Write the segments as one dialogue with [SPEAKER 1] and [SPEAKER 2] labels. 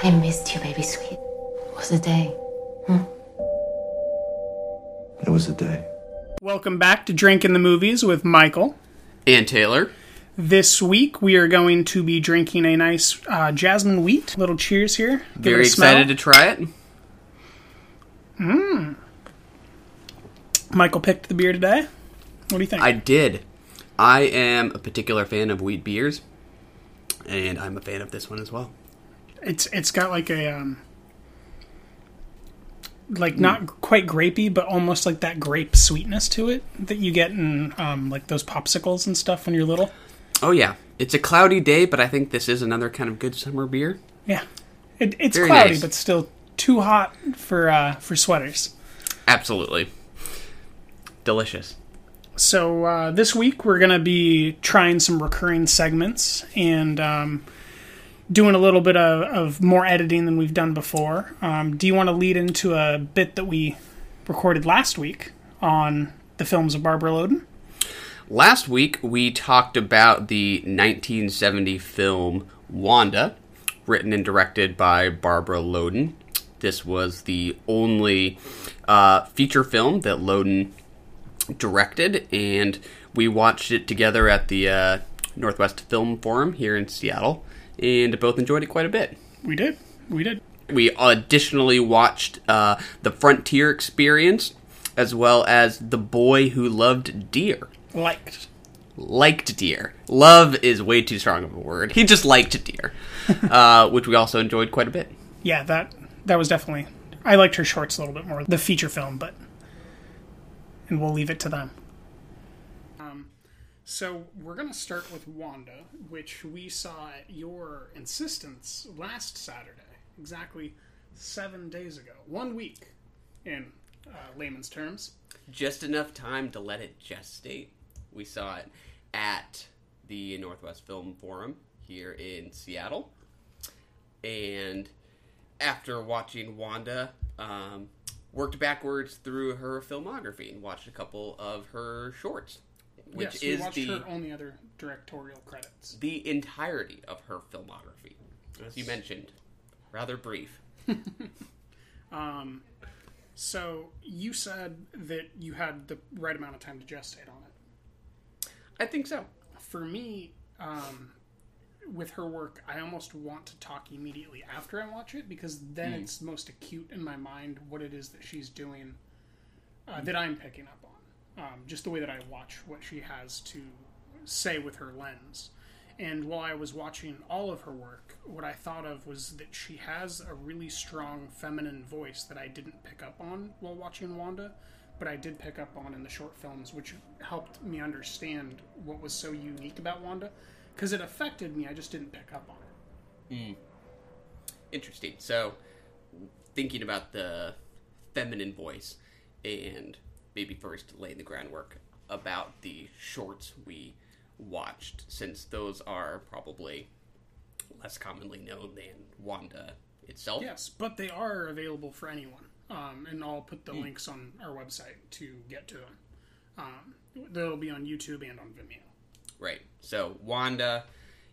[SPEAKER 1] I missed you, baby sweet. It was a day.
[SPEAKER 2] It was a day.
[SPEAKER 3] Welcome back to Drink in the Movies with Michael.
[SPEAKER 4] And Taylor.
[SPEAKER 3] This week we are going to be drinking a nice uh, jasmine wheat. Little cheers here. Give
[SPEAKER 4] Very
[SPEAKER 3] it
[SPEAKER 4] excited to try it. Mmm.
[SPEAKER 3] Michael picked the beer today. What do you think?
[SPEAKER 4] I did. I am a particular fan of wheat beers, and I'm a fan of this one as well.
[SPEAKER 3] It's it's got like a um, like not quite grapey, but almost like that grape sweetness to it that you get in um, like those popsicles and stuff when you're little.
[SPEAKER 4] Oh yeah, it's a cloudy day, but I think this is another kind of good summer beer.
[SPEAKER 3] Yeah, it, it's
[SPEAKER 4] Very
[SPEAKER 3] cloudy,
[SPEAKER 4] nice.
[SPEAKER 3] but still too hot for uh, for sweaters.
[SPEAKER 4] Absolutely delicious.
[SPEAKER 3] So uh, this week we're gonna be trying some recurring segments and um, doing a little bit of, of more editing than we've done before. Um, do you want to lead into a bit that we recorded last week on the films of Barbara Loden?
[SPEAKER 4] Last week we talked about the 1970 film Wanda, written and directed by Barbara Loden. This was the only uh, feature film that Loden directed, and we watched it together at the uh, Northwest Film Forum here in Seattle, and both enjoyed it quite a bit.
[SPEAKER 3] We did. We did.
[SPEAKER 4] We additionally watched uh, The Frontier Experience, as well as The Boy Who Loved Deer
[SPEAKER 3] Liked.
[SPEAKER 4] liked deer. Love is way too strong of a word. He just liked deer, uh, which we also enjoyed quite a bit.
[SPEAKER 3] Yeah, that that was definitely. I liked her shorts a little bit more, the feature film, but and we'll leave it to them. So we're gonna start with Wanda, which we saw at your insistence last Saturday, exactly seven days ago, one week, in uh, layman's terms.
[SPEAKER 4] Just enough time to let it gestate. We saw it at the Northwest Film Forum here in Seattle, and after watching Wanda, um, worked backwards through her filmography and watched a couple of her shorts, which
[SPEAKER 3] yes, we
[SPEAKER 4] is
[SPEAKER 3] watched
[SPEAKER 4] the
[SPEAKER 3] her only other directorial credits.
[SPEAKER 4] the entirety of her filmography. As you mentioned, rather brief.
[SPEAKER 3] um, So you said that you had the right amount of time to gestate on it.
[SPEAKER 4] I think so.
[SPEAKER 3] for me, um, with her work, I almost want to talk immediately after I watch it because then it's most acute in my mind what it is that she's doing uh, that I'm picking up on. Um, just the way that I watch what she has to say with her lens. And while I was watching all of her work, what I thought of was that she has a really strong feminine voice that I didn't pick up on while watching Wanda, but I did pick up on in the short films, which helped me understand what was so unique about Wanda. Because it affected me, I just didn't pick up on it.
[SPEAKER 4] Interesting. So, thinking about the feminine voice and maybe first lay the groundwork about the shorts we watched, since those are probably less commonly known than Wanda itself.
[SPEAKER 3] Yes, but they are available for anyone. Um, and I'll put the links on our website to get to them. Um, they'll be on YouTube and on Vimeo.
[SPEAKER 4] Right. So Wanda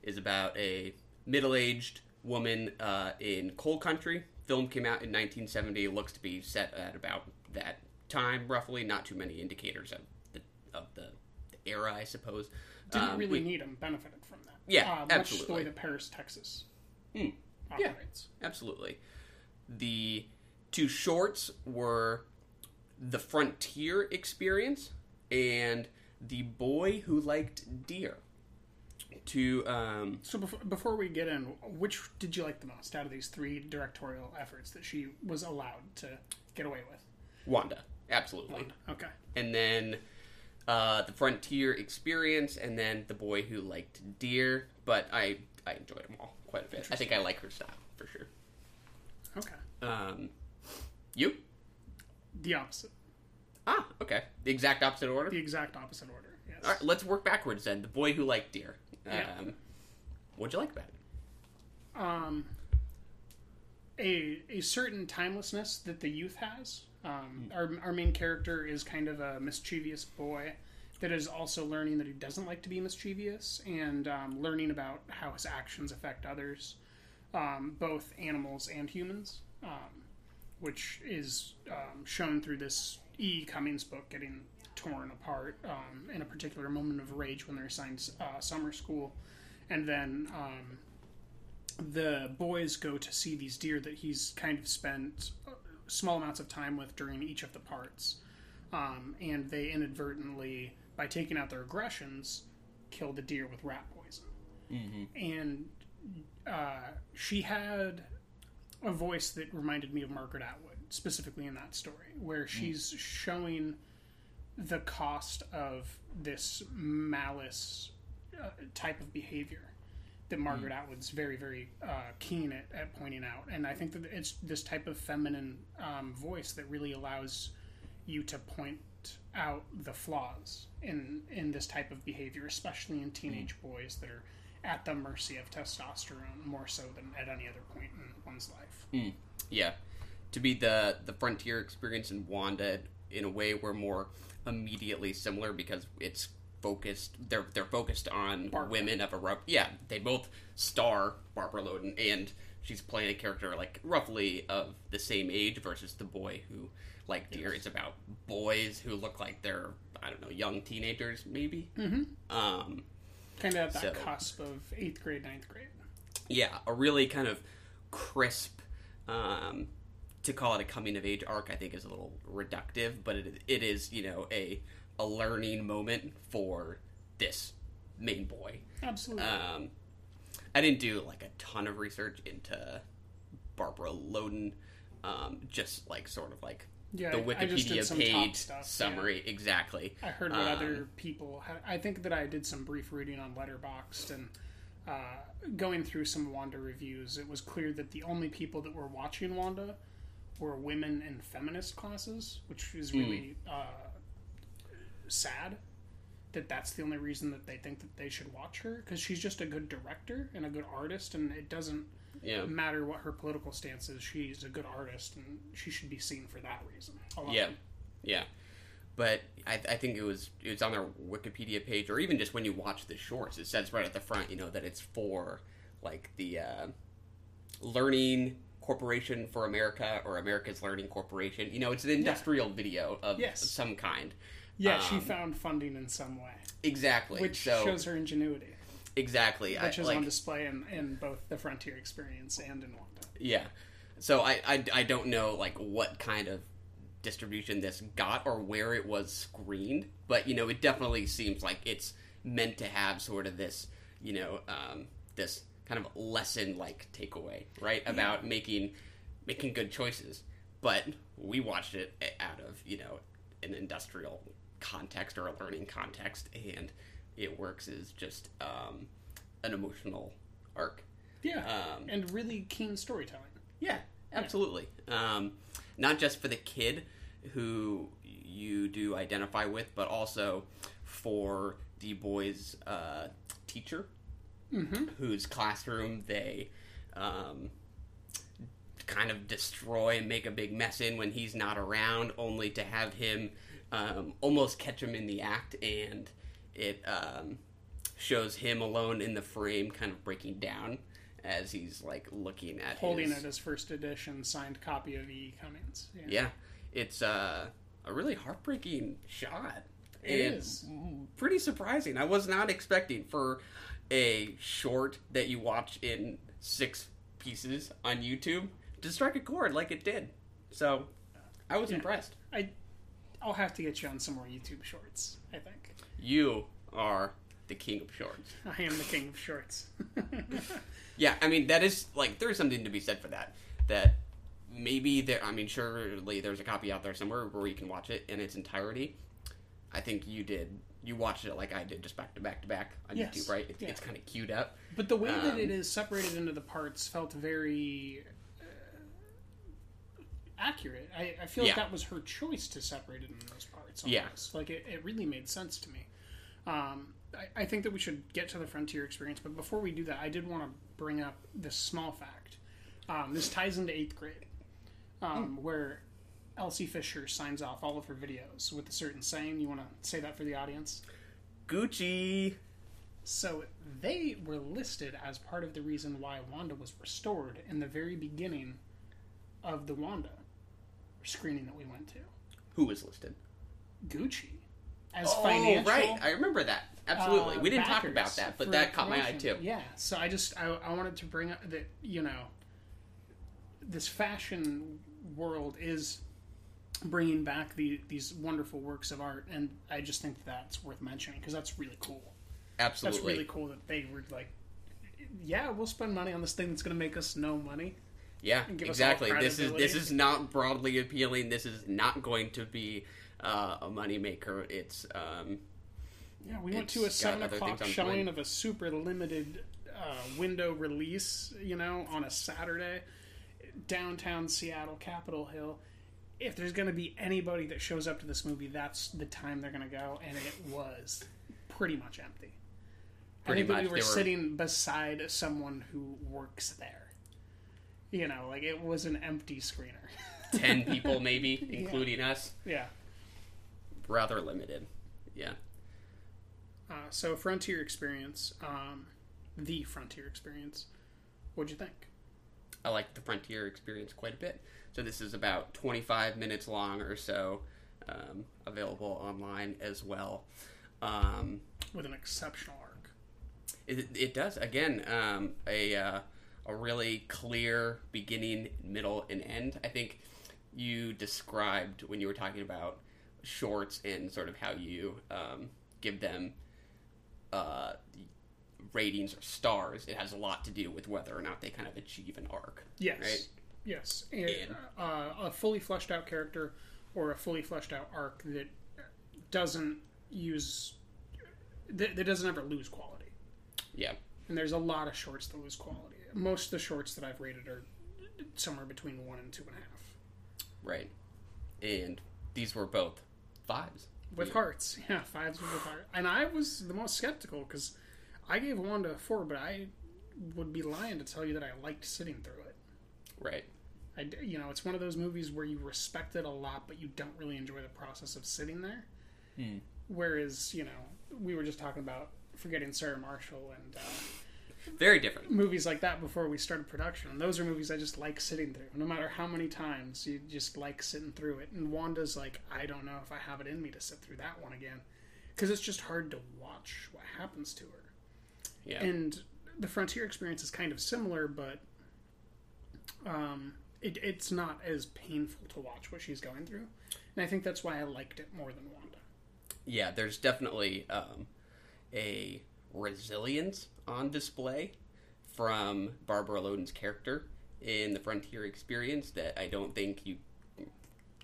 [SPEAKER 4] is about a middle-aged woman uh, in coal country. Film came out in 1970. Looks to be set at about that time, roughly. Not too many indicators of the of the, the era, I suppose.
[SPEAKER 3] Didn't
[SPEAKER 4] Um,
[SPEAKER 3] really
[SPEAKER 4] we-
[SPEAKER 3] need them, benefited from that.
[SPEAKER 4] Yeah,
[SPEAKER 3] uh, much the
[SPEAKER 4] absolutely.
[SPEAKER 3] Way that Paris, Texas
[SPEAKER 4] Yeah.
[SPEAKER 3] operates.
[SPEAKER 4] Absolutely. The two shorts were The Frontier Experience and The Boy Who Liked Deer. To um,
[SPEAKER 3] So before, before we get in, which did you like the most out of these three directorial efforts that she was allowed to get away with?
[SPEAKER 4] Wanda, absolutely.
[SPEAKER 3] Okay.
[SPEAKER 4] and then uh, the Frontier Experience, and then The Boy Who Liked Deer. But I I enjoyed them all quite a bit. I think I like her style for sure.
[SPEAKER 3] Okay.
[SPEAKER 4] Um, you?
[SPEAKER 3] The opposite.
[SPEAKER 4] Ah, okay. The exact opposite order.
[SPEAKER 3] The exact opposite order. Yes.
[SPEAKER 4] All right, let's work backwards then. The Boy Who Liked Deer. Um,
[SPEAKER 3] Yeah.
[SPEAKER 4] What'd you like about it?
[SPEAKER 3] um, a a certain timelessness that the youth has. Um, our our main character is kind of a mischievous boy that is also learning that he doesn't like to be mischievous and um, learning about how his actions affect others. um, both animals and humans, um, which is um, shown through this E. Cummings book getting torn apart um, in a particular moment of rage when they're assigned uh, summer school, and then um, the boys go to see these deer that he's kind of spent small amounts of time with during each of the parts, um, and they inadvertently, by taking out their aggressions, kill the deer with rat poison. And uh, she had a voice that reminded me of Margaret Atwood, specifically in that story, where she's showing the cost of this malice uh, type of behavior that Margaret Atwood's very, very uh, keen at, at pointing out. And I think that it's this type of feminine um, voice that really allows you to point out the flaws in in this type of behavior, especially in teenage boys that are at the mercy of testosterone more so than at any other point in one's life.
[SPEAKER 4] Yeah, to be the the frontier experience in Wanda in a way we're more immediately similar because it's focused. They're they're focused on
[SPEAKER 3] Barbara.
[SPEAKER 4] women of a rough. Yeah, they both star Barbara Loden, and she's playing a character like roughly of the same age versus the boy who like deer. It's about boys who look like they're I don't know young teenagers maybe. Mm-hmm. Um,
[SPEAKER 3] Kind of at that
[SPEAKER 4] So-
[SPEAKER 3] cusp of eighth grade, ninth grade.
[SPEAKER 4] yeah, a really kind of crisp. Um, to call it a coming of age arc, I think is a little reductive, but it, it is you know a a learning moment for this main boy.
[SPEAKER 3] Absolutely.
[SPEAKER 4] Um, I didn't do like a ton of research into Barbara Loden, um, just like sort of like
[SPEAKER 3] Yeah,
[SPEAKER 4] the
[SPEAKER 3] I- I just did
[SPEAKER 4] Wikipedia page
[SPEAKER 3] stuff, yeah.
[SPEAKER 4] summary exactly.
[SPEAKER 3] I heard what
[SPEAKER 4] Um,
[SPEAKER 3] other people. I think that I did some brief reading on Letterboxd and uh, going through some Wanda reviews. It was clear that the only people that were watching Wanda were women in feminist classes, which is really uh, sad. That that's the only reason that they think that they should watch her because she's just a good director and a good artist, and it doesn't
[SPEAKER 4] Yeah.
[SPEAKER 3] matter what her political stance is. She's a good artist, and she should be seen for that reason.
[SPEAKER 4] Yeah, yeah. But I, I think it was it was on their Wikipedia page, or even just when you watch the shorts, it says right at the front, you know, that it's for like the uh, Learning Corporation for America or America's Learning Corporation. You know, it's an industrial video of
[SPEAKER 3] Yes.
[SPEAKER 4] some kind.
[SPEAKER 3] Yeah, she
[SPEAKER 4] Um,
[SPEAKER 3] found funding in some way,
[SPEAKER 4] Exactly.
[SPEAKER 3] which
[SPEAKER 4] so
[SPEAKER 3] shows her ingenuity,
[SPEAKER 4] exactly.
[SPEAKER 3] which
[SPEAKER 4] I,
[SPEAKER 3] is
[SPEAKER 4] like,
[SPEAKER 3] on display in, in both the Frontier experience and in Wanda.
[SPEAKER 4] Yeah. So I, I, I don't know like what kind of distribution this got or where it was screened, but you know it definitely seems like it's meant to have sort of this you know um, this kind of lesson like takeaway right about making making good choices. But we watched it out of you know an industrial context or a learning context, and it works as just um, an emotional arc.
[SPEAKER 3] Yeah,
[SPEAKER 4] Um,
[SPEAKER 3] and really keen storytelling.
[SPEAKER 4] Yeah, absolutely. Um, not just for the kid who you do identify with, but also for the boy's uh, teacher, whose classroom they um, kind of destroy and make a big mess in when he's not around, only to have him um, almost catch him in the act, and it um, shows him alone in the frame, kind of breaking down as he's like looking at
[SPEAKER 3] Holding
[SPEAKER 4] his,
[SPEAKER 3] it as first edition signed copy of E. Cummings. Yeah.
[SPEAKER 4] yeah, it's uh, a really heartbreaking shot.
[SPEAKER 3] It
[SPEAKER 4] and
[SPEAKER 3] is.
[SPEAKER 4] pretty surprising. I was not expecting for a short that you watch in six pieces on YouTube to strike a chord like it did. So I was impressed.
[SPEAKER 3] I, I'll have to get you on some more YouTube shorts. I think
[SPEAKER 4] You are the king of shorts.
[SPEAKER 3] I am the king of shorts.
[SPEAKER 4] Yeah, I mean that is like there's something to be said for that. That maybe there. I mean, surely there's a copy out there somewhere where you can watch it in its entirety. I think you did. You watched it like I did, just back to back to back on
[SPEAKER 3] Yes,
[SPEAKER 4] YouTube, right? It,
[SPEAKER 3] yeah.
[SPEAKER 4] It's kind of queued up.
[SPEAKER 3] But the way that
[SPEAKER 4] Um,
[SPEAKER 3] it is separated into the parts felt very accurate. I, I feel like that was her choice to separate it in those parts.
[SPEAKER 4] Yeah.
[SPEAKER 3] almost. Like it, it really made sense to me. Um, I, I think that we should get to the Frontier experience, but before we do that, I did want to bring up this small fact. Um, this ties into eighth grade, um, where Elsie Fisher signs off all of her videos with a certain saying. You want to say that for the audience?
[SPEAKER 4] Gucci.
[SPEAKER 3] So they were listed as part of the reason why Wanda was restored in the very beginning of the Wanda screening that we went to.
[SPEAKER 4] Who was listed?
[SPEAKER 3] Gucci as
[SPEAKER 4] Oh,
[SPEAKER 3] financial.
[SPEAKER 4] right. I remember that. Absolutely.
[SPEAKER 3] uh,
[SPEAKER 4] we didn't talk about that, but that caught my eye too.
[SPEAKER 3] Yeah, so I just I, I wanted to bring up that you know this fashion world is bringing back the, these wonderful works of art, and I just think that's worth mentioning because that's really cool.
[SPEAKER 4] Absolutely.
[SPEAKER 3] That's really cool that they were like, yeah, we'll spend money on this thing that's going to make us no money.
[SPEAKER 4] Yeah,
[SPEAKER 3] give us all
[SPEAKER 4] exactly. This is this is not broadly appealing. This is not going to be uh, a moneymaker. It's um,
[SPEAKER 3] Yeah, we went to a seven o'clock showing of a super limited uh, window release, you know, on a Saturday, downtown Seattle, Capitol Hill. If there's going to be anybody that shows up to this movie, that's the time they're going to go, and it was pretty much empty.
[SPEAKER 4] Pretty
[SPEAKER 3] I think
[SPEAKER 4] much,
[SPEAKER 3] we were,
[SPEAKER 4] were-
[SPEAKER 3] sitting beside someone who works there. You know, like it was an empty screener.
[SPEAKER 4] ten people maybe, including us.
[SPEAKER 3] yeah.
[SPEAKER 4] Rather limited. Yeah.
[SPEAKER 3] Uh, so Frontier Experience, um, the Frontier Experience. What'd you think?
[SPEAKER 4] I like the Frontier experience quite a bit. So this is about 25 minutes long or so, um, available online as well. Um,
[SPEAKER 3] With an exceptional arc.
[SPEAKER 4] it, it does again um, a uh, a really clear beginning, middle, and end. I think you described when you were talking about shorts and sort of how you um, give them uh, ratings or stars. It has a lot to do with whether or not they kind of achieve an arc.
[SPEAKER 3] Yes.
[SPEAKER 4] Right?
[SPEAKER 3] Yes. And,
[SPEAKER 4] And-
[SPEAKER 3] uh, a fully fleshed out character or a fully fleshed out arc that doesn't use. that, that doesn't ever lose quality.
[SPEAKER 4] Yeah.
[SPEAKER 3] And there's a lot of shorts that lose quality. Most of the shorts that I've rated are somewhere between one and two and a half.
[SPEAKER 4] Right. And these were both fives.
[SPEAKER 3] With hearts. Yeah, fives with hearts. And I was the most skeptical because I gave Wanda a four, but I would be lying to tell you that I liked sitting through it.
[SPEAKER 4] Right.
[SPEAKER 3] I, you know, it's one of those movies where you respect it a lot, but you don't really enjoy the process of sitting there. Whereas, you know, we were just talking about forgetting Sarah Marshall and uh,
[SPEAKER 4] Very different.
[SPEAKER 3] movies like that before we started production. And those are movies I just like sitting through. No matter how many times, you just like sitting through it. And Wanda's like, I don't know if I have it in me to sit through that one again. Because it's just hard to watch what happens to her.
[SPEAKER 4] Yeah.
[SPEAKER 3] And the Frontier experience is kind of similar, but um, it, it's not as painful to watch what she's going through. And I think that's why I liked it more than Wanda.
[SPEAKER 4] yeah, there's definitely um, a resilience on display from Barbara Loden's character in the Frontier experience that I don't think you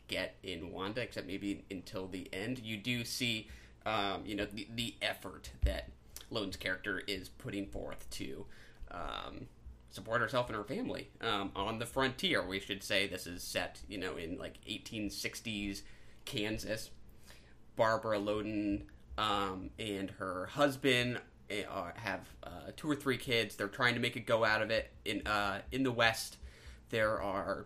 [SPEAKER 4] get in Wanda, except maybe until the end. You do see, um, you know, the, the effort that Loden's character is putting forth to um, support herself and her family um, on the frontier. We should say this is set, you know, in like 1860s Kansas. Barbara Loden um, and her husband are, have uh, two or three kids. They're trying to make a go out of it in uh, in the West. There are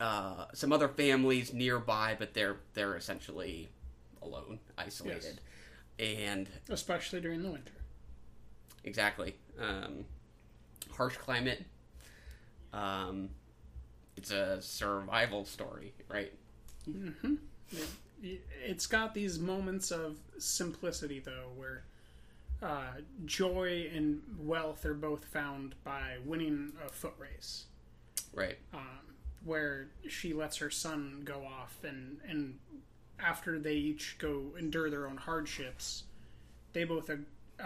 [SPEAKER 4] uh, some other families nearby, but they're they're essentially alone, isolated, and
[SPEAKER 3] Especially during the winter.
[SPEAKER 4] exactly um, harsh climate. Um, it's a survival story, right?
[SPEAKER 3] It- It's got these moments of simplicity, though, where uh, joy and wealth are both found by winning a foot race.
[SPEAKER 4] Right.
[SPEAKER 3] um, where she lets her son go off and and after they each go endure their own hardships they both uh,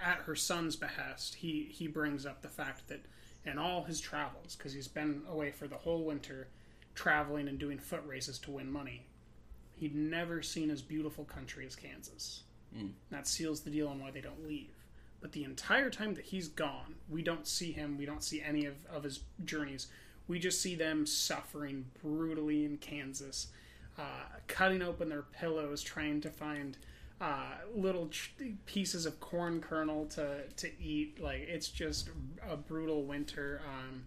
[SPEAKER 3] at her son's behest he he brings up the fact that in all his travels because he's been away for the whole winter traveling and doing foot races to win money he'd never seen as beautiful country as kansas that seals the deal on why they don't leave but the entire time that he's gone, we don't see him. We don't see any of, of his journeys. We just see them suffering brutally in Kansas, uh, cutting open their pillows, trying to find uh, little ch- pieces of corn kernel to, to eat. Like, it's just a brutal winter. Um,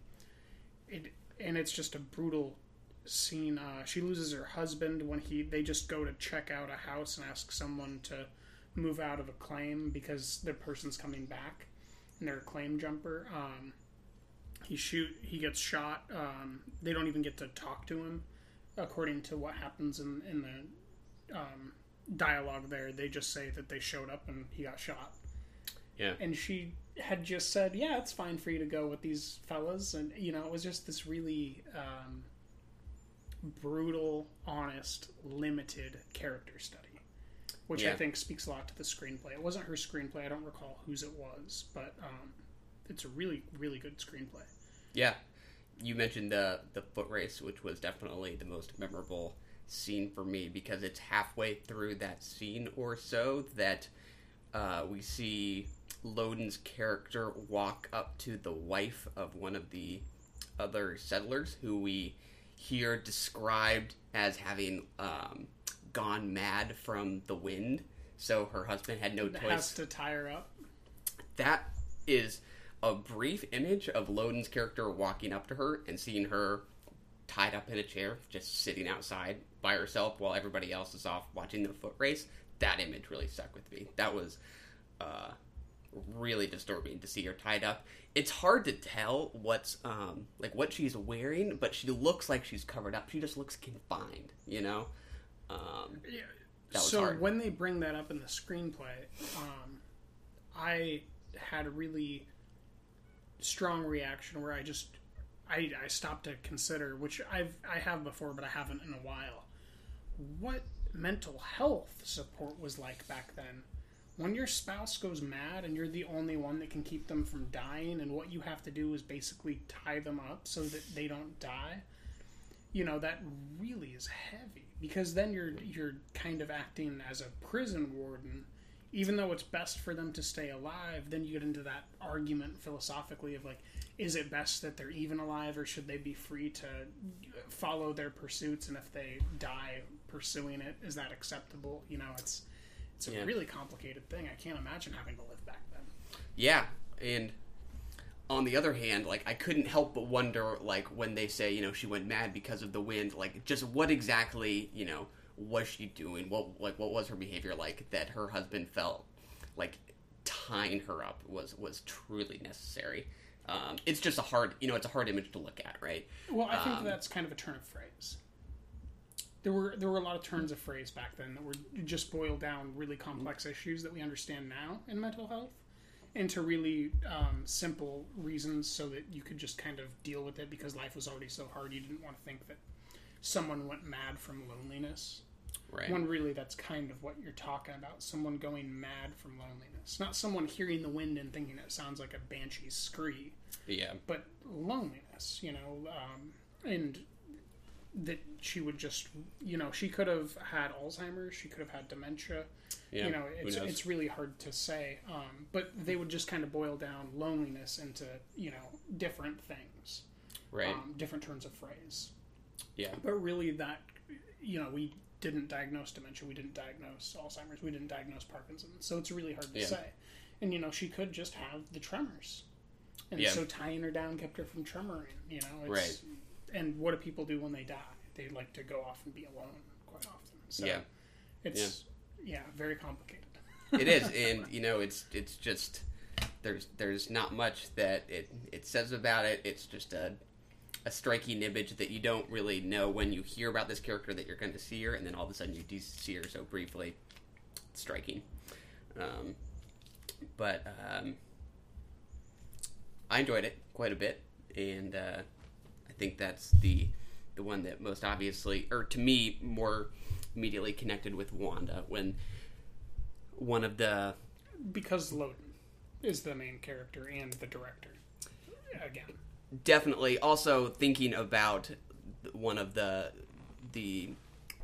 [SPEAKER 3] it, and it's just a brutal scene. Uh, she loses her husband when he they just go to check out a house and ask someone to move out of a claim because the person's coming back and they're a claim jumper. Um, he shoot he gets shot. Um, they don't even get to talk to him, according to what happens in in the um, dialogue. There, they just say that they showed up and he got shot.
[SPEAKER 4] Yeah.
[SPEAKER 3] And she had just said, "Yeah, it's fine for you to go with these fellas," and you know, it was just this really um, brutal, honest, limited character study, which I think speaks a lot to the screenplay. It wasn't her screenplay; I don't recall whose it was, but um, it's a really, really good screenplay.
[SPEAKER 4] Yeah, you mentioned the the foot race, which was definitely the most memorable scene for me because it's halfway through that scene or so that uh, we see Loden's character walk up to the wife of one of the other settlers, who we hear described as having um, gone mad from the wind. So her husband had no choice
[SPEAKER 3] has to tie her up.
[SPEAKER 4] that is a brief image of Loden's character walking up to her and seeing her tied up in a chair, just sitting outside by herself while everybody else is off watching the foot race. That image really stuck with me. That was uh, really disturbing to see her tied up. It's hard to tell what's um, like what she's wearing, but she looks like she's covered up. She just looks confined, you know. Um,
[SPEAKER 3] Yeah. So
[SPEAKER 4] hard.
[SPEAKER 3] when they bring that up in the screenplay, um, I had a really strong reaction where I just I, I stopped to consider, which I've I have before, but I haven't in a while. What mental health support was like back then. When your spouse goes mad and you're the only one that can keep them from dying, and what you have to do is basically tie them up so that they don't die you know that really is heavy because then you're you're kind of acting as a prison warden. Even though it's best for them to stay alive then you get into that argument philosophically of like is it best that they're even alive or should they be free to follow their pursuits? And if they die pursuing it is that acceptable? You know it's it's a
[SPEAKER 4] Yeah.
[SPEAKER 3] really complicated thing. I can't imagine having to live back then.
[SPEAKER 4] Yeah, and on the other hand, like I couldn't help but wonder, like when they say, you know, she went mad because of the wind, like just what exactly, you know, was she doing? What like what was her behavior like that her husband felt like tying her up was was truly necessary. Um, it's just a hard, you know, it's a hard image to look at, right?
[SPEAKER 3] Well, I think
[SPEAKER 4] Um,
[SPEAKER 3] that's kind of a turn of phrase. There were there were a lot of turns of phrase back then that were just boiled down really complex issues that we understand now in mental health into really um, simple reasons so that you could just kind of deal with it because life was already so hard you didn't want to think that someone went mad from loneliness
[SPEAKER 4] Right.
[SPEAKER 3] when really that's kind of what you're talking about someone going mad from loneliness not someone hearing the wind and thinking it sounds like a banshee's scree
[SPEAKER 4] yeah.
[SPEAKER 3] but loneliness, you know, um, and that she would just, you know, she could have had Alzheimer's, she could have had dementia.
[SPEAKER 4] Yeah.
[SPEAKER 3] You know, it's it's really hard to say, um, but they would just kind of boil down loneliness into you know different things,
[SPEAKER 4] right.
[SPEAKER 3] um, different turns of phrase.
[SPEAKER 4] yeah.
[SPEAKER 3] But really, that you know, we didn't diagnose dementia, we didn't diagnose Alzheimer's, we didn't diagnose Parkinson's, so it's really hard to
[SPEAKER 4] Yeah.
[SPEAKER 3] say. And you know, she could just have the tremors, and
[SPEAKER 4] Yeah.
[SPEAKER 3] so tying her down kept her from tremoring. You know, it's,
[SPEAKER 4] Right.
[SPEAKER 3] And what do people do when they die? They like to go off and be alone quite often. So
[SPEAKER 4] Yeah.
[SPEAKER 3] it's yeah, very complicated.
[SPEAKER 4] it is and you know it's it's just there's there's not much that it it says about it it's just a a striking image that you don't really know when you hear about this character that you're going to see her and then all of a sudden you do see her so briefly it's striking um, but um, I enjoyed it quite a bit and uh, think that's the the one that most obviously or to me more immediately connected with Wanda when one of the
[SPEAKER 3] because Loden is the main character and the director. Again,
[SPEAKER 4] definitely also thinking about one of the the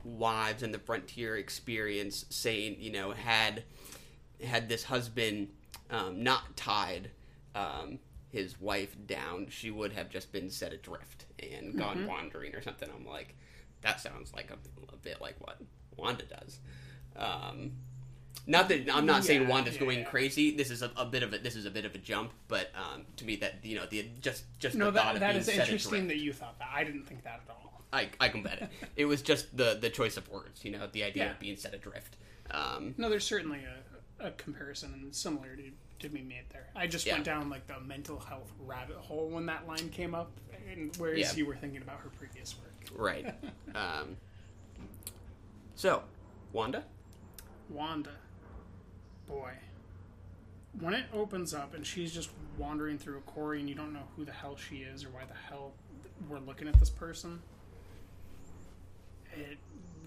[SPEAKER 4] wives in the frontier experience saying you know had had this husband um, not tied um, his wife down she would have just been set adrift and gone wandering or something i'm like that sounds like a, a bit like what wanda does um, not that I'm not saying Wanda's
[SPEAKER 3] yeah,
[SPEAKER 4] going
[SPEAKER 3] yeah.
[SPEAKER 4] crazy. This is a, a bit of a this is a bit of a jump, but um, to me that you know the just just
[SPEAKER 3] no,
[SPEAKER 4] the thought
[SPEAKER 3] that
[SPEAKER 4] of
[SPEAKER 3] that
[SPEAKER 4] being
[SPEAKER 3] is interesting that you thought that. I didn't think that at all.
[SPEAKER 4] I I can bet it. It was just the the choice of words, you know, the idea
[SPEAKER 3] Yeah.
[SPEAKER 4] of being set adrift. Um,
[SPEAKER 3] No, there's certainly a a comparison similar to to be made there. I just
[SPEAKER 4] Yeah.
[SPEAKER 3] went down like the mental health rabbit hole when that line came up, and whereas
[SPEAKER 4] Yeah.
[SPEAKER 3] you were thinking about her previous work.
[SPEAKER 4] Right. um, so, Wanda?
[SPEAKER 3] Wanda, boy, when it opens up and she's just wandering through a quarry and you don't know who the hell she is or why the hell we're looking at this person, it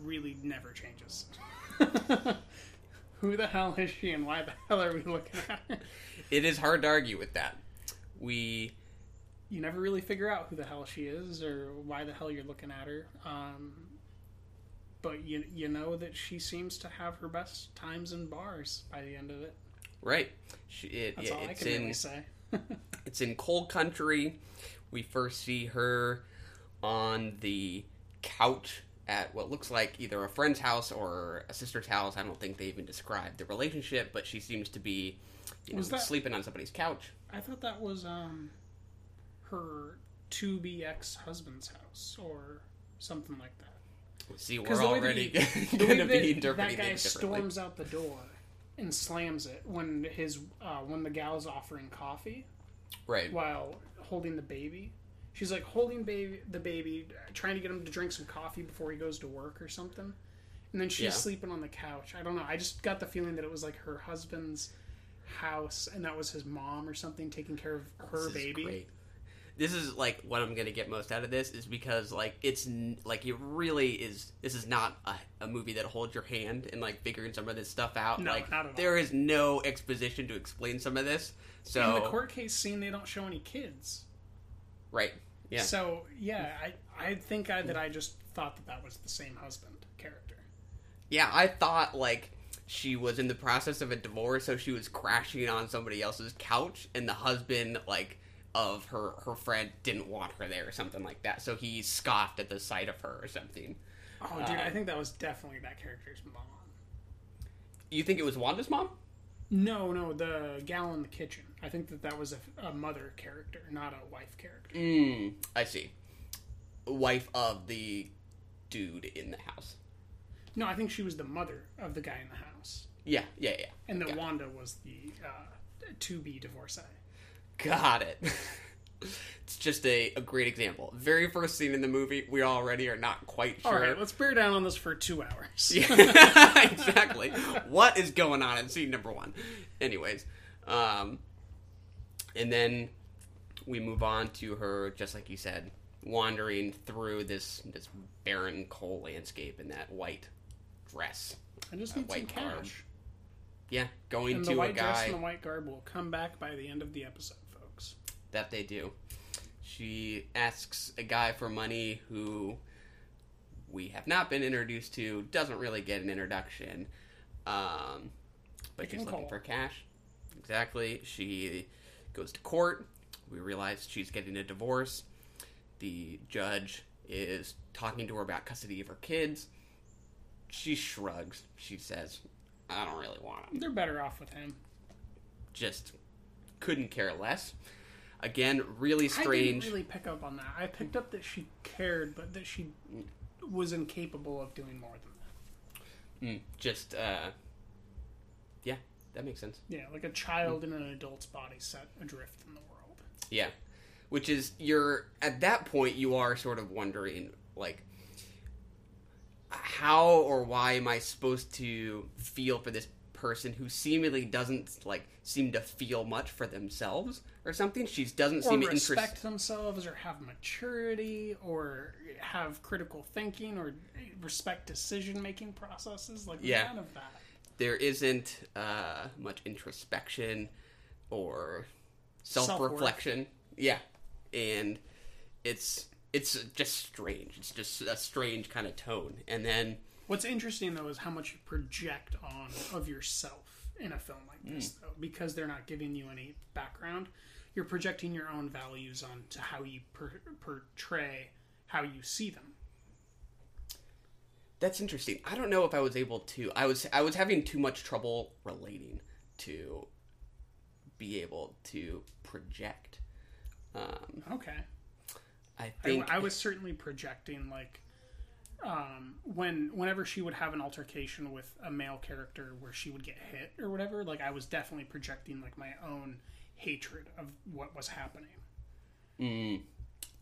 [SPEAKER 3] really never changes. who the hell is she and why the hell are we looking at her?
[SPEAKER 4] It is hard to argue with that. We
[SPEAKER 3] you never really figure out who the hell she is or why the hell you're looking at her. Um, but you you know that she seems to have her best times in bars by the end of it.
[SPEAKER 4] right. She, it,
[SPEAKER 3] That's
[SPEAKER 4] it-
[SPEAKER 3] all I
[SPEAKER 4] it's
[SPEAKER 3] can
[SPEAKER 4] in
[SPEAKER 3] really say.
[SPEAKER 4] it's in cold country. We first see her on the couch at what looks like either a friend's house or a sister's house. I don't think they even described the relationship, but she seems to be you know,
[SPEAKER 3] that-
[SPEAKER 4] sleeping on somebody's couch.
[SPEAKER 3] I thought that was um her to be ex husband's house or something like that.
[SPEAKER 4] See, we're already
[SPEAKER 3] the
[SPEAKER 4] going to be interpreting
[SPEAKER 3] that guy storms out the door and slams it when his uh, when the gal's offering coffee
[SPEAKER 4] Right.
[SPEAKER 3] while holding the baby. She's like holding baby the baby, trying to get him to drink some coffee before he goes to work or something. And then she's
[SPEAKER 4] Yeah.
[SPEAKER 3] sleeping on the couch. I don't know. I just got the feeling that it was like her husband's house and that was his mom or something taking care of her
[SPEAKER 4] This is
[SPEAKER 3] baby.
[SPEAKER 4] This is like what I'm gonna get most out of this is because like it's n- like it really is. This is not a, a movie that holds your hand and like figuring some of this stuff out.
[SPEAKER 3] No,
[SPEAKER 4] like
[SPEAKER 3] not at all.
[SPEAKER 4] there is no exposition to explain some of this. So
[SPEAKER 3] In the court case scene, they don't show any kids.
[SPEAKER 4] Right, yeah,
[SPEAKER 3] So yeah, I I think I, that I just thought that that was the same husband character.
[SPEAKER 4] yeah. I thought like she was in the process of a divorce, so she was crashing on somebody else's couch, and the husband like of her her friend didn't want her there or something like that. So he scoffed at the sight of her or something.
[SPEAKER 3] Oh, dude, I uh, think that was definitely that character's mom.
[SPEAKER 4] You think it was Wanda's mom?
[SPEAKER 3] No, no, the gal in the kitchen. I think that that was a, a mother character, not a wife character.
[SPEAKER 4] Mm, I see. Wife of the dude in the house.
[SPEAKER 3] No, I think she was the mother of the guy in the house,
[SPEAKER 4] Yeah, yeah, yeah.
[SPEAKER 3] and that
[SPEAKER 4] Got it.
[SPEAKER 3] Wanda was the uh, to be divorcee.
[SPEAKER 4] Got it. it's just a, a great example. Very first scene in the movie, we already are not quite sure.
[SPEAKER 3] All right, let's bear down on this for two hours.
[SPEAKER 4] Yeah, exactly. what is going on in scene number one? Anyways, um, and then we move on to her, just like you said, wandering through this this barren coal landscape in that white dress.
[SPEAKER 3] I just need some
[SPEAKER 4] white garb.
[SPEAKER 3] cash.
[SPEAKER 4] Yeah, going
[SPEAKER 3] And
[SPEAKER 4] to
[SPEAKER 3] the
[SPEAKER 4] a
[SPEAKER 3] white dress and the white garb will come back by the end of the episode, folks.
[SPEAKER 4] that they do. She asks a guy for money who we have not been introduced to, doesn't really get an introduction, um, but she's looking for cash. Exactly. She goes to court. We realize she's getting a divorce. The judge is talking to her about custody of her kids. She shrugs. She says, I don't really want them
[SPEAKER 3] They're better off with him.
[SPEAKER 4] just couldn't care less. Again, really strange.
[SPEAKER 3] I didn't really pick up on that. I picked up that she cared, but that she was incapable of doing more than that.
[SPEAKER 4] Mm, just, uh, that makes sense.
[SPEAKER 3] Yeah, like a child in an adult's body set adrift in the world.
[SPEAKER 4] Yeah, which is you're at that point you are sort of wondering like how or why am I supposed to feel for this person who seemingly doesn't like seem to feel much for themselves or something? She doesn't
[SPEAKER 3] Or
[SPEAKER 4] seem to
[SPEAKER 3] respect
[SPEAKER 4] interested.
[SPEAKER 3] themselves, or have maturity, or have critical thinking, or respect decision making processes. Like
[SPEAKER 4] Yeah.
[SPEAKER 3] none of that.
[SPEAKER 4] There isn't uh, much introspection or
[SPEAKER 3] Self-worth.
[SPEAKER 4] self-reflection. Yeah, and it's it's just strange. It's just a strange kind of tone. And then
[SPEAKER 3] What's interesting though is how much you project on of yourself in a film like this,
[SPEAKER 4] Hmm.
[SPEAKER 3] though, because they're not giving you any background. You're projecting your own values onto how you per- portray how you see them.
[SPEAKER 4] That's interesting. I don't know if I was able to. I was I was having too much trouble relating to be able to project. Um,
[SPEAKER 3] Okay,
[SPEAKER 4] I
[SPEAKER 3] I,
[SPEAKER 4] think
[SPEAKER 3] I was certainly projecting like um, when whenever she would have an altercation with a male character where she would get hit or whatever, like I was definitely projecting like my own hatred of what was happening.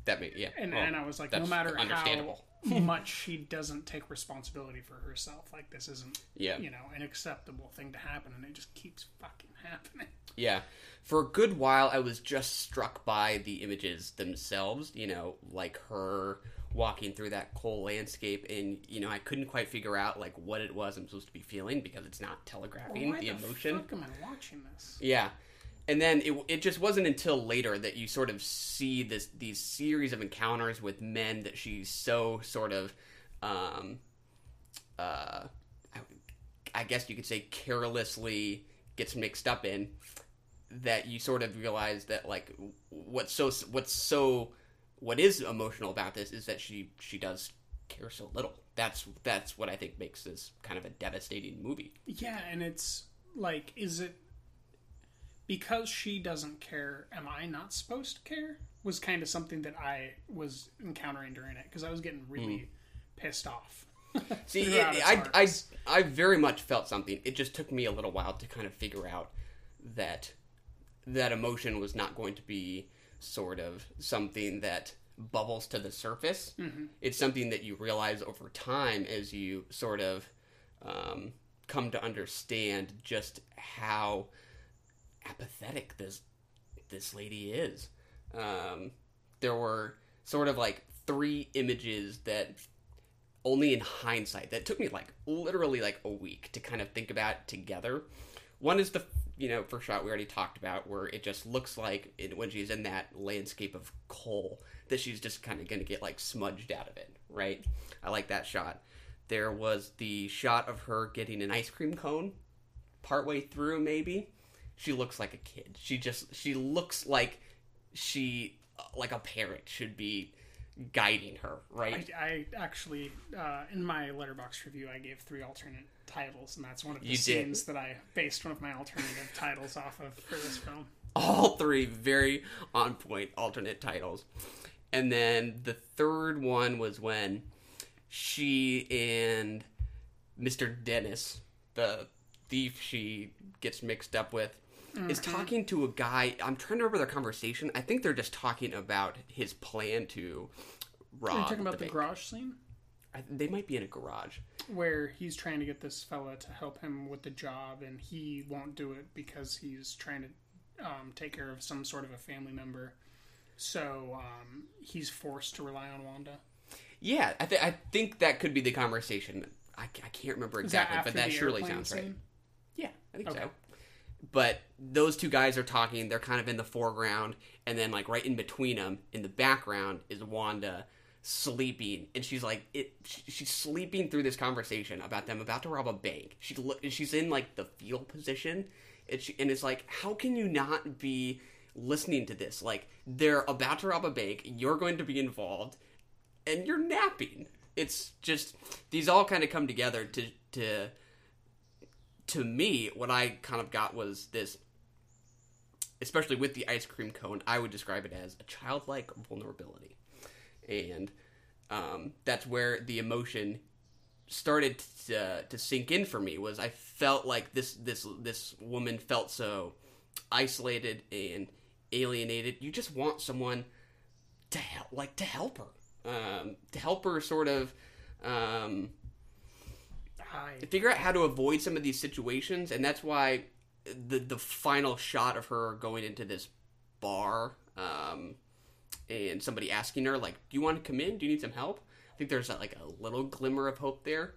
[SPEAKER 4] That may, yeah.
[SPEAKER 3] And,
[SPEAKER 4] well,
[SPEAKER 3] and I was like, no matter
[SPEAKER 4] understandable.
[SPEAKER 3] much she doesn't take responsibility for herself, like this isn't,
[SPEAKER 4] Yeah.
[SPEAKER 3] you know, an acceptable thing to happen, and it just keeps fucking happening.
[SPEAKER 4] Yeah. For a good while, I was just struck by the images themselves, you know, like her walking through that coal landscape, and, you know, I couldn't quite figure out, like, what it was I'm supposed to be feeling because it's not telegraphing
[SPEAKER 3] Why
[SPEAKER 4] the
[SPEAKER 3] the
[SPEAKER 4] emotion.
[SPEAKER 3] am I watching this?
[SPEAKER 4] Yeah. And then it, it just wasn't until later that you sort of see this these series of encounters with men that she's so sort of, um, uh, I, I guess you could say carelessly gets mixed up in, that you sort of realize that like what's so what's so what is emotional about this is that she she does care so little. That's that's what I think makes this kind of a devastating movie.
[SPEAKER 3] Yeah, and it's like, is it because she doesn't care? Am I not supposed to care? Was kind of something that I was encountering during it because I was getting really pissed off.
[SPEAKER 4] See, it, I, I. I very much felt something. It just took me a little while to kind of figure out that that emotion was not going to be sort of something that bubbles to the surface. It's something that you realize over time as you sort of um, come to understand just how apathetic this this lady is. Um, there were sort of like three images that only in hindsight that took me like literally like a week to kind of think about together. One is the you know first shot we already talked about where it just looks like it, when she's in that landscape of coal that she's just kind of going to get like smudged out of it, right? I like that shot. There was the shot of her getting an ice cream cone partway through maybe. She looks like a kid. She just she looks like she like a parent should be guiding her, right?
[SPEAKER 3] I, I actually, uh, in my Letterboxd review, I gave three alternate titles, and that's one of the
[SPEAKER 4] You did.
[SPEAKER 3] scenes that I based one of my alternative titles off of for this film.
[SPEAKER 4] all three very on point alternate titles. And then the third one was when she and Mr. Dennis, the thief she gets mixed up with, is talking to a guy. I'm trying to remember their conversation. I think they're just talking about his plan to rob.
[SPEAKER 3] Are you talking about the
[SPEAKER 4] bank.
[SPEAKER 3] garage scene?
[SPEAKER 4] I, they might be in a garage.
[SPEAKER 3] where he's trying to get this fella to help him with the job, and he won't do it because he's trying to um, take care of some sort of a family member. So um, he's forced to rely on Wanda.
[SPEAKER 4] Yeah, I, th- I think that could be the conversation. I, I can't remember
[SPEAKER 3] Is that
[SPEAKER 4] exactly, but that surely sounds right. Yeah, I think
[SPEAKER 3] Okay.
[SPEAKER 4] so. But those two guys are talking. They're kind of in the foreground, and then like right in between them, in the background, is Wanda sleeping, and she's like, it. She's sleeping through this conversation about them about to rob a bank. She look. She's in like the fetal position, and, she, and it's like, how can you not be listening to this? Like they're about to rob a bank. You're going to be involved, and you're napping. It's just these all kind of come together to to to me, what I kind of got was this, especially with the ice cream cone, I would describe it as a childlike vulnerability. And um, that's where the emotion started to, to sink in for me was I felt like this this this woman felt so isolated and alienated. You just want someone to help, like to help her, um, to help her sort of um, Figure out how to avoid some of these situations, and that's why the the final shot of her going into this bar, um, and somebody asking her like, "Do you want to come in? Do you need some help?" I think there's like a little glimmer of hope there.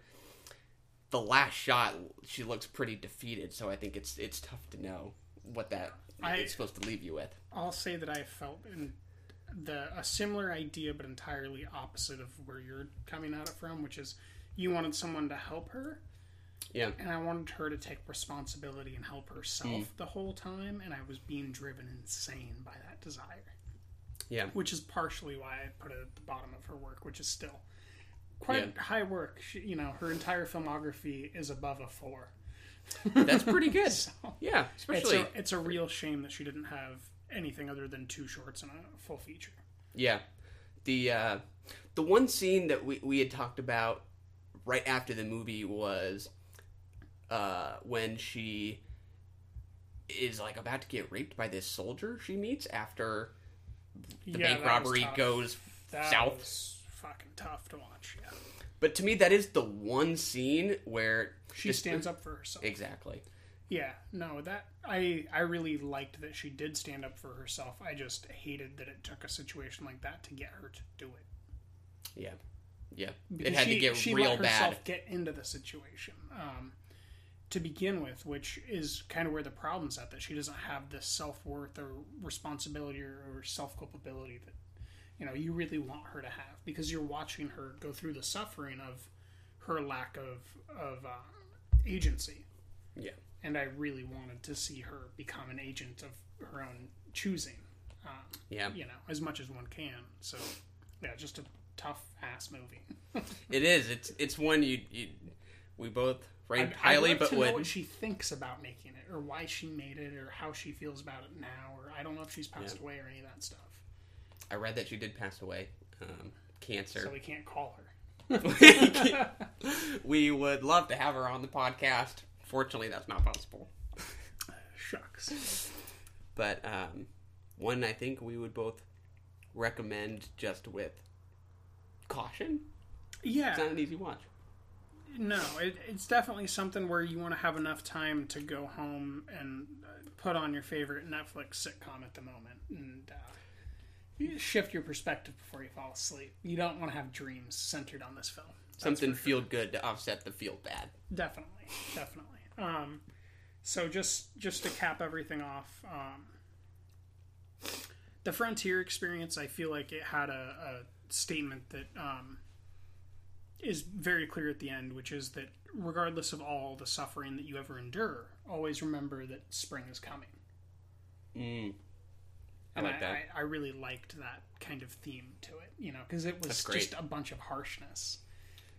[SPEAKER 4] The last shot, she looks pretty defeated, so I think it's it's tough to know what that
[SPEAKER 3] I-
[SPEAKER 4] is supposed to leave you with.
[SPEAKER 3] I'll say that I felt in the a similar idea, but entirely opposite of where you're coming at it from, which is you wanted someone to help her,
[SPEAKER 4] Yeah,
[SPEAKER 3] and I wanted her to take responsibility and help herself
[SPEAKER 4] Mm.
[SPEAKER 3] the whole time, and I was being driven insane by that desire.
[SPEAKER 4] yeah,
[SPEAKER 3] which is partially why I put it at the bottom of her work, which is still quite
[SPEAKER 4] Yeah.
[SPEAKER 3] high work. She, you know, her entire filmography is above a four.
[SPEAKER 4] that's pretty good.
[SPEAKER 3] So,
[SPEAKER 4] Yeah,
[SPEAKER 3] it's
[SPEAKER 4] especially
[SPEAKER 3] a, it's a real shame that she didn't have anything other than two shorts and a full feature.
[SPEAKER 4] Yeah, the uh, the one scene that we we had talked about right after the movie was uh, when she is like about to get raped by this soldier she meets after the
[SPEAKER 3] Yeah,
[SPEAKER 4] bank robbery goes
[SPEAKER 3] That
[SPEAKER 4] south.
[SPEAKER 3] fucking tough to watch. Yeah,
[SPEAKER 4] But to me, that is the one scene where
[SPEAKER 3] she
[SPEAKER 4] this-
[SPEAKER 3] stands up for herself.
[SPEAKER 4] Exactly.
[SPEAKER 3] Yeah, no, that I I really liked that she did stand up for herself. I just hated that it took a situation like that to get her to do it.
[SPEAKER 4] Yeah. Yeah.
[SPEAKER 3] Because
[SPEAKER 4] it had
[SPEAKER 3] she,
[SPEAKER 4] to get
[SPEAKER 3] she
[SPEAKER 4] real
[SPEAKER 3] let herself
[SPEAKER 4] bad.
[SPEAKER 3] get into the situation um, to begin with, which is kind of where the problem's at. That she doesn't have the self worth or responsibility or, or self culpability that you know you really want her to have because you're watching her go through the suffering of her lack of of uh, agency.
[SPEAKER 4] Yeah.
[SPEAKER 3] and I really wanted to see her become an agent of her own choosing. Um,
[SPEAKER 4] Yeah.
[SPEAKER 3] you know, as much as one can. So, yeah, just a tough ass movie.
[SPEAKER 4] It is. It's it's one you, you we both ranked
[SPEAKER 3] I'd
[SPEAKER 4] highly,
[SPEAKER 3] like
[SPEAKER 4] but
[SPEAKER 3] to know what she thinks about making it, or why she made it, or how she feels about it now, or I don't know if she's passed
[SPEAKER 4] Yeah.
[SPEAKER 3] away or any of that stuff.
[SPEAKER 4] I read that she did pass away, um, cancer.
[SPEAKER 3] So we can't call her.
[SPEAKER 4] we would love to have her on the podcast. Fortunately, that's not possible.
[SPEAKER 3] Shucks.
[SPEAKER 4] But um, one I think we would both recommend just with caution.
[SPEAKER 3] Yeah.
[SPEAKER 4] It's not an easy watch.
[SPEAKER 3] No, it, it's definitely something where you want to have enough time to go home and uh, put on your favorite Netflix sitcom at the moment and uh, shift your perspective before you fall asleep. You don't want to have dreams centered on this film. That's
[SPEAKER 4] Something
[SPEAKER 3] sure.
[SPEAKER 4] feel good to offset the feel bad.
[SPEAKER 3] Definitely, definitely. Um, so just just to cap everything off, um, the Frontier experience, I feel like it had a, a statement that um, is very clear at the end, which is that regardless of all the suffering that you ever endure, always remember that spring is coming.
[SPEAKER 4] Mm. I
[SPEAKER 3] And
[SPEAKER 4] like that.
[SPEAKER 3] I, I really liked that kind of theme to it, you know, because it was just a bunch of harshness.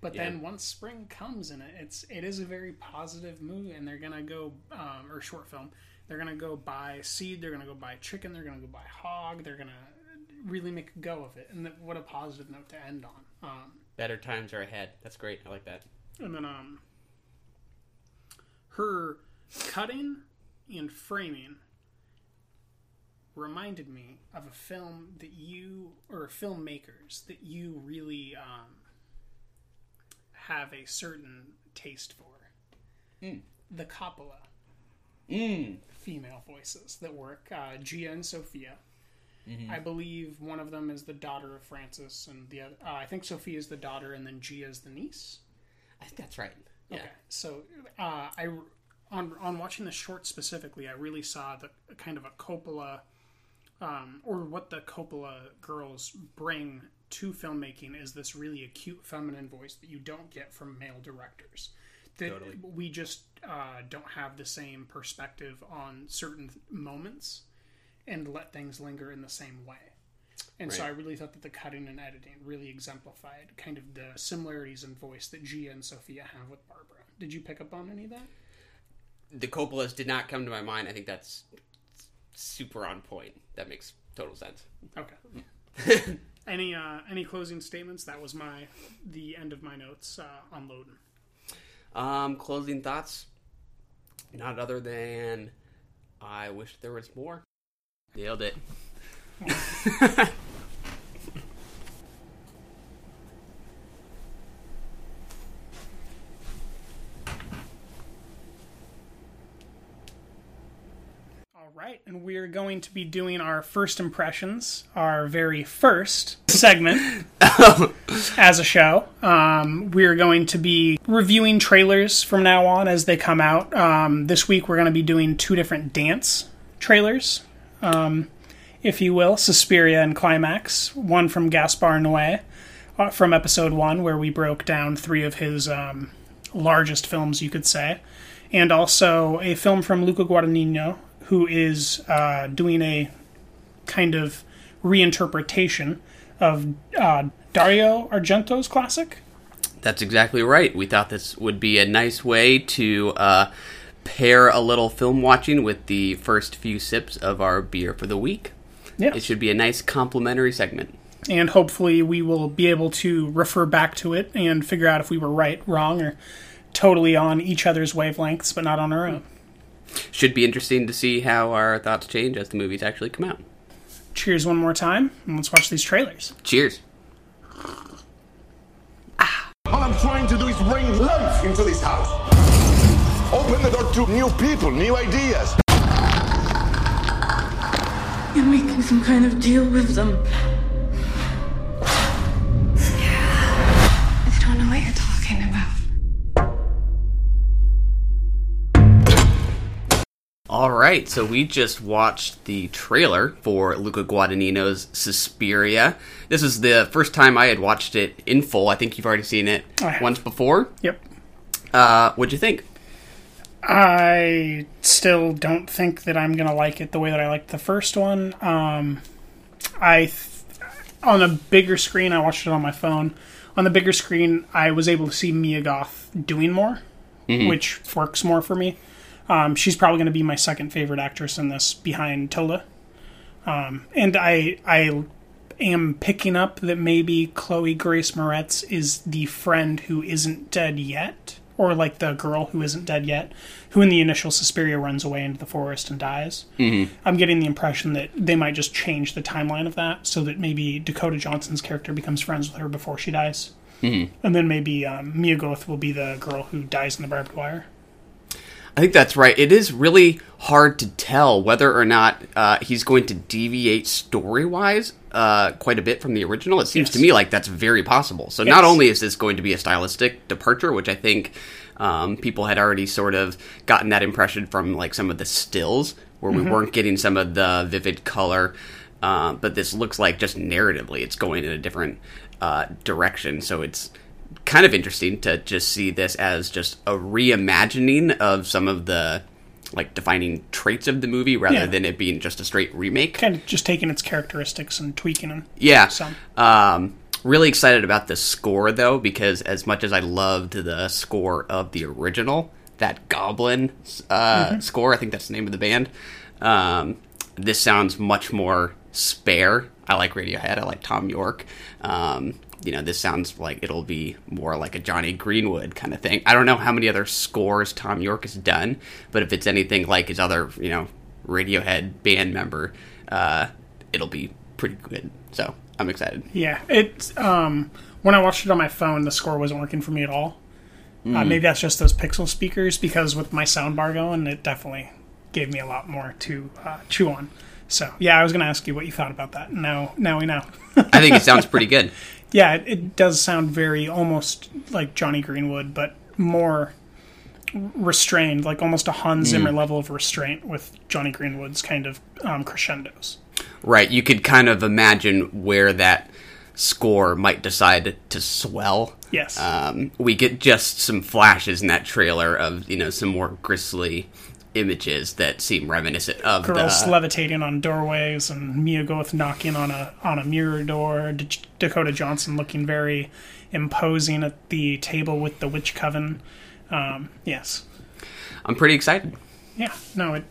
[SPEAKER 3] But
[SPEAKER 4] Yeah.
[SPEAKER 3] then once spring comes in it, it's it is a very positive mood, and they're gonna go um, or short film. They're gonna go buy seed. They're gonna go buy chicken. They're gonna go buy hog. They're gonna really make a go of it. And that, what a positive note to end on. Um,
[SPEAKER 4] Better times are ahead. That's great. I like that.
[SPEAKER 3] and then um, her cutting and framing reminded me of a film that you or filmmakers that you really um, have a certain taste for. The Coppola
[SPEAKER 4] Mm.
[SPEAKER 3] female voices that work. Uh, Gia and Sofia. I believe one of them is the daughter of Francis, and the other. Uh, I think Sophie is the daughter, and then Gia is the niece.
[SPEAKER 4] I think that's right. Yeah.
[SPEAKER 3] Okay, so uh, I on on watching the short specifically, I really saw the kind of a Coppola, um, or what the Coppola girls bring to filmmaking is this really acute feminine voice that you don't get from male directors. That
[SPEAKER 4] Totally.
[SPEAKER 3] we just uh, don't have the same perspective on certain moments and let things linger in the same way. And so I really thought that the cutting and editing really exemplified kind of the similarities in voice that Gia and Sofia have with Barbara. Did you pick up on any of that?
[SPEAKER 4] The Coppolas did not come to my mind. I think that's super on point. That makes total sense.
[SPEAKER 3] Okay. any uh, any closing statements? That was my the end of my notes uh, on Loden.
[SPEAKER 4] Um, closing thoughts. Not other than I wish there was more. Nailed it.
[SPEAKER 3] All right, and we are going to be doing our first impressions, our very first segment as a show. Um, we are going to be reviewing trailers from now on as they come out. Um, this week, we're going to be doing two different dance trailers, um, if you will Suspiria and Climax. One from Gaspar Noé uh, from episode one, where we broke down three of his um, largest films, you could say, and also a film from Luca Guadagnino, who is uh, doing a kind of reinterpretation of uh, Dario Argento's classic.
[SPEAKER 4] That's exactly right. We thought this would be a nice way to uh, pair a little film watching with the first few sips of our beer for the week.
[SPEAKER 3] Yeah.
[SPEAKER 4] It should be a nice complimentary segment.
[SPEAKER 3] and hopefully we will be able to refer back to it and figure out if we were right, wrong, or totally on each other's wavelengths, but not on our own.
[SPEAKER 4] Should be interesting to see how our thoughts change as the movies actually come out.
[SPEAKER 3] Cheers one more time, and let's watch these trailers.
[SPEAKER 4] Cheers.
[SPEAKER 5] All I'm trying to do is bring life into this house. Open the door to new people, new ideas.
[SPEAKER 6] You're making some kind of deal with them.
[SPEAKER 1] I don't know what you're talking about.
[SPEAKER 4] All right, so we just watched the trailer for Luca Guadagnino's Suspiria. This is the first time I had watched it in full. I think you've already seen it once before.
[SPEAKER 3] Yep.
[SPEAKER 4] Uh, what'd you think?
[SPEAKER 3] I still don't think that I'm gonna like it the way that I liked the first one. Um, I th- on a bigger screen, I watched it on my phone. On the bigger screen, I was able to see Mia Goth doing more, which works more for me. Um, she's probably going to be my second favorite actress in this, behind Tilda. Um, and I I am picking up that maybe Chloe Grace Moretz is the friend who isn't dead yet, or like the girl who isn't dead yet, who in the initial Suspiria runs away into the forest and dies. Mm-hmm. I'm getting the impression that they might just change the timeline of that so that maybe Dakota Johnson's character becomes friends with her before she dies. Mm-hmm. And then maybe um, Mia Goth will be the girl who dies in the barbed wire.
[SPEAKER 4] I think that's right. It is really hard to tell whether or not uh, he's going to deviate story wise uh, quite a bit from the original. It seems
[SPEAKER 3] Yes.
[SPEAKER 4] to me like that's very possible. So not only is this going to be a stylistic departure, which I think um, people had already sort of gotten that impression from like some of the stills where we weren't getting some of the vivid color. Uh, but this looks like just narratively, it's going in a different uh, direction. So it's kind of interesting to just see this as just a reimagining of some of the like defining traits of the movie rather
[SPEAKER 3] Yeah.
[SPEAKER 4] than it being just a straight remake.
[SPEAKER 3] Kind of just taking its characteristics and tweaking them.
[SPEAKER 4] Yeah.
[SPEAKER 3] Some.
[SPEAKER 4] Um, really excited about the score though, because as much as I loved the score of the original, that Goblin uh, score, I think that's the name of the band. Um, this sounds much more spare. I like Radiohead. I like Thom Yorke. Um, you know, this sounds like it'll be more like a Jonny Greenwood kind of thing. I don't know how many other scores Thom Yorke has done, but if it's anything like his other, you know, Radiohead band member, uh, it'll be pretty good. So I'm excited.
[SPEAKER 3] Yeah, it. Um, when I watched it on my phone, the score wasn't working for me at all. Uh, maybe that's just those Pixel speakers because with my soundbar going, it definitely gave me a lot more to uh, chew on. So yeah, I was going to ask you what you thought about that. Now, now we know.
[SPEAKER 4] I think it sounds pretty good.
[SPEAKER 3] yeah, it, it does sound very almost like Jonny Greenwood, but more restrained, like almost a Hans Zimmer level of restraint with Jonny Greenwood's kind of um, crescendos.
[SPEAKER 4] Right. You could kind of imagine where that score might decide to swell.
[SPEAKER 3] Yes.
[SPEAKER 4] Um, we get just some flashes in that trailer of, you know, some more grisly images that seem reminiscent of
[SPEAKER 3] girls
[SPEAKER 4] the.
[SPEAKER 3] levitating on doorways and Mia Goth knocking on a on a mirror door. D- Dakota Johnson looking very imposing at the table with the witch coven. Um, yes,
[SPEAKER 4] I'm pretty excited.
[SPEAKER 3] yeah, no, it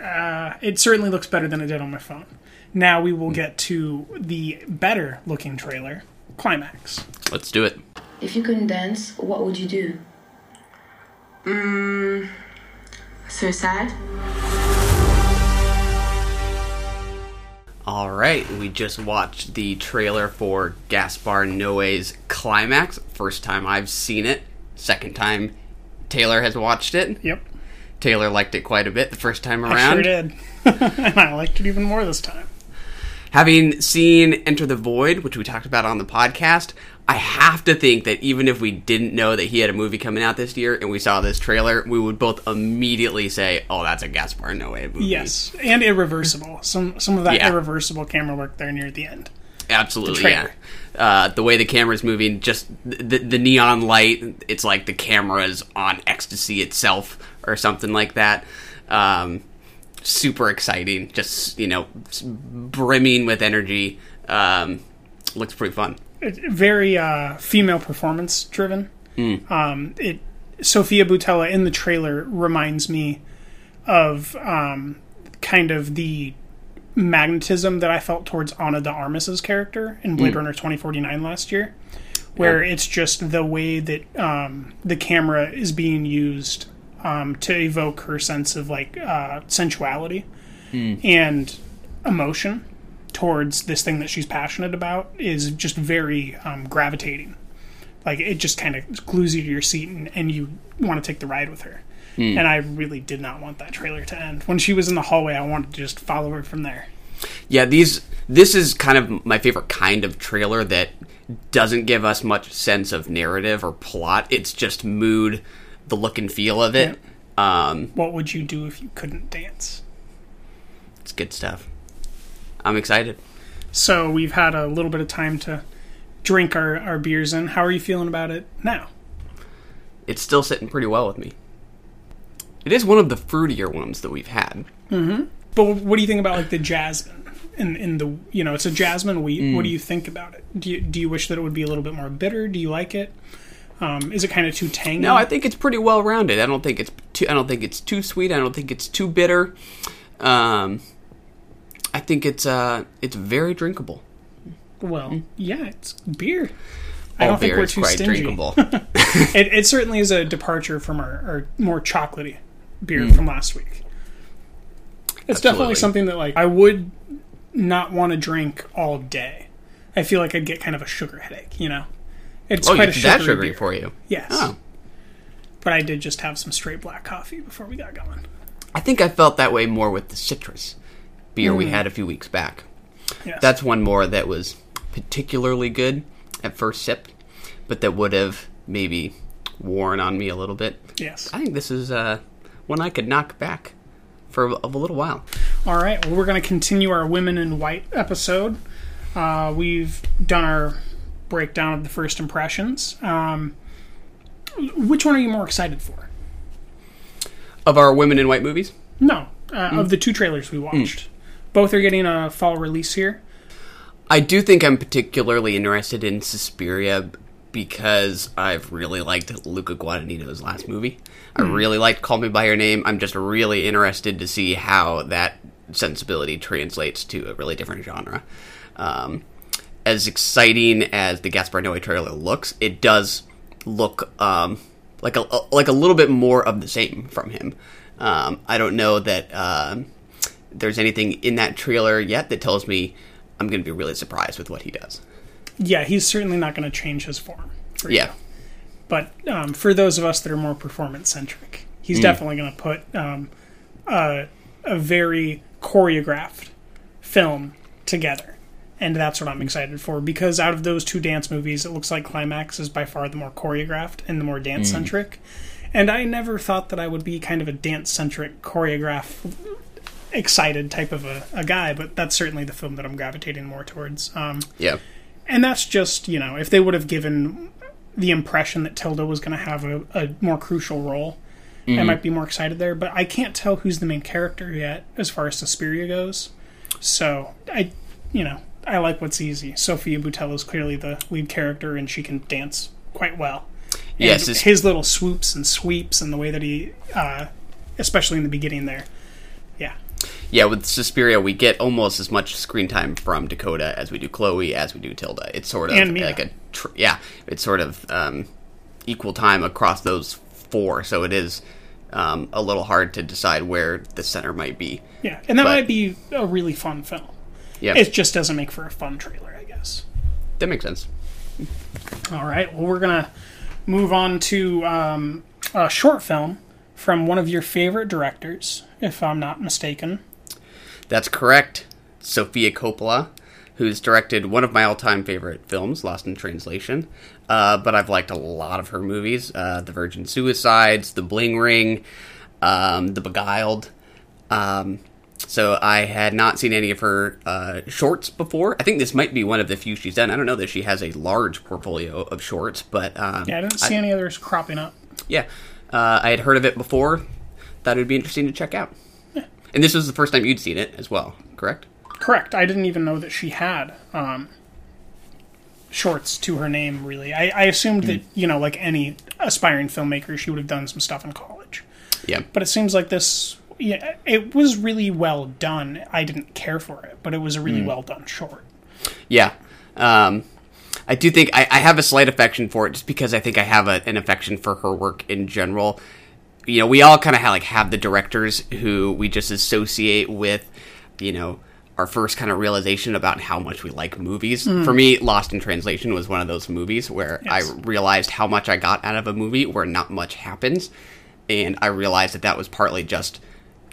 [SPEAKER 3] uh, it certainly looks better than it did on my phone. Now we will get to the better looking trailer, climax.
[SPEAKER 4] Let's do it.
[SPEAKER 7] If you couldn't dance, what would you do?
[SPEAKER 6] Suicide?
[SPEAKER 4] All right, we just watched the trailer for Gaspar Noé's Climax. First time I've seen it. Second time Taylor has watched it.
[SPEAKER 3] Yep,
[SPEAKER 4] Taylor liked it quite a bit the first time
[SPEAKER 3] I
[SPEAKER 4] around.
[SPEAKER 3] sure did, and I liked it even more this time.
[SPEAKER 4] Having seen Enter the Void, which we talked about on the podcast, I have to think that even if we didn't know that he had a movie coming out this year and we saw this trailer, we would both immediately say, "Oh, that's a Gaspar Noé movie."
[SPEAKER 3] Yes, and irreversible. Some some of that
[SPEAKER 4] Yeah.
[SPEAKER 3] irreversible camera work there near the end.
[SPEAKER 4] absolutely.
[SPEAKER 3] The
[SPEAKER 4] Yeah, uh, the way the camera's moving, just the, the neon light. It's like the camera's on ecstasy itself, or something like that. Um, super exciting. Just you know, brimming with energy. Um, looks pretty fun.
[SPEAKER 3] Very uh, female performance driven. Um, it Sofia Boutella in the trailer reminds me of um, kind of the magnetism that I felt towards Ana de Armas's character in Blade
[SPEAKER 4] Mm.
[SPEAKER 3] Runner 2049 last year, where it's just the way that um, the camera is being used um, to evoke her sense of like uh, sensuality and emotion towards this thing that she's passionate about is just very um, gravitating. Like it just kind of glues you to your seat and, and you want to take the ride with her. And I really did not want that trailer to end. When she was in the hallway, I wanted to just follow her from there.
[SPEAKER 4] Yeah, these this is kind of my favorite kind of trailer that doesn't give us much sense of narrative or plot. It's just mood, the look and feel of it. Um,
[SPEAKER 3] What would you do if you couldn't dance?
[SPEAKER 4] it's good stuff. I'm excited.
[SPEAKER 3] So we've had a little bit of time to drink our, our beers in. How are you feeling about it now?
[SPEAKER 4] It's still sitting pretty well with me. It is one of the fruitier ones that we've had.
[SPEAKER 3] But what do you think about like the jasmine in in the you know it's a jasmine wheat? What do you think about it? Do you do you wish that it would be a little bit more bitter? Do you like it? Um, is it kind of too tangy?
[SPEAKER 4] No, I think it's pretty well rounded. I don't think it's too. I don't think it's too sweet. I don't think it's too bitter. Um, I think it's uh, it's very drinkable.
[SPEAKER 3] well, yeah, it's beer. I don't think we're too stingy.
[SPEAKER 4] drinkable.
[SPEAKER 3] It, it certainly is a departure from our, our more chocolatey beer
[SPEAKER 4] Mm.
[SPEAKER 3] from last week. It's definitely something that like I would not want to drink all day. I feel like I'd get kind of a sugar headache. You know, it's
[SPEAKER 4] oh,
[SPEAKER 3] quite a
[SPEAKER 4] it's that
[SPEAKER 3] sugary
[SPEAKER 4] sugary
[SPEAKER 3] beer.
[SPEAKER 4] for you?
[SPEAKER 3] Yes,
[SPEAKER 4] Oh,
[SPEAKER 3] but I did just have some straight black coffee before we got going.
[SPEAKER 4] I think I felt that way more with the citrus beer
[SPEAKER 3] Mm.
[SPEAKER 4] we had a few weeks back.
[SPEAKER 3] Yes.
[SPEAKER 4] That's one more that was particularly good at first sip, but that would have maybe worn on me a little bit.
[SPEAKER 3] yes.
[SPEAKER 4] I think this is uh, one I could knock back for a, a little while.
[SPEAKER 3] All right. Well, we're going to continue our Women in White episode. Uh, we've done our breakdown of the first impressions. Um, which one are you more excited for?
[SPEAKER 4] Of our women in white movies,
[SPEAKER 3] No, uh, of the two trailers we watched. Both are getting a fall release here.
[SPEAKER 4] I do think I'm particularly interested in Suspiria because I've really liked Luca Guadagnino's last movie. I really liked Call Me by Your Name. I'm just really interested to see how that sensibility translates to a really different genre. Um, as exciting as the Gaspar Noé trailer looks, it does look um, like a like a little bit more of the same from him. Um, I don't know that uh, there's anything in that trailer yet that tells me I'm going to be really surprised with what he does.
[SPEAKER 3] Yeah, he's certainly not going to change his form. For you.
[SPEAKER 4] Yeah,
[SPEAKER 3] But um, for those of us that are more performance centric, he's definitely going to put um, a, a very choreographed film together. And that's what I'm excited for because out of those two dance movies, it looks like Climax is by far the more choreographed and the more dance centric. And I never thought that I would be kind of a dance centric, choreograph excited type of a, a guy, but that's certainly the film that I'm gravitating more towards. Um,
[SPEAKER 4] yeah,
[SPEAKER 3] and that's just you know if they would have given the impression that Tilda was going to have a, a more crucial role, I might be more excited there. But I can't tell who's the main character yet as far as Suspiria goes. So I, you know, I like what's easy. Sofia Boutella is clearly the lead character, and she can dance quite well. And
[SPEAKER 4] Yes,
[SPEAKER 3] his little swoops and sweeps and the way that he, uh, especially in the beginning there, yeah.
[SPEAKER 4] With Suspiria, we get almost as much screen time from Dakota as we do Chloe, as we do Tilda. It's sort of like a tr- yeah. It's sort of um, equal time across those four, so it is um, a little hard to decide where the center might be.
[SPEAKER 3] yeah, and that
[SPEAKER 4] But-
[SPEAKER 3] might be a really fun film.
[SPEAKER 4] Yeah,
[SPEAKER 3] It just doesn't make for a fun trailer, I guess.
[SPEAKER 4] that makes sense.
[SPEAKER 3] All right. Well, we're gonna move on to um, a short film from one of your favorite directors, if I'm not mistaken.
[SPEAKER 4] That's correct. Sofia Coppola, who's directed one of my all-time favorite films, Lost in Translation. Uh, but I've liked a lot of her movies: uh, The Virgin Suicides, The Bling Ring, um, The Beguiled. Um, so I had not seen any of her uh, shorts before. I think this might be one of the few she's done. I don't know that she has a large portfolio of shorts, but um,
[SPEAKER 3] Yeah, I didn't see any others cropping up.
[SPEAKER 4] yeah, uh, I had heard of it before. Thought it would be interesting to check out. And this was the first time you'd seen it as well, correct?
[SPEAKER 3] Correct. I didn't even know that she had um, shorts to her name. Really, I, I assumed that you know, like any aspiring filmmaker, she would have done some stuff in college.
[SPEAKER 4] Yeah.
[SPEAKER 3] But it seems like this yeah, it was really well done. I didn't care for it, but it was a really well done short.
[SPEAKER 4] Yeah. Um, I do think I, I have a slight affection for it just because I think I have a, an affection for her work in general. You know, we all kind of have, like have the directors who we just associate with, you know, our first kind of realization about how much we like movies. Hmm. For me, Lost in Translation was one of those movies where
[SPEAKER 3] Yes.
[SPEAKER 4] I realized how much I got out of a movie where not much happens, and I realized that that was partly just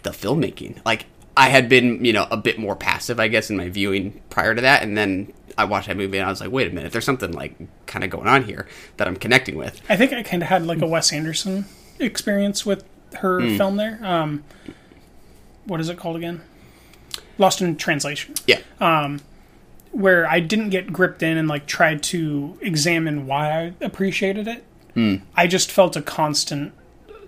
[SPEAKER 4] the filmmaking. Like I had been, you know, a bit more passive, I guess, in my viewing prior to that, and then I watched that movie and I was like, wait a minute, there's something like kind of going on here that I'm connecting with.
[SPEAKER 3] I think I kind of had like a Wes Anderson experience with her hmm. film there. Um, what is it called again? Lost in Translation.
[SPEAKER 4] Yeah, um,
[SPEAKER 3] where I didn't get gripped in and like tried to examine why I appreciated it. Hmm. I just felt a constant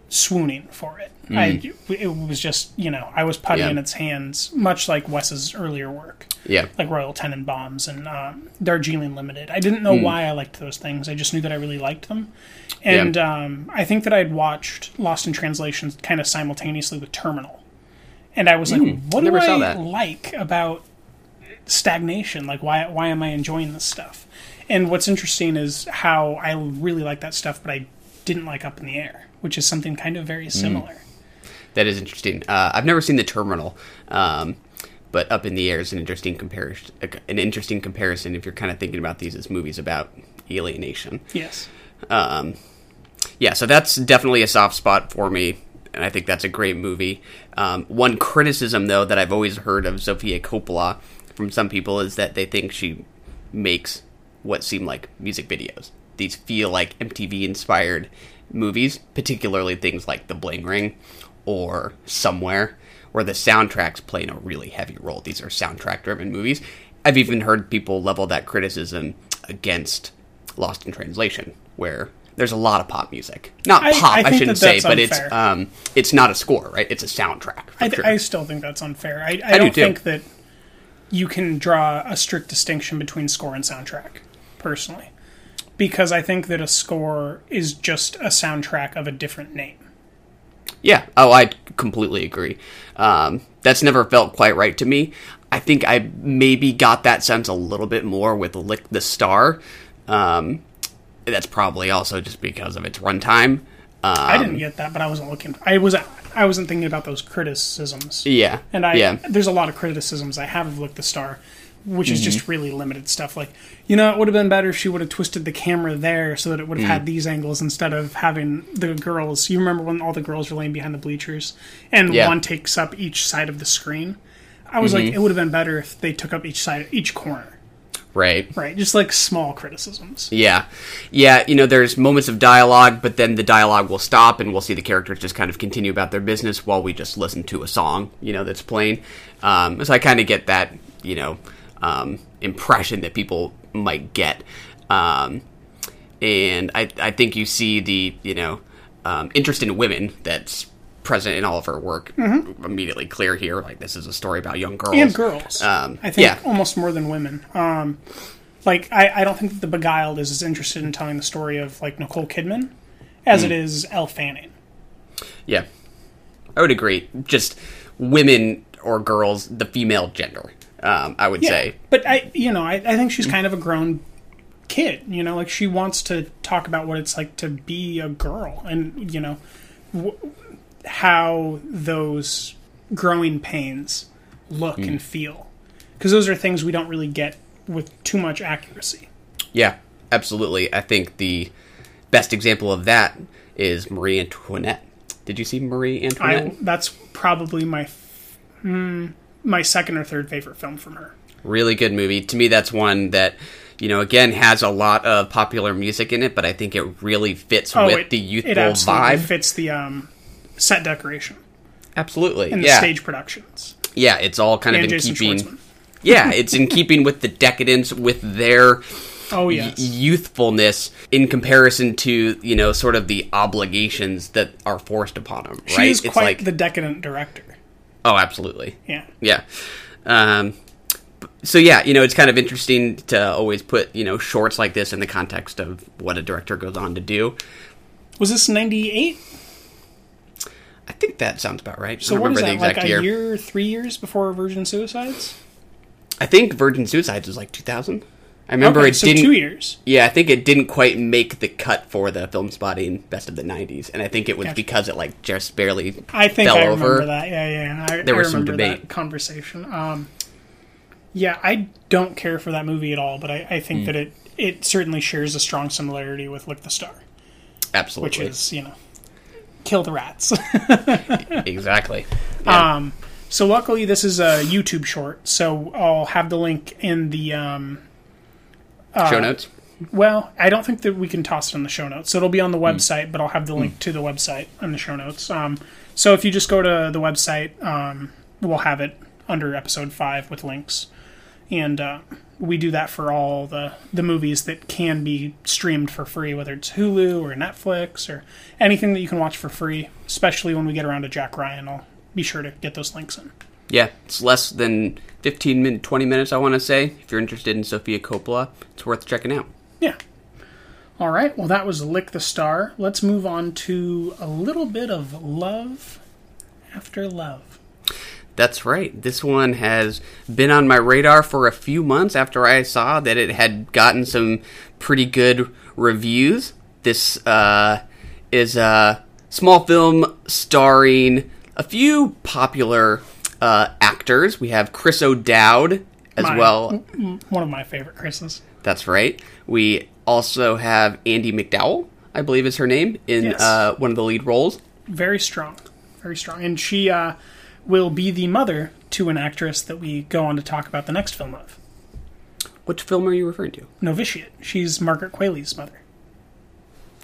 [SPEAKER 3] swooning for it. I it was just you know I was putty
[SPEAKER 4] Yeah.
[SPEAKER 3] in its hands, much like Wes's earlier work,
[SPEAKER 4] yeah,
[SPEAKER 3] like Royal Tenenbaums and um, Darjeeling Limited. I didn't know why I liked those things. I just knew that I really liked them, and um, I think that I'd watched Lost in Translation kind of simultaneously with Terminal, and I was like, what do I
[SPEAKER 4] that.
[SPEAKER 3] like about stagnation. Like, why why am I enjoying this stuff? And what's interesting is how I really like that stuff, but I didn't like Up in the Air, which is something kind of very similar.
[SPEAKER 4] That is interesting. Uh, I've never seen the Terminal, um, but Up in the Air is an interesting comparison. An interesting comparison if you're kind of thinking about these as movies about alienation.
[SPEAKER 3] Yes.
[SPEAKER 4] Um, yeah, so that's definitely a soft spot for me, and I think that's a great movie. Um, one criticism, though, that I've always heard of Sofia Coppola from some people is that they think she makes what seem like music videos. These feel like MTV inspired movies, particularly things like The Bling Ring or Somewhere, where the soundtracks play in a really heavy role. These are soundtrack driven movies. I've even heard people level that criticism against Lost in Translation, where there's a lot of pop music. Not
[SPEAKER 3] I-
[SPEAKER 4] pop,
[SPEAKER 3] I
[SPEAKER 4] I, shouldn't
[SPEAKER 3] that
[SPEAKER 4] say, but it's um, it's not a score, right? It's a soundtrack.
[SPEAKER 3] I,
[SPEAKER 4] sure.
[SPEAKER 3] I still think that's unfair. I, I,
[SPEAKER 4] do
[SPEAKER 3] don't
[SPEAKER 4] too.
[SPEAKER 3] think that you can draw a strict distinction between score and soundtrack, personally. Because I think that a score is just a soundtrack of a different name.
[SPEAKER 4] Yeah. Oh, I completely agree. Um, that's never felt quite right to me. I think I maybe got that sense a little bit more with Lick the Star. Um, that's probably also just because of its runtime. Um,
[SPEAKER 3] I didn't get that, but I wasn't looking. I was. I wasn't thinking about those criticisms.
[SPEAKER 4] Yeah.
[SPEAKER 3] And I,
[SPEAKER 4] yeah.
[SPEAKER 3] there's a lot of criticisms I have of Lick the Star, which is
[SPEAKER 4] Mm-hmm.
[SPEAKER 3] just really limited stuff. Like, you know, it would have been better if she would have twisted the camera there so that it would have
[SPEAKER 4] Mm.
[SPEAKER 3] had these angles instead of having the girls. You remember when all the girls were laying behind the bleachers and
[SPEAKER 4] Yeah. Mm-hmm.
[SPEAKER 3] one takes up each side of the screen? I was like, it would have been better if they took up each side, each corner.
[SPEAKER 4] Right.
[SPEAKER 3] Right. Just like small criticisms.
[SPEAKER 4] Yeah. Yeah, you know, there's moments of dialogue, but then the dialogue will stop and we'll see the characters just kind of continue about their business while we just listen to a song, you know, that's playing. Um, so I kind of get that, you know, um, impression that people might get. Um, and I, I think you see the, you know, um, interest in women that's present in all of her work immediately clear here. Like, this is a story about young girls.
[SPEAKER 3] and girls.
[SPEAKER 4] Um,
[SPEAKER 3] I think
[SPEAKER 4] yeah.
[SPEAKER 3] almost more than women. Um, like I, I don't think that the Beguiled is as interested in telling the story of like Nicole Kidman as
[SPEAKER 4] Hmm.
[SPEAKER 3] it is Elle Fanning.
[SPEAKER 4] Yeah, I would agree. Just women or girls, the female gender. Um, I would
[SPEAKER 3] Yeah,
[SPEAKER 4] say.
[SPEAKER 3] but I, you know, I, I think she's kind of a grown kid. You know, like she wants to talk about what it's like to be a girl, and you know, w- how those growing pains look
[SPEAKER 4] Hmm.
[SPEAKER 3] and feel, because those are things we don't really get with too much accuracy.
[SPEAKER 4] Yeah, absolutely. I think the best example of that is Marie Antoinette. Did you see Marie Antoinette?
[SPEAKER 3] I that's probably my f- mm, my second or third favorite film from her.
[SPEAKER 4] really good movie. To me, that's one that you know again has a lot of popular music in it, but I think it really fits with
[SPEAKER 3] Oh, it,
[SPEAKER 4] the youthful
[SPEAKER 3] it absolutely
[SPEAKER 4] vibe.
[SPEAKER 3] fits the um, set decoration
[SPEAKER 4] Absolutely,
[SPEAKER 3] and the
[SPEAKER 4] yeah,
[SPEAKER 3] stage productions
[SPEAKER 4] yeah. It's all kind
[SPEAKER 3] and
[SPEAKER 4] of in
[SPEAKER 3] Jason
[SPEAKER 4] keeping. Yeah, it's in keeping with the decadence with their
[SPEAKER 3] Oh
[SPEAKER 4] y-
[SPEAKER 3] yes,
[SPEAKER 4] youthfulness in comparison to you know sort of the obligations that are forced upon them.
[SPEAKER 3] she
[SPEAKER 4] Right?
[SPEAKER 3] is
[SPEAKER 4] it's
[SPEAKER 3] quite
[SPEAKER 4] like
[SPEAKER 3] the decadent director.
[SPEAKER 4] Oh, absolutely.
[SPEAKER 3] Yeah,
[SPEAKER 4] Yeah. Um, so yeah, you know, it's kind of interesting to always put you know shorts like this in the context of what a director goes on to do.
[SPEAKER 3] was this ninety eight?
[SPEAKER 4] I think that sounds about right.
[SPEAKER 3] So
[SPEAKER 4] I don't
[SPEAKER 3] what is
[SPEAKER 4] remember
[SPEAKER 3] that?
[SPEAKER 4] the
[SPEAKER 3] Like
[SPEAKER 4] exact
[SPEAKER 3] a year, three years before Virgin Suicides?
[SPEAKER 4] I think Virgin Suicides was like 2000. I remember
[SPEAKER 3] okay,
[SPEAKER 4] it
[SPEAKER 3] so
[SPEAKER 4] didn't.
[SPEAKER 3] two years.
[SPEAKER 4] Yeah, I think it didn't quite make the cut for the Filmspotting best of the '90s, and I think it was
[SPEAKER 3] Gotcha.
[SPEAKER 4] because it like just barely
[SPEAKER 3] I think
[SPEAKER 4] fell
[SPEAKER 3] I
[SPEAKER 4] over.
[SPEAKER 3] remember that. Yeah, yeah. I,
[SPEAKER 4] There
[SPEAKER 3] I
[SPEAKER 4] was some debate.
[SPEAKER 3] that conversation. Um, yeah, I don't care for that movie at all, but I, I think
[SPEAKER 4] Hmm.
[SPEAKER 3] that it it certainly shares a strong similarity with Lick the Star,
[SPEAKER 4] Absolutely,
[SPEAKER 3] which is you know, kill the rats.
[SPEAKER 4] exactly. Yeah.
[SPEAKER 3] Um, so luckily this is a YouTube short, so I'll have the link in the. Um, uh,
[SPEAKER 4] Show notes.
[SPEAKER 3] well, I don't think that we can toss it in the show notes, so it'll be on
[SPEAKER 4] Hmm.
[SPEAKER 3] the website, but I'll have the link to the website in the show notes. Um, so if you just go to the website, um, we'll have it under episode five with links, and uh, we do that for all the the movies that can be streamed for free, whether it's Hulu or Netflix or anything that you can watch for free. Especially when we get around to Jack Ryan, I'll be sure to get those links in.
[SPEAKER 4] Yeah, it's less than 15 min 20 minutes. I want to say. If you're interested in Sofia Coppola, it's worth checking out.
[SPEAKER 3] Yeah. All right. Well, that was Lick the Star. Let's move on to a little bit of love after love.
[SPEAKER 4] That's right. This one has been on my radar for a few months after I saw that it had gotten some pretty good reviews. This uh, is a small film starring a few popular uh, actors. We have Chris O'Dowd as
[SPEAKER 3] My-
[SPEAKER 4] well.
[SPEAKER 3] One of my favorite Chris's.
[SPEAKER 4] That's right. We also have Andie MacDowell, I believe is her name, in
[SPEAKER 3] Yes.
[SPEAKER 4] uh, one of the lead roles.
[SPEAKER 3] Very strong. Very strong. And she uh, will be the mother to an actress that we go on to talk about the next film of.
[SPEAKER 4] Which film are you referring to?
[SPEAKER 3] Novitiate. She's Margaret Qualley's mother.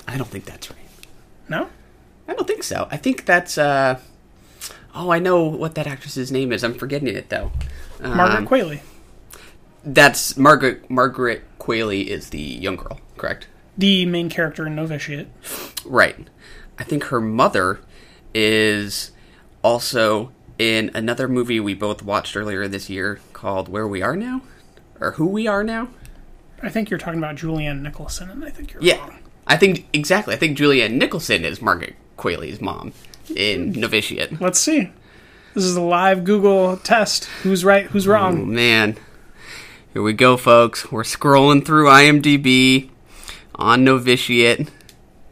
[SPEAKER 4] I don't think that's right.
[SPEAKER 3] No?
[SPEAKER 4] I don't think so. I think that's uh Oh, I know what that actress's name is. I'm forgetting it though. Um,
[SPEAKER 3] Margaret Qualley.
[SPEAKER 4] That's Margaret Margaret Qualley is the young girl, correct?
[SPEAKER 3] The main character in Novitiate.
[SPEAKER 4] Right. I think her mother is also in another movie we both watched earlier this year called Where We Are Now or Who We Are Now.
[SPEAKER 3] I think you're talking about Julianne Nicholson, and I think you're
[SPEAKER 4] Yeah.
[SPEAKER 3] wrong.
[SPEAKER 4] I think exactly. I think Julianne Nicholson is Margaret Qualley's mom in Novitiate.
[SPEAKER 3] Let's see. This is a live Google test. Who's right? Who's
[SPEAKER 4] Oh
[SPEAKER 3] wrong?
[SPEAKER 4] man. Here we go, folks. We're scrolling through IMDb on Novitiate.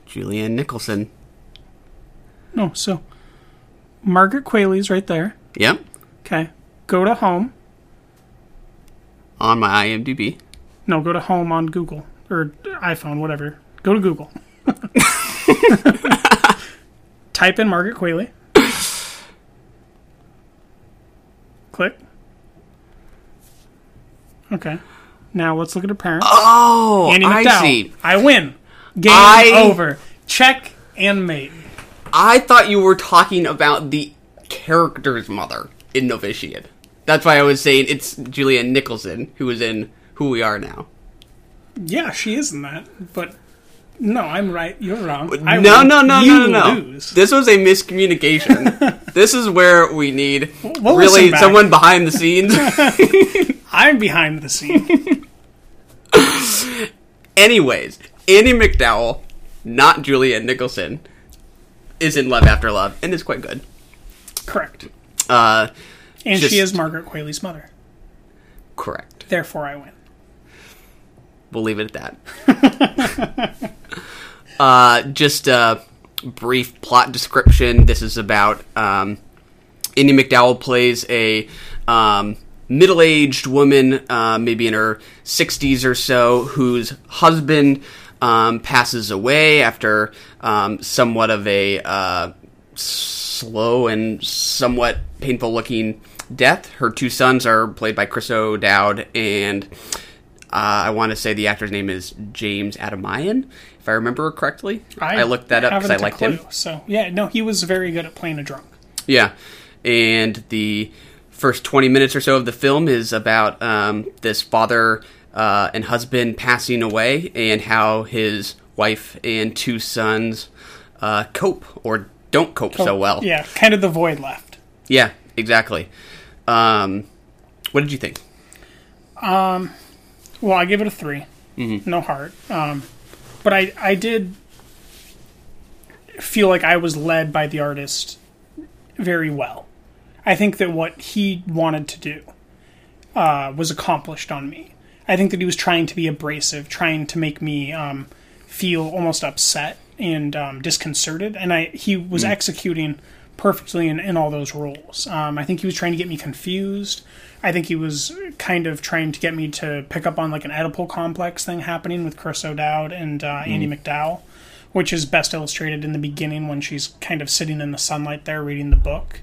[SPEAKER 4] Julianne Nicholson.
[SPEAKER 3] No. So Margaret Qualley's right there.
[SPEAKER 4] Yep.
[SPEAKER 3] Okay. Go to home.
[SPEAKER 4] On my IMDb.
[SPEAKER 3] No, go to home on Google or iPhone, whatever. Go to Google. Type in Margaret Qualley. Click. Okay. Now let's look at her parents.
[SPEAKER 4] Oh,
[SPEAKER 3] Andie
[SPEAKER 4] I see.
[SPEAKER 3] I win. Game
[SPEAKER 4] I-
[SPEAKER 3] over. Check and mate.
[SPEAKER 4] I thought you were talking about the character's mother in Novitiate. That's why I was saying it's Julianne Nicholson who is in Who We Are Now.
[SPEAKER 3] Yeah, she is in that. But no, I'm right. You're wrong. I
[SPEAKER 4] no, no, no,
[SPEAKER 3] you
[SPEAKER 4] no, no, no.
[SPEAKER 3] Lose.
[SPEAKER 4] This was a miscommunication. this is where we need
[SPEAKER 3] We'll
[SPEAKER 4] really someone behind the scenes.
[SPEAKER 3] I'm behind the scene.
[SPEAKER 4] Anyways, Andie MacDowell, not Julianne Nicholson, is in Love After Love and is quite good.
[SPEAKER 3] Correct.
[SPEAKER 4] Uh,
[SPEAKER 3] And
[SPEAKER 4] Just-
[SPEAKER 3] she is Margaret Qualley's mother.
[SPEAKER 4] correct.
[SPEAKER 3] Therefore, I win.
[SPEAKER 4] We'll leave it at that. Uh, just a brief plot description. This is about um, Andie MacDowell plays a um, middle-aged woman, uh, maybe in her 60s or so, whose husband um, passes away after um, somewhat of a uh, slow and somewhat painful-looking death. Her two sons are played by Chris O'Dowd and uh, I want to say the actor's name is James Adomian, if I remember correctly. I, looked that up because I liked him.
[SPEAKER 3] So yeah, no, he was very good at playing a drunk.
[SPEAKER 4] Yeah, and the first twenty minutes or so of the film is about um, this father uh, and husband passing away, and how his wife and two sons uh, cope or don't cope so well.
[SPEAKER 3] Yeah, kind of the void left.
[SPEAKER 4] Yeah, exactly. Um, what did you think?
[SPEAKER 3] Well, I give it a 3
[SPEAKER 4] Mm-hmm.
[SPEAKER 3] No heart. Um, but I I did feel like I was led by the artist very well. I think that what he wanted to do uh, was accomplished on me. I think that he was trying to be abrasive, trying to make me um, feel almost upset and um, disconcerted, and I he was executing perfectly in, in all those roles. Um, I think he was trying to get me confused. I think he was kind of trying to get me to pick up on like an Oedipal complex thing happening with Chris O'Dowd and uh, Andie MacDowell, which is best illustrated in the beginning when she's kind of sitting in the sunlight there reading the book.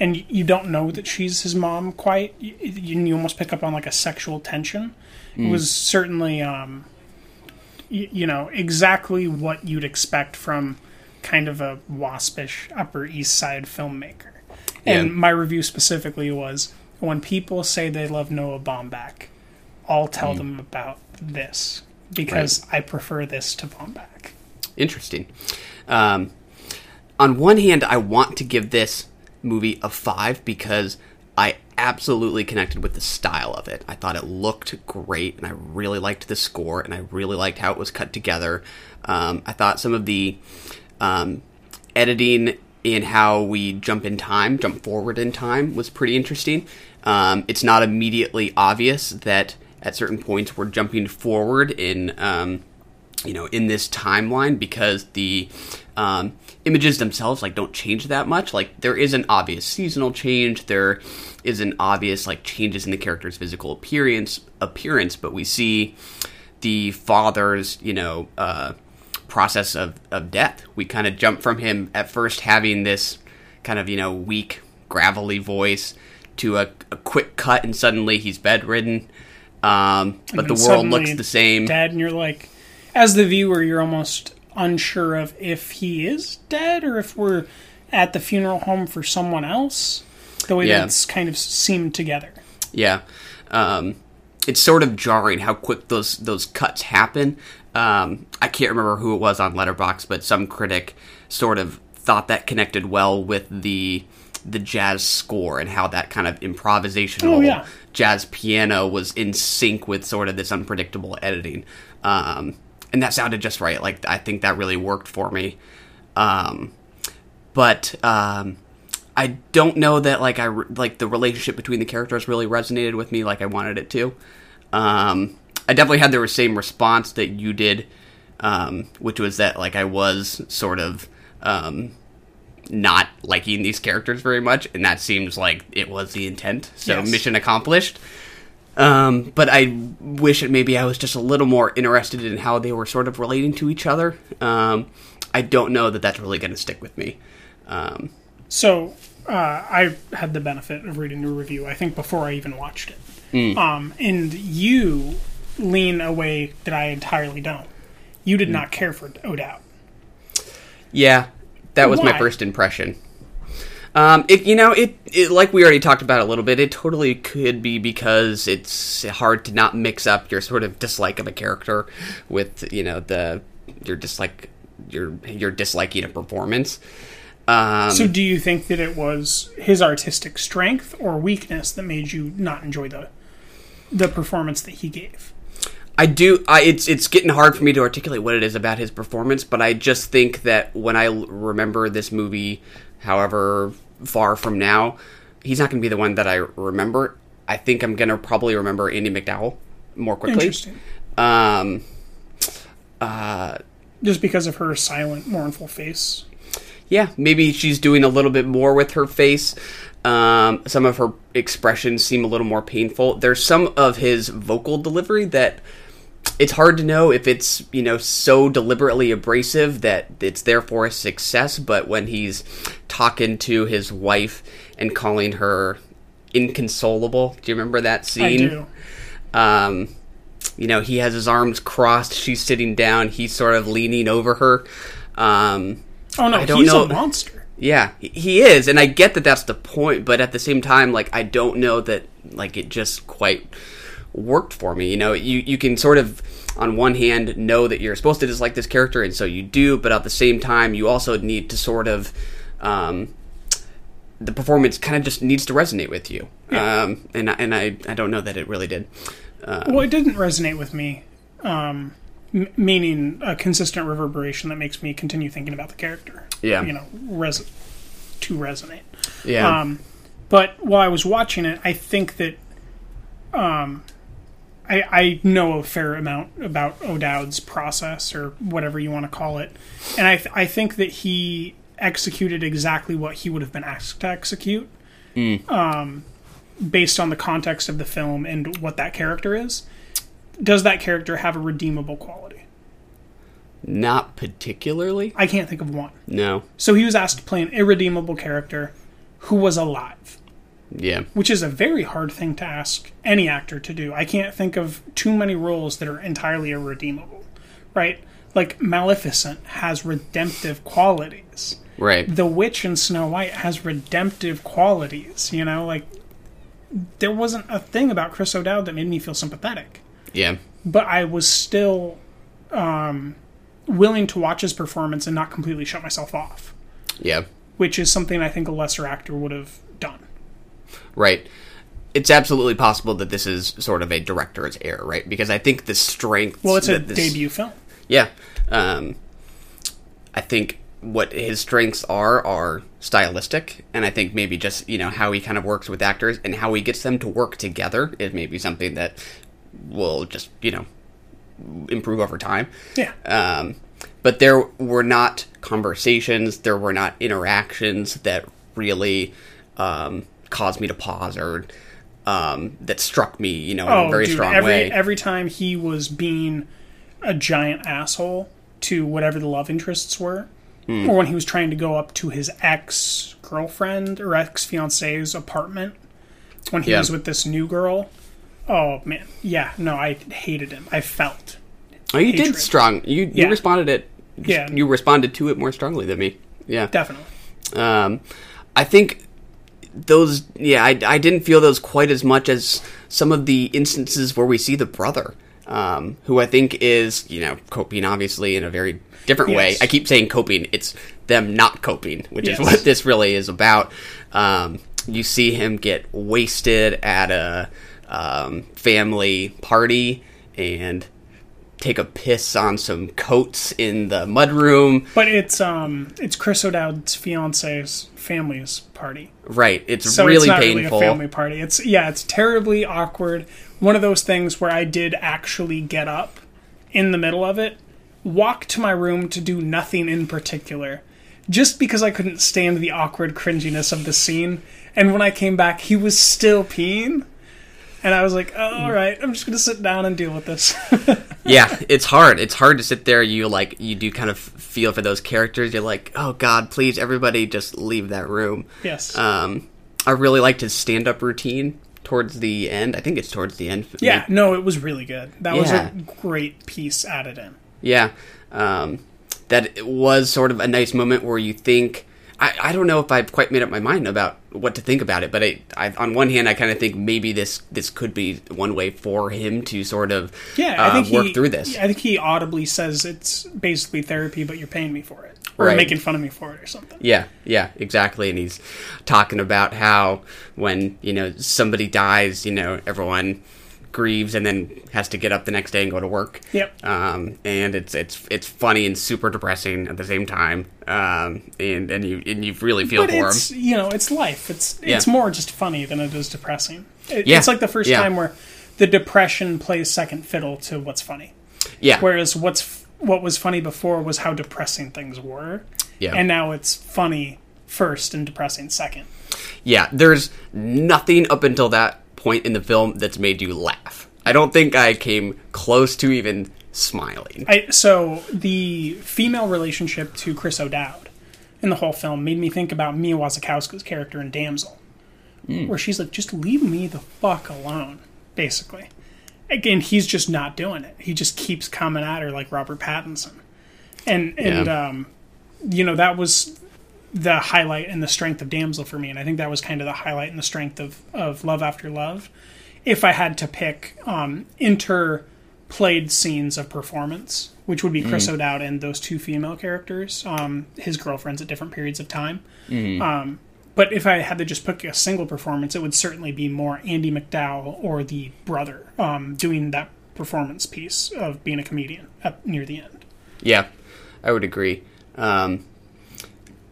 [SPEAKER 3] And you don't know that she's his mom quite. You, you, almost pick up on like a sexual tension. It was certainly, um, y- you know, exactly what you'd expect from kind of a waspish Upper East Side filmmaker. And
[SPEAKER 4] Yeah.
[SPEAKER 3] my review specifically was when people say they love Noah Baumbach, I'll tell them about this because I prefer this to Baumbach.
[SPEAKER 4] Interesting. Um, on one hand, I want to give this movie a five because I absolutely connected with the style of it. I thought it looked great, and I really liked the score, and I really liked how it was cut together. Um, I thought some of the um, editing in how we jump in time, jump forward in time, was pretty interesting. Um, it's not immediately obvious that at certain points we're jumping forward in um, you know in this timeline because the um, images themselves like don't change that much like there is an obvious seasonal change there is an obvious like changes in the character's physical appearance appearance but we see the father's you know uh, process of, of death we kind of jump from him at first having this kind of you know weak gravelly voice to a, a quick cut and suddenly he's bedridden um, but the world looks the same
[SPEAKER 3] Dead, and you're like, as the viewer, you're almost unsure of if he is dead or if we're at the funeral home for someone else. The way
[SPEAKER 4] Yeah.
[SPEAKER 3] that it's kind of seamed together.
[SPEAKER 4] Yeah, um, it's sort of jarring how quick those those cuts happen. Um, I can't remember who it was on Letterboxd, but some critic sort of thought that connected well with the the jazz score and how that kind of improvisational
[SPEAKER 3] Oh, yeah.
[SPEAKER 4] jazz piano was in sync with sort of this unpredictable editing. Um, and that sounded just right. Like I think that really worked for me. Um, but um, I don't know that like I re- like the relationship between the characters really resonated with me like I wanted it to. Um, I definitely had the same response that you did, um, which was that like I was sort of um, not liking these characters very much, and that seems like it was the intent. So
[SPEAKER 3] Yes.
[SPEAKER 4] mission accomplished. Um, but I wish that maybe I was just a little more interested in how they were sort of relating to each other. Um, I don't know that that's really going to stick with me. Um,
[SPEAKER 3] So uh, I had the benefit of reading the review. I think before I even watched it, um, and you lean a way that I entirely don't. You did not care for O'Dowd.
[SPEAKER 4] yeah, that was my first impression. Um, it you know it, it like we already talked about a little bit. It totally could be because it's hard to not mix up your sort of dislike of a character with you know the your dislike your your disliking a performance. Um,
[SPEAKER 3] So, do you think that it was his artistic strength or weakness that made you not enjoy the the performance that he gave?
[SPEAKER 4] I do. I, it's it's getting hard for me to articulate what it is about his performance, but I just think that when I l- remember this movie, however far from now, he's not going to be the one that I remember. I think I'm going to probably remember Andie MacDowell more quickly.
[SPEAKER 3] Interesting.
[SPEAKER 4] Um,
[SPEAKER 3] Just because of her silent, mournful face.
[SPEAKER 4] yeah, maybe she's doing a little bit more with her face. Um, some of her expressions seem a little more painful. There's some of his vocal delivery that it's hard to know if it's you know so deliberately abrasive that it's therefore a success. But when he's talking to his wife and calling her inconsolable, do you remember that
[SPEAKER 3] I
[SPEAKER 4] scene?
[SPEAKER 3] do.
[SPEAKER 4] um, you know, he has his arms crossed. She's sitting down. He's sort of leaning over her. Um,
[SPEAKER 3] Oh no,
[SPEAKER 4] I don't
[SPEAKER 3] he's
[SPEAKER 4] know.
[SPEAKER 3] a monster.
[SPEAKER 4] yeah, he- he is, and I get that that's the point. But at the same time, like I don't know that like it just quite worked for me. You know, you you can sort of on one hand know that you're supposed to dislike this character, and so you do. But at the same time, you also need to sort of um, the performance kind of just needs to resonate with you. Um, and I- and I I don't know that it really did.
[SPEAKER 3] Well, it didn't resonate with me, um, m- meaning a consistent reverberation that makes me continue thinking about the character.
[SPEAKER 4] Yeah.
[SPEAKER 3] You know, res- to resonate.
[SPEAKER 4] Yeah.
[SPEAKER 3] Um, but while I was watching it, I think that um, I, I know a fair amount about O'Dowd's process or whatever you want to call it, and I th- I think that he executed exactly what he would have been asked to execute, um, based on the context of the film and what that character is. Does that character have a redeemable quality?
[SPEAKER 4] Not particularly.
[SPEAKER 3] I can't think of one.
[SPEAKER 4] No.
[SPEAKER 3] So he was asked to play an irredeemable character who was alive.
[SPEAKER 4] Yeah.
[SPEAKER 3] which is a very hard thing to ask any actor to do. I can't think of too many roles that are entirely irredeemable, right? Like Maleficent has redemptive qualities.
[SPEAKER 4] Right.
[SPEAKER 3] The Witch in Snow White has redemptive qualities, you know, like there wasn't a thing about Chris O'Dowd that made me feel sympathetic,
[SPEAKER 4] Yeah.
[SPEAKER 3] but I was still um, willing to watch his performance and not completely shut myself off,
[SPEAKER 4] Yeah.
[SPEAKER 3] which is something I think a lesser actor would have done.
[SPEAKER 4] Right. It's absolutely possible that this is sort of a director's error, right? Because I think the strength.
[SPEAKER 3] Well, it's a
[SPEAKER 4] this-
[SPEAKER 3] debut film.
[SPEAKER 4] Yeah. Um, I think what his strengths are are stylistic, and I think maybe just you know how he kind of works with actors and how he gets them to work together is maybe something that will just you know improve over time.
[SPEAKER 3] Yeah.
[SPEAKER 4] Um, but there were not conversations, there were not interactions that really um, caused me to pause or um, that struck me, you know, in a very
[SPEAKER 3] Oh, dude,
[SPEAKER 4] strong
[SPEAKER 3] every,
[SPEAKER 4] way.
[SPEAKER 3] Every time he was being a giant asshole to whatever the love interests were,
[SPEAKER 4] Hmm.
[SPEAKER 3] or when he was trying to go up to his ex girlfriend or ex fiance's apartment when he
[SPEAKER 4] Yeah.
[SPEAKER 3] was with this new girl. Oh man, yeah, no, I hated him. I felt.
[SPEAKER 4] oh, you did strong. You you responded it.
[SPEAKER 3] Yeah.
[SPEAKER 4] you responded to it more strongly than me. Yeah,
[SPEAKER 3] Definitely.
[SPEAKER 4] Um, I think those, yeah, I, I didn't feel those quite as much as some of the instances where we see the brother, um, who I think is, you know, coping obviously in a very different way. I keep saying coping, it's them not coping, which
[SPEAKER 3] Yes.
[SPEAKER 4] is what this really is about. Um, you see him get wasted at a um, family party and take a piss on some coats in the mudroom.
[SPEAKER 3] But it's um it's Chris O'Dowd's fiance's family's party.
[SPEAKER 4] Right, it's
[SPEAKER 3] So
[SPEAKER 4] really
[SPEAKER 3] it's not
[SPEAKER 4] painful.
[SPEAKER 3] really a family party. It's yeah, it's terribly awkward. One of those things where I did actually get up in the middle of it, walk to my room to do nothing in particular, just because I couldn't stand the awkward cringiness of the scene. And when I came back, he was still peeing. And I was like, oh, all right, I'm just going to sit down and deal with this.
[SPEAKER 4] yeah, it's hard. It's hard to sit there. You like you do kind of feel for those characters. You're like, oh God, please, everybody, just leave that room.
[SPEAKER 3] yes.
[SPEAKER 4] Um, I really liked his stand-up routine towards the end. I think it's towards the end.
[SPEAKER 3] yeah, no, it was really good. That was a great piece added in.
[SPEAKER 4] yeah. Um, that it was sort of a nice moment where you think. I, I don't know if I've quite made up my mind about what to think about it, but I, I on one hand I kind of think maybe this this could be one way for him to sort of
[SPEAKER 3] Yeah,
[SPEAKER 4] uh,
[SPEAKER 3] I think
[SPEAKER 4] work
[SPEAKER 3] he,
[SPEAKER 4] through this.
[SPEAKER 3] I think he audibly says it's basically therapy, but you're paying me for it, or
[SPEAKER 4] Right.
[SPEAKER 3] making fun of me for it, or something.
[SPEAKER 4] Yeah, yeah, exactly. And he's talking about how when, you know, somebody dies, you know, everyone grieves and then has to get up the next day and go to work.
[SPEAKER 3] Yep.
[SPEAKER 4] Um, and it's it's it's funny and super depressing at the same time. Um, and and you and you really feel
[SPEAKER 3] But
[SPEAKER 4] for
[SPEAKER 3] it's
[SPEAKER 4] him.
[SPEAKER 3] you know it's life. It's
[SPEAKER 4] Yeah.
[SPEAKER 3] it's more just funny than it is depressing. It,
[SPEAKER 4] Yeah.
[SPEAKER 3] It's like the first
[SPEAKER 4] Yeah.
[SPEAKER 3] time where the depression plays second fiddle to what's funny,
[SPEAKER 4] Yeah.
[SPEAKER 3] whereas what's what was funny before was how depressing things were,
[SPEAKER 4] Yeah.
[SPEAKER 3] and now it's funny first and depressing second.
[SPEAKER 4] Yeah, there's nothing up until that point in the film that's made you laugh. I don't think I came close to even smiling.
[SPEAKER 3] I, so the female relationship to Chris O'Dowd in the whole film made me think about Mia Wasikowska's character in Damsel, where she's like, "Just leave me the fuck alone," basically. Again, he's just not doing it. He just keeps coming at her like Robert Pattinson, and and
[SPEAKER 4] Yeah.
[SPEAKER 3] um, you know that was the highlight and the strength of Damsel for me, and I think that was kind of the highlight and the strength of of Love After Love. If I had to pick um, interplayed scenes of performance, which would be Chris O'Dowd and those two female characters, um, his girlfriends at different periods of time. Um, but if I had to just pick a single performance, it would certainly be more Andie MacDowell or the brother um, doing that performance piece of being a comedian at, near the end.
[SPEAKER 4] Yeah, I would agree. Um,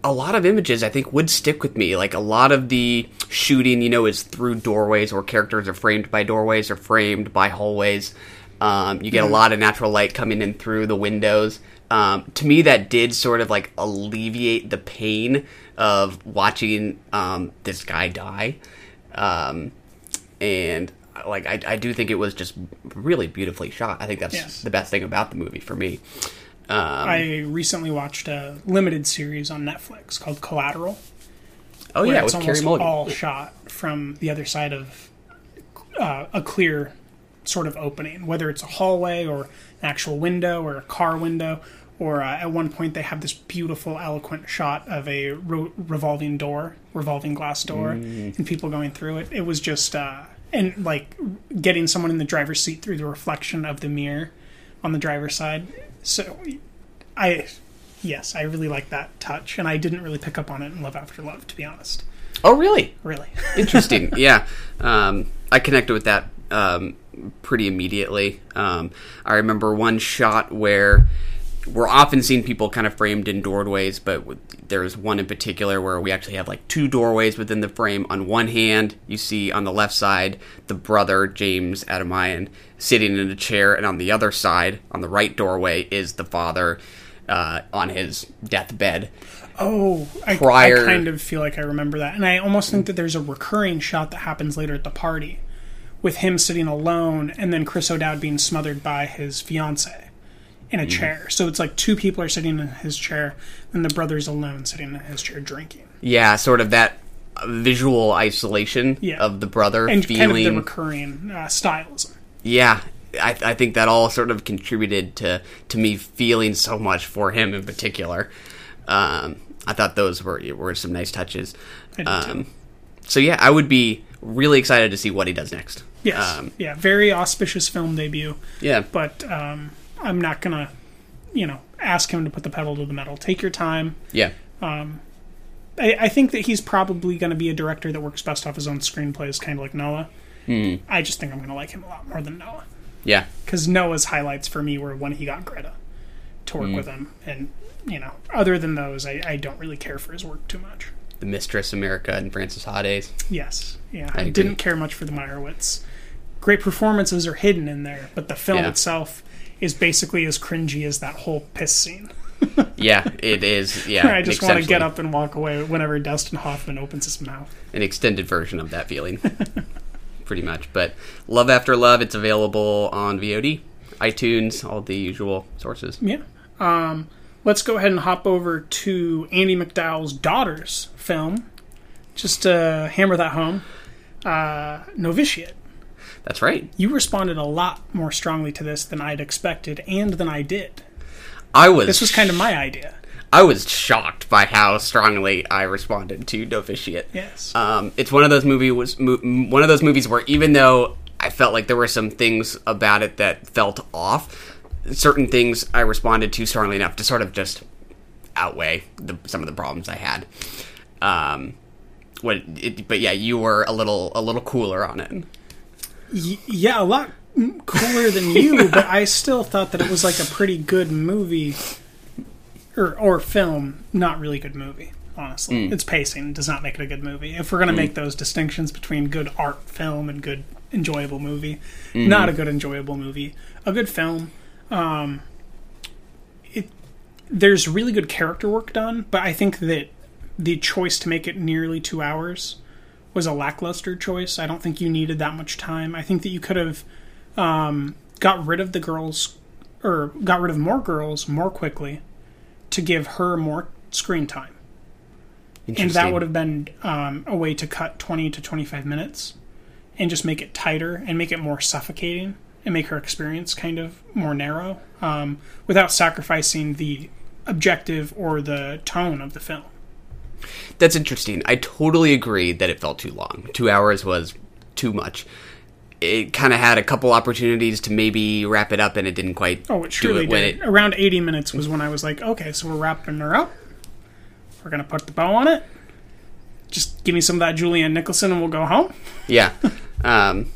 [SPEAKER 4] a lot of images I think would stick with me. Like a lot of the shooting, you know, is through doorways or characters are framed by doorways or framed by hallways. Um, you get a lot of natural light coming in through the windows. Um, to me, that did sort of like alleviate the pain of watching um, this guy die. Um, and like I, I do think it was just really beautifully shot. I think that's
[SPEAKER 3] Yes.
[SPEAKER 4] the best thing about the movie for me. Um,
[SPEAKER 3] I recently watched a limited series on Netflix called Collateral.
[SPEAKER 4] oh yeah,
[SPEAKER 3] it's almost all shot from the other side of uh, a clear sort of opening, whether it's a hallway or an actual window or a car window. Or uh, at one point, they have this beautiful, eloquent shot of a ro- revolving door, revolving glass door,
[SPEAKER 4] Mm.
[SPEAKER 3] and people going through it. It was just, uh, and like getting someone in the driver's seat through the reflection of the mirror on the driver's side. So, I, yes, I really like that touch, and I didn't really pick up on it in Love After Love, to be honest.
[SPEAKER 4] Oh really?
[SPEAKER 3] Really.
[SPEAKER 4] Interesting. yeah, um, I connected with that um, pretty immediately. Um, I remember one shot where we're often seeing people kind of framed in doorways, but there's one in particular where we actually have like two doorways within the frame. On one hand, you see on the left side the brother James Adomian sitting in a chair, and on the other side, on the right doorway, is the father uh, on his deathbed.
[SPEAKER 3] Oh, I,
[SPEAKER 4] Prior-
[SPEAKER 3] I kind of feel like I remember that. And I almost think that there's a recurring shot that happens later at the party with him sitting alone and then Chris O'Dowd being smothered by his fiance in a
[SPEAKER 4] Mm-hmm.
[SPEAKER 3] chair. So it's like two people are sitting in his chair and the brother's alone sitting in his chair drinking.
[SPEAKER 4] Yeah, sort of that visual isolation
[SPEAKER 3] Yeah.
[SPEAKER 4] of the brother
[SPEAKER 3] And
[SPEAKER 4] feeling.
[SPEAKER 3] kind of the recurring uh, stylism.
[SPEAKER 4] yeah, I, I think that all sort of contributed to to me feeling so much for him in particular. Um, I thought those were were some nice touches. Um, so yeah, I would be really excited to see what he does next.
[SPEAKER 3] Yes.
[SPEAKER 4] Um,
[SPEAKER 3] yeah, very auspicious film debut.
[SPEAKER 4] yeah,
[SPEAKER 3] But um, I'm not going to, you know, ask him to put the pedal to the metal. Take your time.
[SPEAKER 4] yeah, Um,
[SPEAKER 3] I, I think that he's probably going to be a director that works best off his own screenplays, kind of like Noah. Mm. I just think I'm going to like him a lot more than Noah.
[SPEAKER 4] yeah.
[SPEAKER 3] Because Noah's highlights for me were when he got Greta to work with him. And, you know, other than those, I, I don't really care for his work too much.
[SPEAKER 4] The Mistress America and Frances Ha days.
[SPEAKER 3] Yes. Yeah.
[SPEAKER 4] I
[SPEAKER 3] I, didn't care much for the Meyerowitz. Great performances are hidden in there, but the film
[SPEAKER 4] Yeah.
[SPEAKER 3] itself is basically as cringy as that whole piss scene.
[SPEAKER 4] Yeah, it is. Yeah,
[SPEAKER 3] I just want to get up and walk away whenever Dustin Hoffman opens his mouth.
[SPEAKER 4] an extended version of that feeling, pretty much. But Love After Love, it's available on VOD, iTunes, all the usual sources.
[SPEAKER 3] Yeah. Um, let's go ahead and hop over to Andie MacDowell's daughter's film. Just to hammer that home. Uh, Novitiate.
[SPEAKER 4] That's right.
[SPEAKER 3] You responded a lot more strongly to this than I'd expected and than I did.
[SPEAKER 4] I was
[SPEAKER 3] This was kind of my idea.
[SPEAKER 4] I was shocked by how strongly I responded to Novitiate.
[SPEAKER 3] Yes.
[SPEAKER 4] Um, it's one of those movie was mo- one of those movies where even though I felt like there were some things about it that felt off, certain things I responded to strongly enough to sort of just outweigh the, some of the problems I had. Um, what it, but yeah, you were a little a little cooler on it.
[SPEAKER 3] Yeah, a lot cooler than you, but I still thought that it was like a pretty good movie or or film, not really good movie. Honestly, hmm. its pacing does not make it a good movie. If we're gonna hmm. make those distinctions between good art film and good enjoyable movie, hmm. not a good enjoyable movie, a good film. Um, it there's really good character work done, but I think that the choice to make it nearly two hours was a lackluster choice. I don't think you needed that much time. I think that you could have um, got rid of the girls or got rid of more girls more quickly to give her more screen time. And that would have been um, a way to cut 20 to 25 minutes and just make it tighter and make it more suffocating and make her experience kind of more narrow um, without sacrificing the objective or the tone of the film.
[SPEAKER 4] That's interesting. I totally agree that it felt too long. Two hours was too much. It kind of had a couple opportunities to maybe wrap it up, and it didn't quite
[SPEAKER 3] Oh, it
[SPEAKER 4] do
[SPEAKER 3] surely
[SPEAKER 4] it when
[SPEAKER 3] did.
[SPEAKER 4] it.
[SPEAKER 3] Around 80 minutes was when I was like, okay, so we're wrapping her up. We're going to put the bow on it. Just give me some of that Julianne Nicholson and we'll go home.
[SPEAKER 4] Yeah. Um,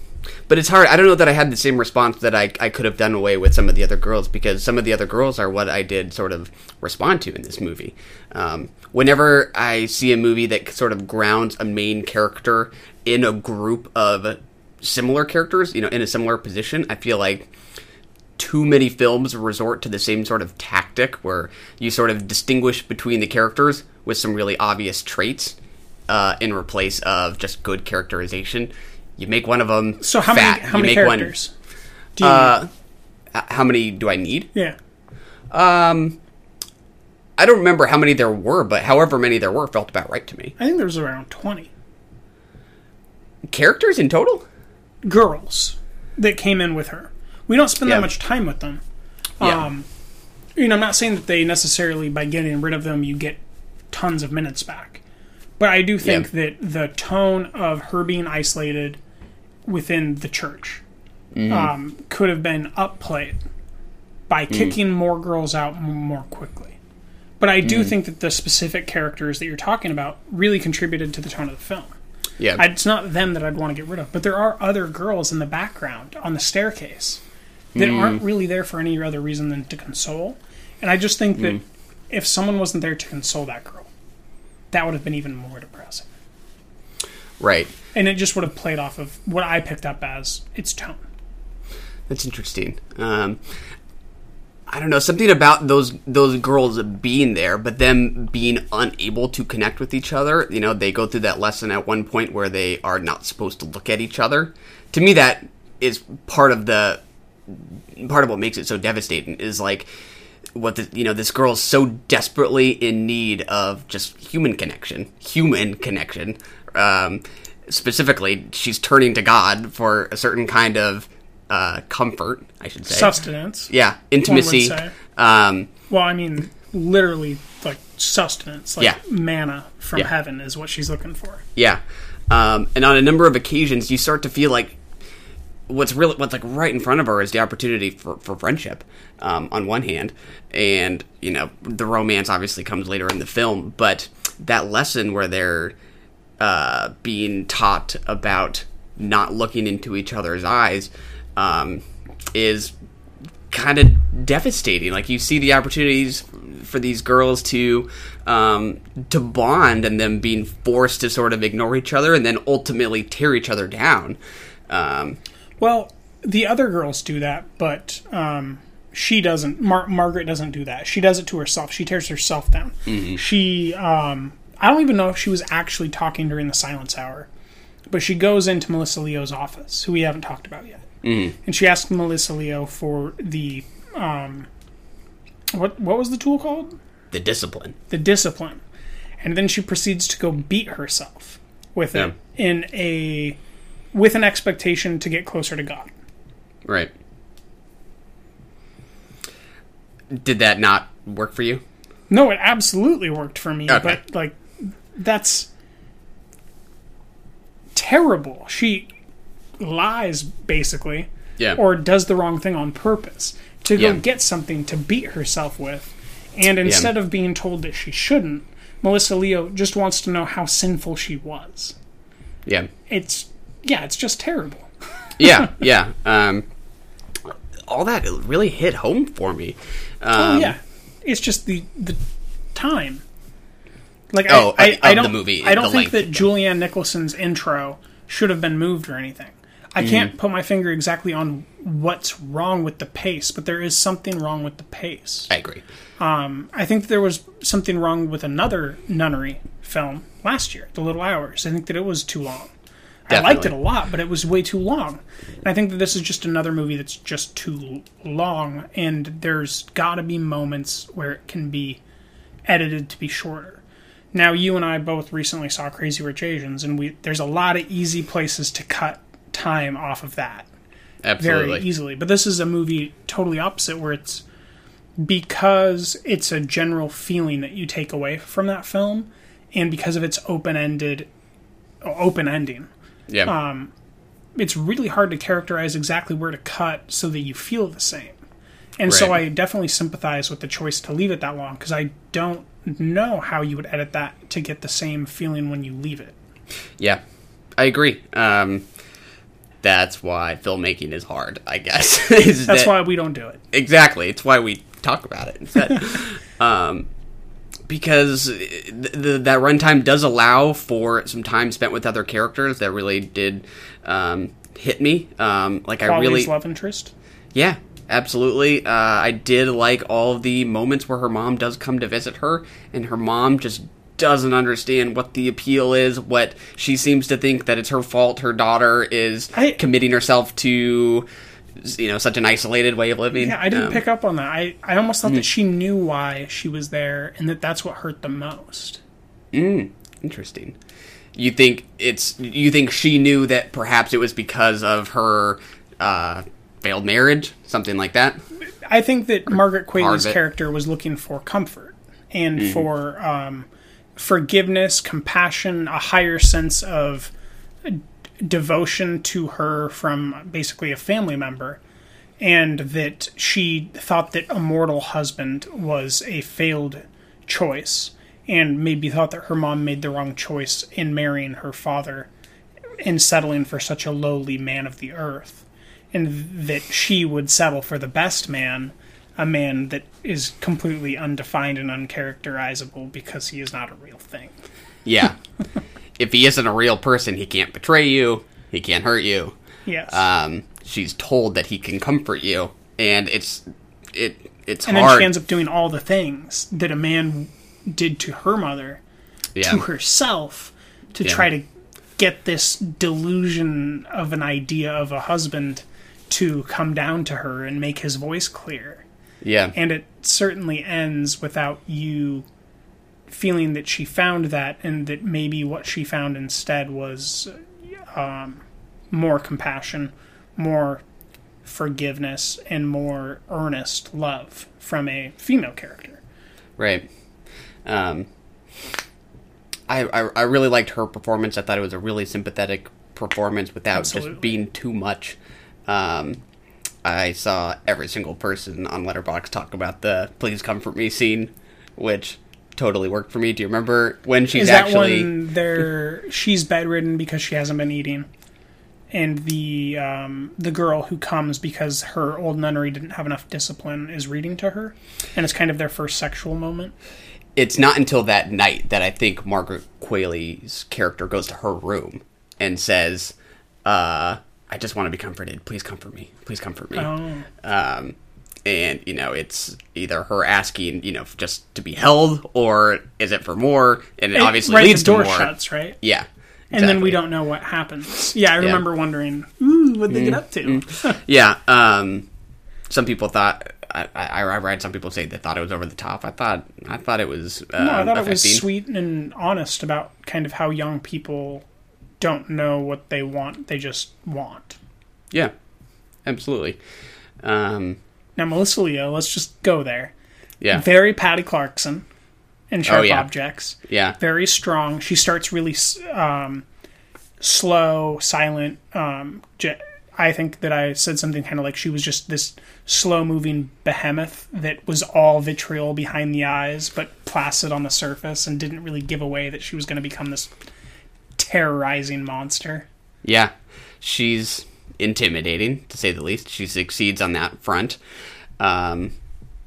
[SPEAKER 4] but it's hard. I don't know that I had the same response that I, I could have done away with some of the other girls because some of the other girls are what I did sort of respond to in this movie. Um, whenever I see a movie that sort of grounds a main character in a group of similar characters, you know, in a similar position, I feel like too many films resort to the same sort of tactic where you sort of distinguish between the characters with some really obvious traits uh, in replace of just good characterization. You make one of them
[SPEAKER 3] So how
[SPEAKER 4] fat.
[SPEAKER 3] many how
[SPEAKER 4] you
[SPEAKER 3] many
[SPEAKER 4] make
[SPEAKER 3] characters? do you
[SPEAKER 4] One, uh, how many do I need?
[SPEAKER 3] yeah.
[SPEAKER 4] Um, I don't remember how many there were, but however many there were felt about right to me.
[SPEAKER 3] I think there was around twenty
[SPEAKER 4] Characters in total?
[SPEAKER 3] girls that came in with her. We don't spend
[SPEAKER 4] Yeah.
[SPEAKER 3] that much time with them.
[SPEAKER 4] Yeah.
[SPEAKER 3] Um, you know, I'm not saying that they necessarily by getting rid of them you get tons of minutes back, but I do think
[SPEAKER 4] Yeah.
[SPEAKER 3] that the tone of her being isolated within the church
[SPEAKER 4] Mm-hmm.
[SPEAKER 3] um, could have been upplayed by
[SPEAKER 4] Mm.
[SPEAKER 3] kicking more girls out more quickly. But I do
[SPEAKER 4] Mm.
[SPEAKER 3] think that the specific characters that you're talking about really contributed to the tone of the film.
[SPEAKER 4] yeah.
[SPEAKER 3] I- It's not them that I'd want to get rid of, but there are other girls in the background on the staircase that
[SPEAKER 4] Hmm.
[SPEAKER 3] aren't really there for any other reason than to console. And I just think that if someone wasn't there to console that girl, that would have been even more depressing.
[SPEAKER 4] right.
[SPEAKER 3] And it just would have played off of what I picked up as its tone.
[SPEAKER 4] That's interesting. Um, I don't know something about those those girls being there, but them being unable to connect with each other. You know, they go through that lesson at one point where they are not supposed to look at each other. To me, that is part of the part of what makes it so devastating. Is like what the, you know this girl's so desperately in need of just human connection, human connection. Um, specifically, she's turning to God for a certain kind of uh, comfort. I should say
[SPEAKER 3] Sustenance.
[SPEAKER 4] yeah, intimacy. Um,
[SPEAKER 3] Well, I mean, literally, like sustenance, like
[SPEAKER 4] Yeah.
[SPEAKER 3] manna from
[SPEAKER 4] Yeah.
[SPEAKER 3] heaven is what she's looking for.
[SPEAKER 4] yeah, um, and on a number of occasions, you start to feel like what's really what's like right in front of her is the opportunity for, for friendship. Um, on one hand, and you know the romance obviously comes later in the film, but that lesson where they're uh, being taught about not looking into each other's eyes um, is kind of devastating. Like you see the opportunities for these girls to um, to bond, and them being forced to sort of ignore each other, and then ultimately tear each other down. Um,
[SPEAKER 3] Well, the other girls do that, but um, she doesn't. Mar- Margaret doesn't do that. She does it to herself. She tears herself down. She, um, I don't even know if she was actually talking during the silence hour, but she goes into Melissa Leo's office, who we haven't talked about yet, and she asks Melissa Leo for the um, what what was the tool called?
[SPEAKER 4] the discipline.
[SPEAKER 3] the discipline. And then she proceeds to go beat herself with it in a with an expectation to get closer to God.
[SPEAKER 4] Right. Did that not work for you?
[SPEAKER 3] No, it absolutely worked for me,
[SPEAKER 4] Okay.
[SPEAKER 3] but like that's terrible. She lies basically
[SPEAKER 4] Yeah.
[SPEAKER 3] or does the wrong thing on purpose to go
[SPEAKER 4] Yeah.
[SPEAKER 3] get something to beat herself with. And instead of being told that she shouldn't, Melissa Leo just wants to know how sinful she was.
[SPEAKER 4] yeah.
[SPEAKER 3] It's yeah, it's just terrible.
[SPEAKER 4] Yeah. Yeah. Um, all that really hit home for me. Um,
[SPEAKER 3] Oh yeah, it's just the the time. Like
[SPEAKER 4] Oh,
[SPEAKER 3] I, I, I don't
[SPEAKER 4] movie,
[SPEAKER 3] I don't
[SPEAKER 4] the
[SPEAKER 3] think that Julianne Nicholson's intro should have been moved or anything. I
[SPEAKER 4] Mm-hmm.
[SPEAKER 3] can't put my finger exactly on what's wrong with the pace, but there is something wrong with the pace.
[SPEAKER 4] I agree.
[SPEAKER 3] I think there was something wrong with another nunnery film last year, The Little Hours. I think that it was too long. I liked it a lot, but it was way too long. And I think that this is just another movie that's just too long, and there's got to be moments where it can be edited to be shorter. Now, you and I both recently saw Crazy Rich Asians, and we there's a lot of easy places to cut time off of that
[SPEAKER 4] Absolutely.
[SPEAKER 3] very easily. But this is a movie totally opposite, where it's because it's a general feeling that you take away from that film, and because of its open ended, open ending,
[SPEAKER 4] Yeah.
[SPEAKER 3] um, it's really hard to characterize exactly where to cut so that you feel the same. And so I definitely sympathize with the choice to leave it that long because I don't know how you would edit that to get the same feeling when you leave it.
[SPEAKER 4] Yeah, I agree. Um, that's why filmmaking is hard. I guess
[SPEAKER 3] That's
[SPEAKER 4] that-
[SPEAKER 3] why we don't do it.
[SPEAKER 4] exactly. It's why we talk about it instead. um, because that runtime does allow for some time spent with other characters that really did um, hit me. Um, like I really,
[SPEAKER 3] love interest.
[SPEAKER 4] yeah, absolutely. Uh, I did like all the moments where her mom does come to visit her, and her mom just doesn't understand what the appeal is. What she seems to think that it's her fault. Her daughter is
[SPEAKER 3] I-
[SPEAKER 4] committing herself to, you know, such an isolated way of living.
[SPEAKER 3] Yeah, I didn't
[SPEAKER 4] Um,
[SPEAKER 3] pick up on that. I, I almost thought that she knew why she was there and that that's what hurt the most.
[SPEAKER 4] Interesting. You think it's you think she knew that perhaps it was because of her uh, failed marriage, something like that.
[SPEAKER 3] I think that Margaret Qualley's character was looking for comfort and for um, forgiveness, compassion, a higher sense of devotion to her from basically a family member, and that she thought that a mortal husband was a failed choice, and maybe thought that her mom made the wrong choice in marrying her father and settling for such a lowly man of the earth and that she would settle for the best man, a man that is completely undefined and uncharacterizable because he is not a real thing.
[SPEAKER 4] Yeah. if he isn't a real person, he can't betray you. He can't hurt you.
[SPEAKER 3] Yes.
[SPEAKER 4] Um, she's told that he can comfort you, and it's it it's
[SPEAKER 3] and then she ends up doing all the things that a man did to her mother,
[SPEAKER 4] yeah.
[SPEAKER 3] to herself, to
[SPEAKER 4] Yeah.
[SPEAKER 3] try to get this delusion of an idea of a husband to come down to her and make his voice clear.
[SPEAKER 4] yeah.
[SPEAKER 3] and it certainly ends without you feeling that she found that and that maybe what she found instead was um, more compassion more forgiveness and more earnest love from a female character
[SPEAKER 4] Right. Um, I, I I really liked her performance. I thought it was a really sympathetic performance without
[SPEAKER 3] Absolutely.
[SPEAKER 4] just being too much. Um, I saw every single person on Letterboxd talk about the "Please Comfort Me" scene, which totally worked for me. Do you remember when she's
[SPEAKER 3] is that
[SPEAKER 4] actually?
[SPEAKER 3] when there she's bedridden because she hasn't been eating and the um, the girl who comes because her old nunnery didn't have enough discipline is reading to her and it's kind of their first sexual moment
[SPEAKER 4] It's not until that night that I think Margaret Qualley's character goes to her room and says, uh, "I just want to be comforted. Please comfort me. Please comfort me."
[SPEAKER 3] oh
[SPEAKER 4] um, and you know it's either her asking you know just to be held or is it for more and it, obviously
[SPEAKER 3] right,
[SPEAKER 4] leads
[SPEAKER 3] the door
[SPEAKER 4] to more
[SPEAKER 3] shuts right
[SPEAKER 4] yeah
[SPEAKER 3] and then we don't know what happens. Yeah, I remember wondering, ooh, what they get up to.
[SPEAKER 4] yeah um some people thought I, I, I read some people say they thought it was over the top i thought i thought it was uh,
[SPEAKER 3] no, I thought it was sweet and honest about kind of how young people don't know what they want; they just want.
[SPEAKER 4] yeah absolutely um
[SPEAKER 3] Now, Melissa Leo, let's just go there.
[SPEAKER 4] yeah
[SPEAKER 3] Very Patty Clarkson in Sharp
[SPEAKER 4] Oh, yeah.
[SPEAKER 3] Objects.
[SPEAKER 4] yeah
[SPEAKER 3] Very strong. She starts really um, slow, silent. Um, j- I think that I said something kind of like she was just this slow moving behemoth that was all vitriol behind the eyes, but placid on the surface and didn't really give away that she was going to become this terrorizing monster.
[SPEAKER 4] Yeah, she's intimidating to say the least. She succeeds on that front. Um,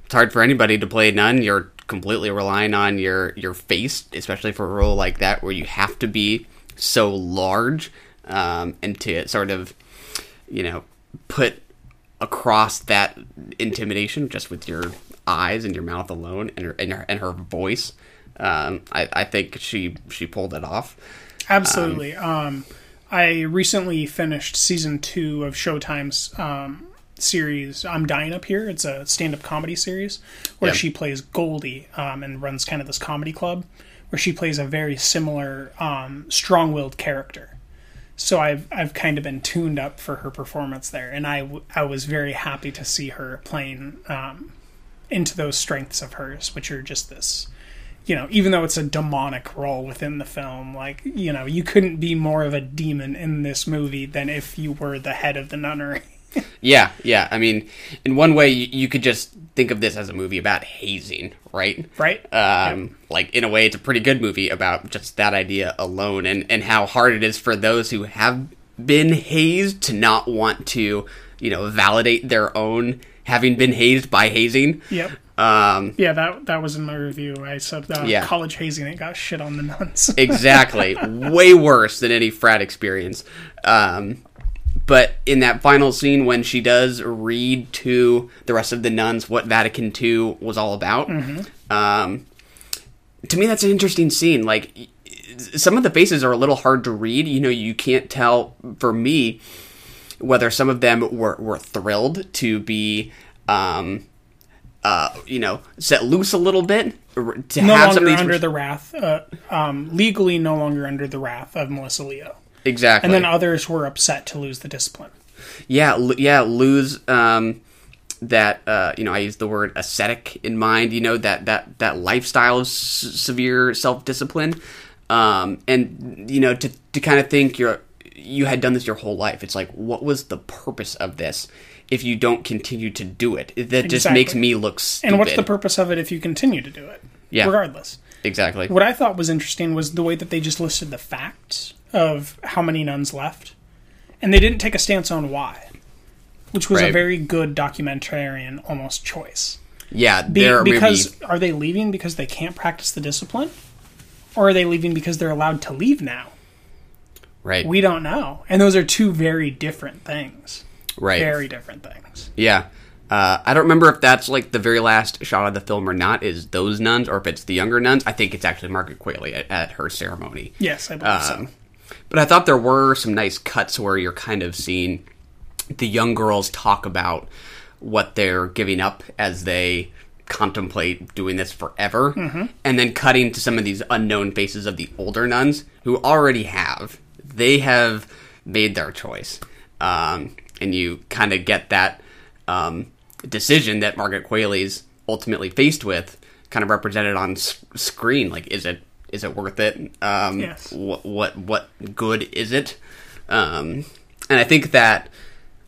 [SPEAKER 4] it's hard for anybody to play nun. You're completely relying on your your face, especially for a role like that where you have to be so large um, and to sort of, you know, put across that intimidation just with your eyes and your mouth alone and her and her, and her voice. Um, I, I think she she pulled it off.
[SPEAKER 3] Absolutely. Um, I recently finished season two of Showtime's um, series "I'm Dying Up Here." It's a stand-up comedy series where
[SPEAKER 4] Yeah.
[SPEAKER 3] she plays Goldie um, and runs kind of this comedy club where she plays a very similar um, strong-willed character. So I've I've kind of been tuned up for her performance there, and I w- I was very happy to see her playing um, into those strengths of hers, which are just this you know, even though it's a demonic role within the film, like, you know, you couldn't be more of a demon in this movie than if you were the head of the nunnery.
[SPEAKER 4] Yeah, yeah. I mean, in one way, you, could just think of this as a movie about hazing, right?
[SPEAKER 3] Right.
[SPEAKER 4] Um, Like, in a way, it's a pretty good movie about just that idea alone and, and how hard it is for those who have been hazed to not want to, you know, validate their own having been hazed by hazing.
[SPEAKER 3] Yep.
[SPEAKER 4] Um,
[SPEAKER 3] Yeah, that that was in my review. I said uh,
[SPEAKER 4] Yeah.
[SPEAKER 3] college hazing. It got shit on the nuns.
[SPEAKER 4] exactly. Way worse than any frat experience. Um, but in that final scene, when she does read to the rest of the nuns what Vatican II was all about, um, to me, that's an interesting scene. Like, some of the faces are a little hard to read. You know, you can't tell, for me, whether some of them were, were thrilled to be. Um, uh, you know, set loose a little bit to
[SPEAKER 3] no
[SPEAKER 4] have some
[SPEAKER 3] longer under the wrath, uh, um, legally no longer under the wrath of Melissa Leo.
[SPEAKER 4] exactly,
[SPEAKER 3] And then others were upset to lose the discipline.
[SPEAKER 4] yeah, l- yeah, lose um, that. Uh, you know, I use the word ascetic in mind. You know that that that lifestyle of s- severe self discipline, um, and you know to to kind of think you're you had done this your whole life. It's like, what was the purpose of this? If you don't continue to do it, that just makes me look stupid.
[SPEAKER 3] And what's the purpose of it if you continue to do it?
[SPEAKER 4] Yeah.
[SPEAKER 3] Regardless.
[SPEAKER 4] exactly?
[SPEAKER 3] What I thought was interesting was the way that they just listed the facts of how many nuns left, and they didn't take a stance on why, which was a very good documentarian almost choice.
[SPEAKER 4] yeah,
[SPEAKER 3] Be,
[SPEAKER 4] there
[SPEAKER 3] because
[SPEAKER 4] maybe
[SPEAKER 3] are they leaving because they can't practice the discipline, or are they leaving because they're allowed to leave now?
[SPEAKER 4] right,
[SPEAKER 3] We don't know, and those are two very different things.
[SPEAKER 4] Right,
[SPEAKER 3] Very different things.
[SPEAKER 4] Yeah. Uh, I don't remember if that's like the very last shot of the film or not. Is those nuns, or if it's the younger nuns? I think it's actually Margaret Qualley at, at her ceremony.
[SPEAKER 3] Yes, I believe
[SPEAKER 4] Um,
[SPEAKER 3] so.
[SPEAKER 4] But I thought there were some nice cuts where you're kind of seeing the young girls talk about what they're giving up as they contemplate doing this forever,
[SPEAKER 3] Mm-hmm.
[SPEAKER 4] and then cutting to some of these unknown faces of the older nuns who already have. They have made their choice, um, and you kind of get that um, decision that Margaret Qualley's ultimately faced with, kind of represented on s- screen. Like, is it is it worth it? Um,
[SPEAKER 3] Yes.
[SPEAKER 4] what what what good is it? Um, and I think that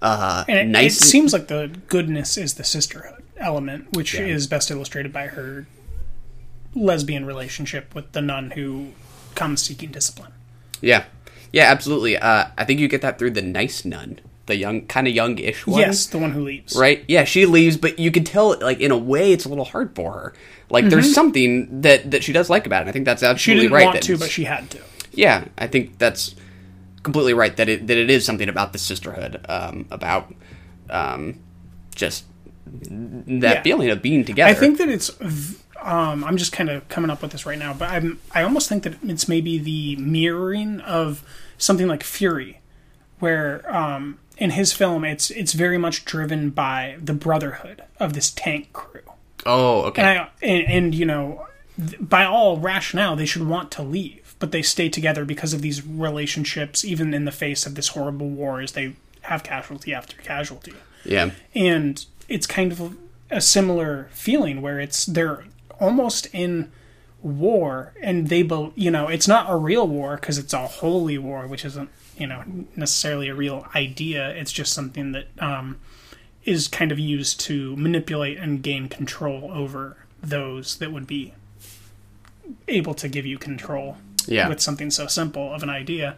[SPEAKER 4] uh,
[SPEAKER 3] And it,
[SPEAKER 4] nice.
[SPEAKER 3] it seems like the goodness is the sisterhood element, which is best illustrated by her lesbian relationship with the nun who comes seeking discipline.
[SPEAKER 4] yeah, yeah, absolutely. Uh, I think you get that through the nice nun, the young, kind of youngish one.
[SPEAKER 3] Yes, the one who leaves.
[SPEAKER 4] Right? Yeah, she leaves, but you can tell, like in a way, it's a little hard for her. Like, there's something that that she does like about it. And I think that's
[SPEAKER 3] Mm-hmm. She
[SPEAKER 4] absolutely
[SPEAKER 3] didn't
[SPEAKER 4] right.
[SPEAKER 3] want
[SPEAKER 4] that
[SPEAKER 3] to, but she had to.
[SPEAKER 4] yeah, I think that's completely right. That it that it is something about the sisterhood, um, about um, just that
[SPEAKER 3] Yeah.
[SPEAKER 4] feeling of being together.
[SPEAKER 3] I think that it's. v- Um, I'm just kind of coming up with this right now, but I'm. I almost think that it's maybe the mirroring of something like Fury, where um, in his film it's it's very much driven by the brotherhood of this tank crew.
[SPEAKER 4] Oh, okay.
[SPEAKER 3] and, I, and, and you know, th- by all rationale, they should want to leave, but they stay together because of these relationships, even in the face of this horrible war, as they have casualty after casualty.
[SPEAKER 4] yeah.
[SPEAKER 3] And it's kind of a similar feeling where it's they're almost in war, and they, you know, it's not a real war because it's a holy war, which isn't you know necessarily a real idea. It's just something that um, is kind of used to manipulate and gain control over those that would be able to give you control
[SPEAKER 4] Yeah.
[SPEAKER 3] with something so simple of an idea.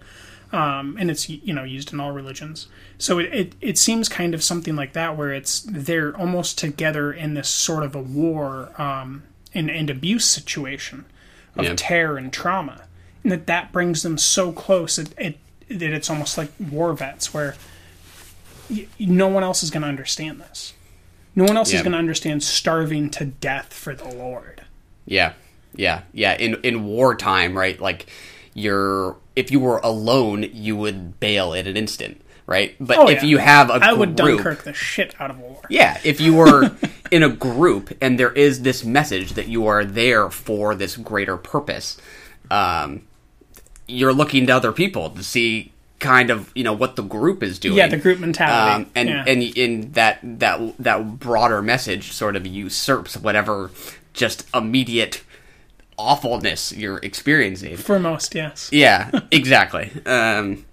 [SPEAKER 3] Um, and it's you know used in all religions. So it, it it seems kind of something like that where it's they're almost together in this sort of a war um, and, and abuse situation of
[SPEAKER 4] Yeah.
[SPEAKER 3] terror and trauma, and that that brings them so close it, it that it's almost like war vets where y- no one else is going to understand this. No one else
[SPEAKER 4] Yeah.
[SPEAKER 3] is going to understand starving to death for the Lord.
[SPEAKER 4] Yeah, yeah, yeah. In in wartime, right? Like you're if you were alone, you would bail in an instant, right? But
[SPEAKER 3] Oh,
[SPEAKER 4] if
[SPEAKER 3] yeah.
[SPEAKER 4] you have a
[SPEAKER 3] I would Dunkirk the shit out of a war.
[SPEAKER 4] yeah, if you were in a group and there is this message that you are there for this greater purpose, um, you're looking to other people to see kind of you know what the group is doing.
[SPEAKER 3] Yeah, the group mentality.
[SPEAKER 4] Um, and
[SPEAKER 3] Yeah.
[SPEAKER 4] and in that that that broader message sort of usurps whatever just immediate awfulness you're experiencing.
[SPEAKER 3] For most, yes.
[SPEAKER 4] Yeah, exactly. um,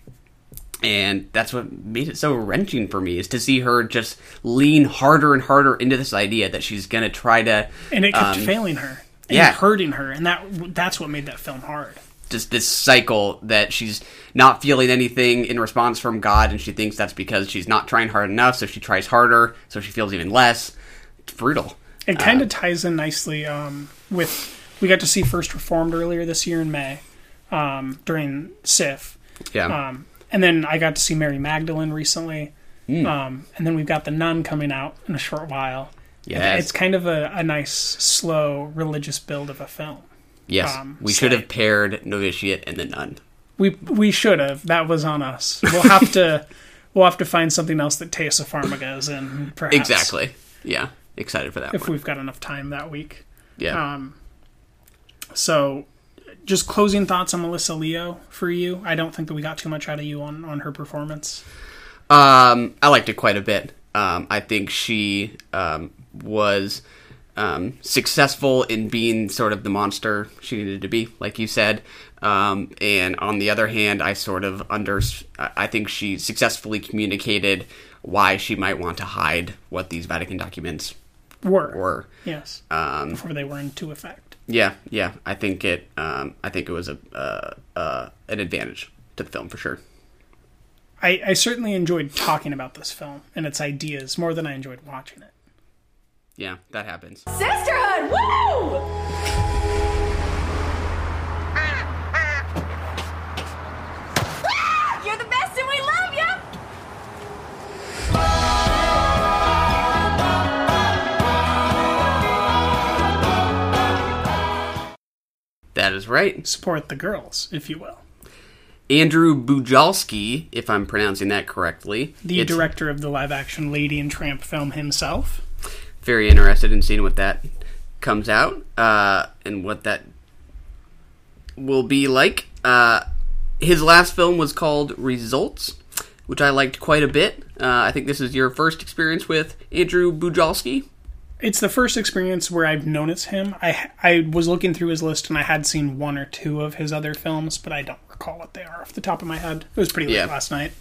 [SPEAKER 4] and that's what made it so wrenching for me is to see her just lean harder and harder into this idea that she's gonna try to.
[SPEAKER 3] And it kept
[SPEAKER 4] um,
[SPEAKER 3] failing her. And
[SPEAKER 4] yeah.
[SPEAKER 3] hurting her. And that that's what made that film hard.
[SPEAKER 4] Just this cycle that she's not feeling anything in response from God, and she thinks that's because she's not trying hard enough, so she tries harder, so she feels even less. It's brutal.
[SPEAKER 3] It kind of ties in nicely um, with we got to see First Reformed earlier this year in May um, during SIFF,
[SPEAKER 4] Yeah.
[SPEAKER 3] um, and then I got to see Mary Magdalene recently, um, and then we've got The Nun coming out in a short while.
[SPEAKER 4] yes.
[SPEAKER 3] It's kind of a, a nice, slow, religious build of a film.
[SPEAKER 4] Yes.
[SPEAKER 3] um,
[SPEAKER 4] we should have paired Novitiate and the Nun.
[SPEAKER 3] We we should have. That was on us. We'll have to we'll have to find something else that Taissa Farmiga is in. Perhaps,
[SPEAKER 4] Exactly. Yeah. Excited for that
[SPEAKER 3] If
[SPEAKER 4] one.
[SPEAKER 3] we've got enough time that week.
[SPEAKER 4] Yeah.
[SPEAKER 3] Um, so, just closing thoughts on Melissa Leo for you. I don't think that we got too much out of you on on her performance.
[SPEAKER 4] Um, I liked it quite a bit. Um, I think she um, was um, successful in being sort of the monster she needed to be, like you said. Um, and on the other hand, I sort of under. I think she successfully communicated why she might want to hide what these Vatican documents
[SPEAKER 3] Were
[SPEAKER 4] were.
[SPEAKER 3] yes
[SPEAKER 4] Um,
[SPEAKER 3] before they were into effect.
[SPEAKER 4] yeah, yeah. I think it. Um, I think it was a uh, uh, an advantage to the film for sure.
[SPEAKER 3] I, I certainly enjoyed talking about this film and its ideas more than I enjoyed watching it.
[SPEAKER 4] Yeah, that happens.
[SPEAKER 8] Sisterhood! Woo! Ah! You're the best and we love you!
[SPEAKER 4] That is right.
[SPEAKER 3] Support the girls, if you will.
[SPEAKER 4] Andrew Bujalski, if I'm pronouncing that correctly.
[SPEAKER 3] The
[SPEAKER 4] It's
[SPEAKER 3] director of the live action Lady and Tramp film himself.
[SPEAKER 4] Very interested in seeing what that comes out uh, and what that will be like. Uh, his last film was called Results, which I liked quite a bit. Uh, I think this is your first experience with Andrew Bujalski.
[SPEAKER 3] It's the first experience where I've noticed him. I I was looking through his list and I had seen one or two of his other films, but I don't recall what they are off the top of my head. It was pretty late
[SPEAKER 4] Yeah.
[SPEAKER 3] last night,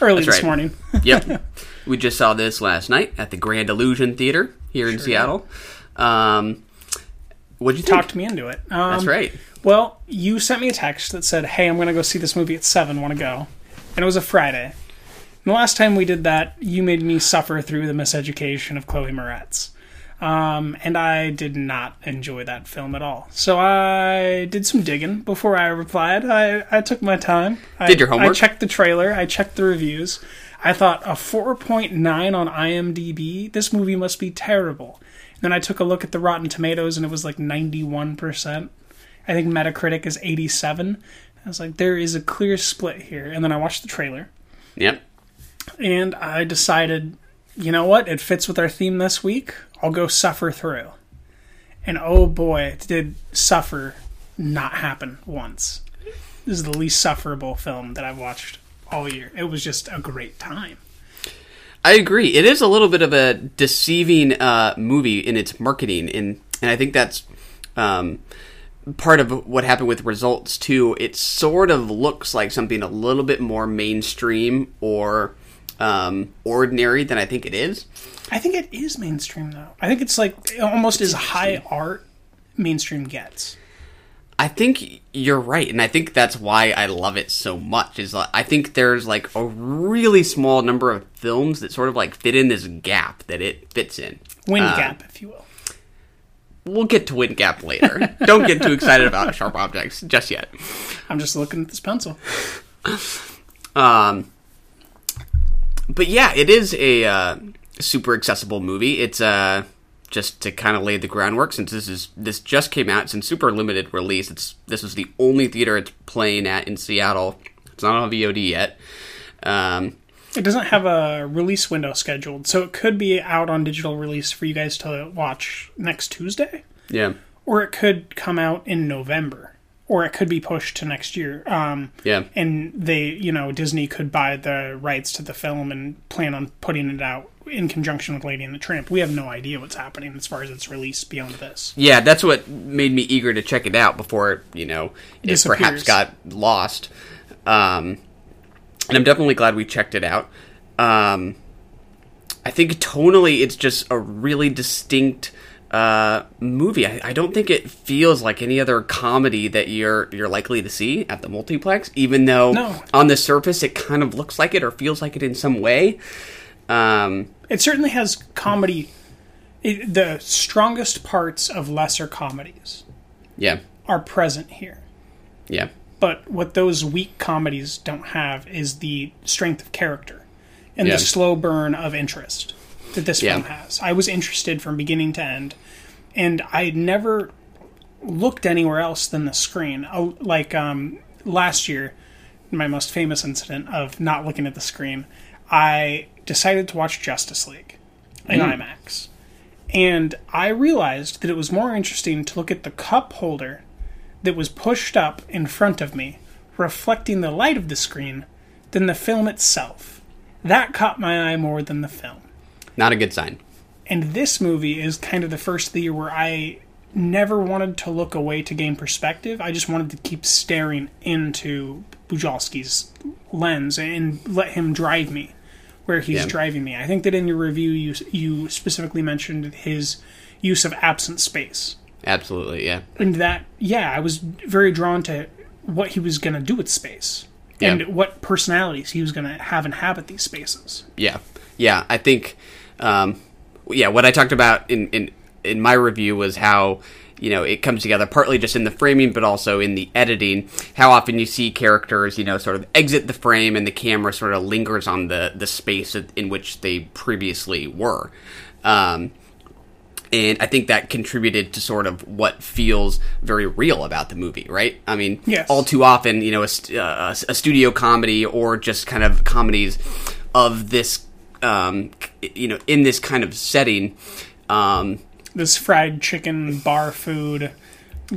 [SPEAKER 3] early
[SPEAKER 4] That's
[SPEAKER 3] this
[SPEAKER 4] right.
[SPEAKER 3] morning.
[SPEAKER 4] yep. We just saw this last night at the Grand Illusion Theater here in Seattle. Um, what'd you?
[SPEAKER 3] Talked me into it. Um,
[SPEAKER 4] That's right.
[SPEAKER 3] Well, you sent me a text that said, "Hey, I'm going to go see this movie at seven. Want to go?" And it was a Friday. And the last time we did that, you made me suffer through the miseducation of Chloe Moretz. Um, and I did not enjoy that film at all. So I did some digging before I replied. I, I took my time. I,
[SPEAKER 4] Did your homework?
[SPEAKER 3] I checked the trailer. I checked the reviews. I thought a 4.9 on IMDb. This movie must be terrible. And then I took a look at the Rotten Tomatoes, and it was like 91%. I think Metacritic is 87. I was like, there is a clear split here. And then I watched the trailer,
[SPEAKER 4] Yep.
[SPEAKER 3] and I decided, you know what? It fits with our theme this week. I'll go suffer through. And oh boy, did suffer not happen once. This is the least sufferable film that I've watched all year. It was just a great time.
[SPEAKER 4] I agree. It is a little bit of a deceiving uh, movie in its marketing, and and I think that's um, part of what happened with results too. It sort of looks like something a little bit more mainstream or um, ordinary than I think it is.
[SPEAKER 3] I think it is mainstream though. I think it's like almost as high art mainstream gets.
[SPEAKER 4] I think you're right, and I think that's why I love it so much. Is like, I think there's like a really small number of films that sort of like fit in this gap that it fits in.
[SPEAKER 3] Wind
[SPEAKER 4] Uh,
[SPEAKER 3] gap, if you will.
[SPEAKER 4] We'll get to Wind Gap later. Don't get too excited about sharp objects just yet.
[SPEAKER 3] I'm just looking at this pencil.
[SPEAKER 4] Um, but yeah, it is a uh, super accessible movie. It's uh, just to kind of lay the groundwork since this is this just came out. It's in super limited release. It's this is the only theater it's playing at in Seattle. It's not on VOD yet. Um,
[SPEAKER 3] It doesn't have a release window scheduled, so it could be out on digital release for you guys to watch next Tuesday,
[SPEAKER 4] yeah,
[SPEAKER 3] or it could come out in November, or it could be pushed to next year. Um,
[SPEAKER 4] yeah,
[SPEAKER 3] and they, you know, Disney could buy the rights to the film and plan on putting it out in conjunction with Lady and the Tramp. We have no idea what's happening as far as its release beyond this.
[SPEAKER 4] yeah. That's what made me eager to check it out before you know it perhaps got lost. Um, and I'm definitely glad we checked it out. Um, I think tonally, it's just a really distinct uh, movie. I, I don't think it feels like any other comedy that you're you're likely to see at the multiplex. Even though
[SPEAKER 3] No.
[SPEAKER 4] on the surface it kind of looks like it or feels like it in some way. Um,
[SPEAKER 3] It certainly has comedy. It, the strongest parts of lesser comedies
[SPEAKER 4] yeah,
[SPEAKER 3] are present here.
[SPEAKER 4] yeah,
[SPEAKER 3] But what those weak comedies don't have is the strength of character and
[SPEAKER 4] Yeah.
[SPEAKER 3] the slow burn of interest that this
[SPEAKER 4] Yeah.
[SPEAKER 3] film has. I was interested from beginning to end, and I never looked anywhere else than the screen. Oh, Like um, last year, my most famous incident of not looking at the screen, I decided to watch Justice League in mm-hmm. IMAX. And I realized that it was more interesting to look at the cup holder that was pushed up in front of me, reflecting the light of the screen, than the film itself. That caught my eye more than the film.
[SPEAKER 4] not a good sign.
[SPEAKER 3] And this movie is kind of the first of the year where I never wanted to look away to gain perspective. I just wanted to keep staring into Bujalski's lens and let him drive me where he's
[SPEAKER 4] Yeah.
[SPEAKER 3] driving me. I think that in your review you you specifically mentioned his use of absent space.
[SPEAKER 4] Absolutely, yeah,
[SPEAKER 3] And that yeah, I was very drawn to what he was going to do with space
[SPEAKER 4] Yeah.
[SPEAKER 3] and what personalities he was going to have inhabit these spaces.
[SPEAKER 4] yeah, yeah. I think, um, yeah, what I talked about in in in my review was how you know it comes together partly just in the framing, but also in the editing. How often you see characters, you know, sort of exit the frame and the camera sort of lingers on the the space in which they previously were. Um, and I think that contributed to sort of what feels very real about the movie, right? I mean,
[SPEAKER 3] Yes.
[SPEAKER 4] all too often, you know, a, uh, a studio comedy or just kind of comedies of this, um, you know, in this kind of setting, um,
[SPEAKER 3] This fried chicken bar food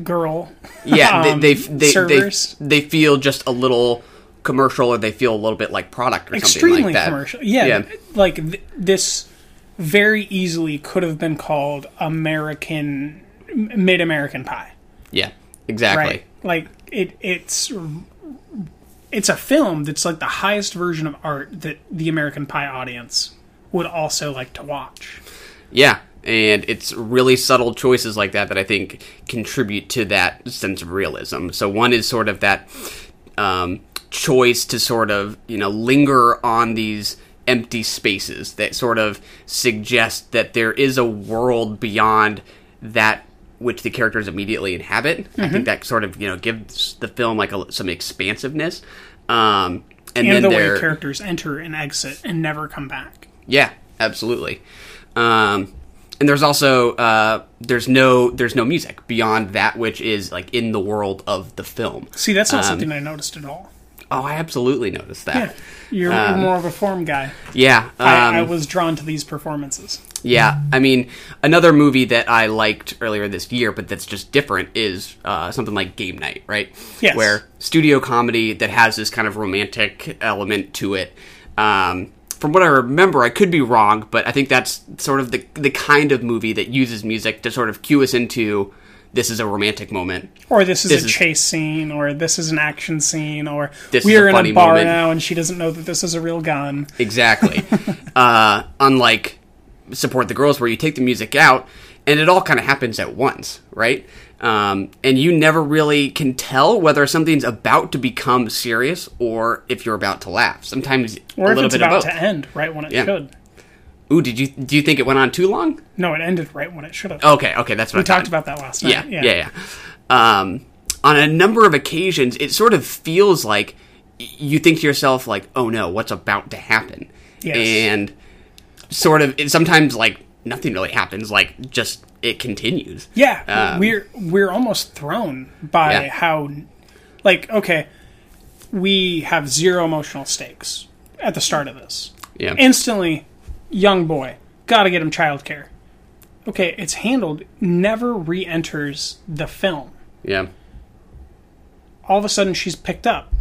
[SPEAKER 3] girl.
[SPEAKER 4] yeah,
[SPEAKER 3] um,
[SPEAKER 4] they, they, they, they, feel just a little commercial or they feel a little bit like product or something
[SPEAKER 3] extremely
[SPEAKER 4] like that.
[SPEAKER 3] commercial. Yeah,
[SPEAKER 4] Yeah.
[SPEAKER 3] like th- this very easily could have been called American mid American Pie,
[SPEAKER 4] Yeah, exactly.
[SPEAKER 3] right? Like it, it's it's a film that's like the highest version of art that the American Pie audience would also like to watch.
[SPEAKER 4] Yeah, and it's really subtle choices like that that I think contribute to that sense of realism. So one is sort of that um, choice to sort of you know linger on these empty spaces that sort of suggest that there is a world beyond that which the characters immediately inhabit. I think that sort of you know gives the film like a, some expansiveness. Um, and,
[SPEAKER 3] And,
[SPEAKER 4] then
[SPEAKER 3] the way characters enter and exit and never come back.
[SPEAKER 4] yeah, absolutely. Um, and there's also uh, there's no there's no music beyond that which is like in the world of the film.
[SPEAKER 3] See, that's not
[SPEAKER 4] Um,
[SPEAKER 3] something I noticed at all.
[SPEAKER 4] Oh, I absolutely noticed
[SPEAKER 3] Yeah,
[SPEAKER 4] that.
[SPEAKER 3] you're, you're more of a form guy.
[SPEAKER 4] Yeah, um,
[SPEAKER 3] I, I was drawn to these performances.
[SPEAKER 4] yeah. I mean, another movie that I liked earlier this year, but that's just different, is uh, something like Game Night, right?
[SPEAKER 3] Yes.
[SPEAKER 4] Where studio comedy that has this kind of romantic element to it. Um, from what I remember, I could be wrong, but I think that's sort of the the kind of movie that uses music to sort of cue us into this is a romantic moment.
[SPEAKER 3] Or this is
[SPEAKER 4] This
[SPEAKER 3] a
[SPEAKER 4] is-
[SPEAKER 3] chase scene, or this is an action scene, or we are in a bar
[SPEAKER 4] moment.
[SPEAKER 3] now and she doesn't know that this is a real gun.
[SPEAKER 4] Exactly. uh, unlike Support the Girls, where you take the music out and it all kind of happens at once, right? Um, and you never really can tell whether something's about to become serious or if you're about to laugh. Sometimes
[SPEAKER 3] Or
[SPEAKER 4] a little
[SPEAKER 3] it's
[SPEAKER 4] bit of
[SPEAKER 3] about to end right when it
[SPEAKER 4] Yeah.
[SPEAKER 3] should.
[SPEAKER 4] Ooh, did you do you think it went on too long?
[SPEAKER 3] No, it ended right when it should have.
[SPEAKER 4] Okay, okay, that's what
[SPEAKER 3] we talked about that last
[SPEAKER 4] yeah,
[SPEAKER 3] night.
[SPEAKER 4] yeah, yeah. Um, on a number of occasions, it sort of feels like you think to yourself, like, "Oh no, what's about to happen?"
[SPEAKER 3] Yes.
[SPEAKER 4] And sort of, sometimes like nothing really happens. Like, just it continues.
[SPEAKER 3] Yeah,
[SPEAKER 4] Um,
[SPEAKER 3] we're we're almost thrown by
[SPEAKER 4] Yeah.
[SPEAKER 3] how, like, okay, we have zero emotional stakes at the start of this.
[SPEAKER 4] Yeah.
[SPEAKER 3] Instantly, young boy, gotta get him childcare. Okay, it's handled. Never re-enters the film.
[SPEAKER 4] yeah.
[SPEAKER 3] All of a sudden, she's picked up,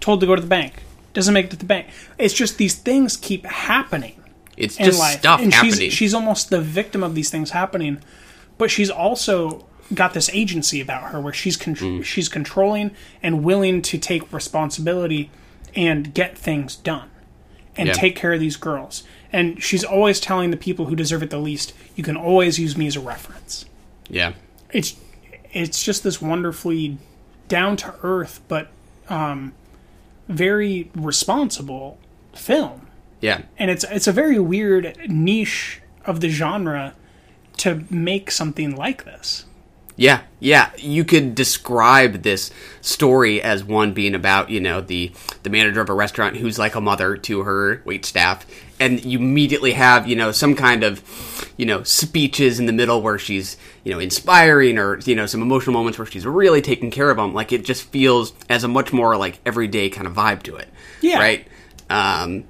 [SPEAKER 3] told to go to the bank. Doesn't make it to the bank. It's just these things keep happening
[SPEAKER 4] It's just
[SPEAKER 3] life,
[SPEAKER 4] stuff
[SPEAKER 3] and
[SPEAKER 4] happening.
[SPEAKER 3] she's she's almost the victim of these things happening, but she's also got this agency about her where she's con-
[SPEAKER 4] Mm.
[SPEAKER 3] she's controlling and willing to take responsibility and get things done. and
[SPEAKER 4] Yeah.
[SPEAKER 3] take care of these girls. And she's always telling the people who deserve it the least, you can always use me as a reference.
[SPEAKER 4] Yeah.
[SPEAKER 3] It's it's just this wonderfully down to earth but um, very responsible film.
[SPEAKER 4] Yeah.
[SPEAKER 3] And it's it's a very weird niche of the genre to make something like this.
[SPEAKER 4] Yeah, yeah. You could describe this story as one being about, you know, the the manager of a restaurant who's like a mother to her wait staff, and you immediately have, you know, some kind of, you know, speeches in the middle where she's, you know, inspiring or you know some emotional moments where she's really taking care of them. Like it just feels as a much more like everyday kind of vibe to it.
[SPEAKER 3] Yeah.
[SPEAKER 4] Right. Um,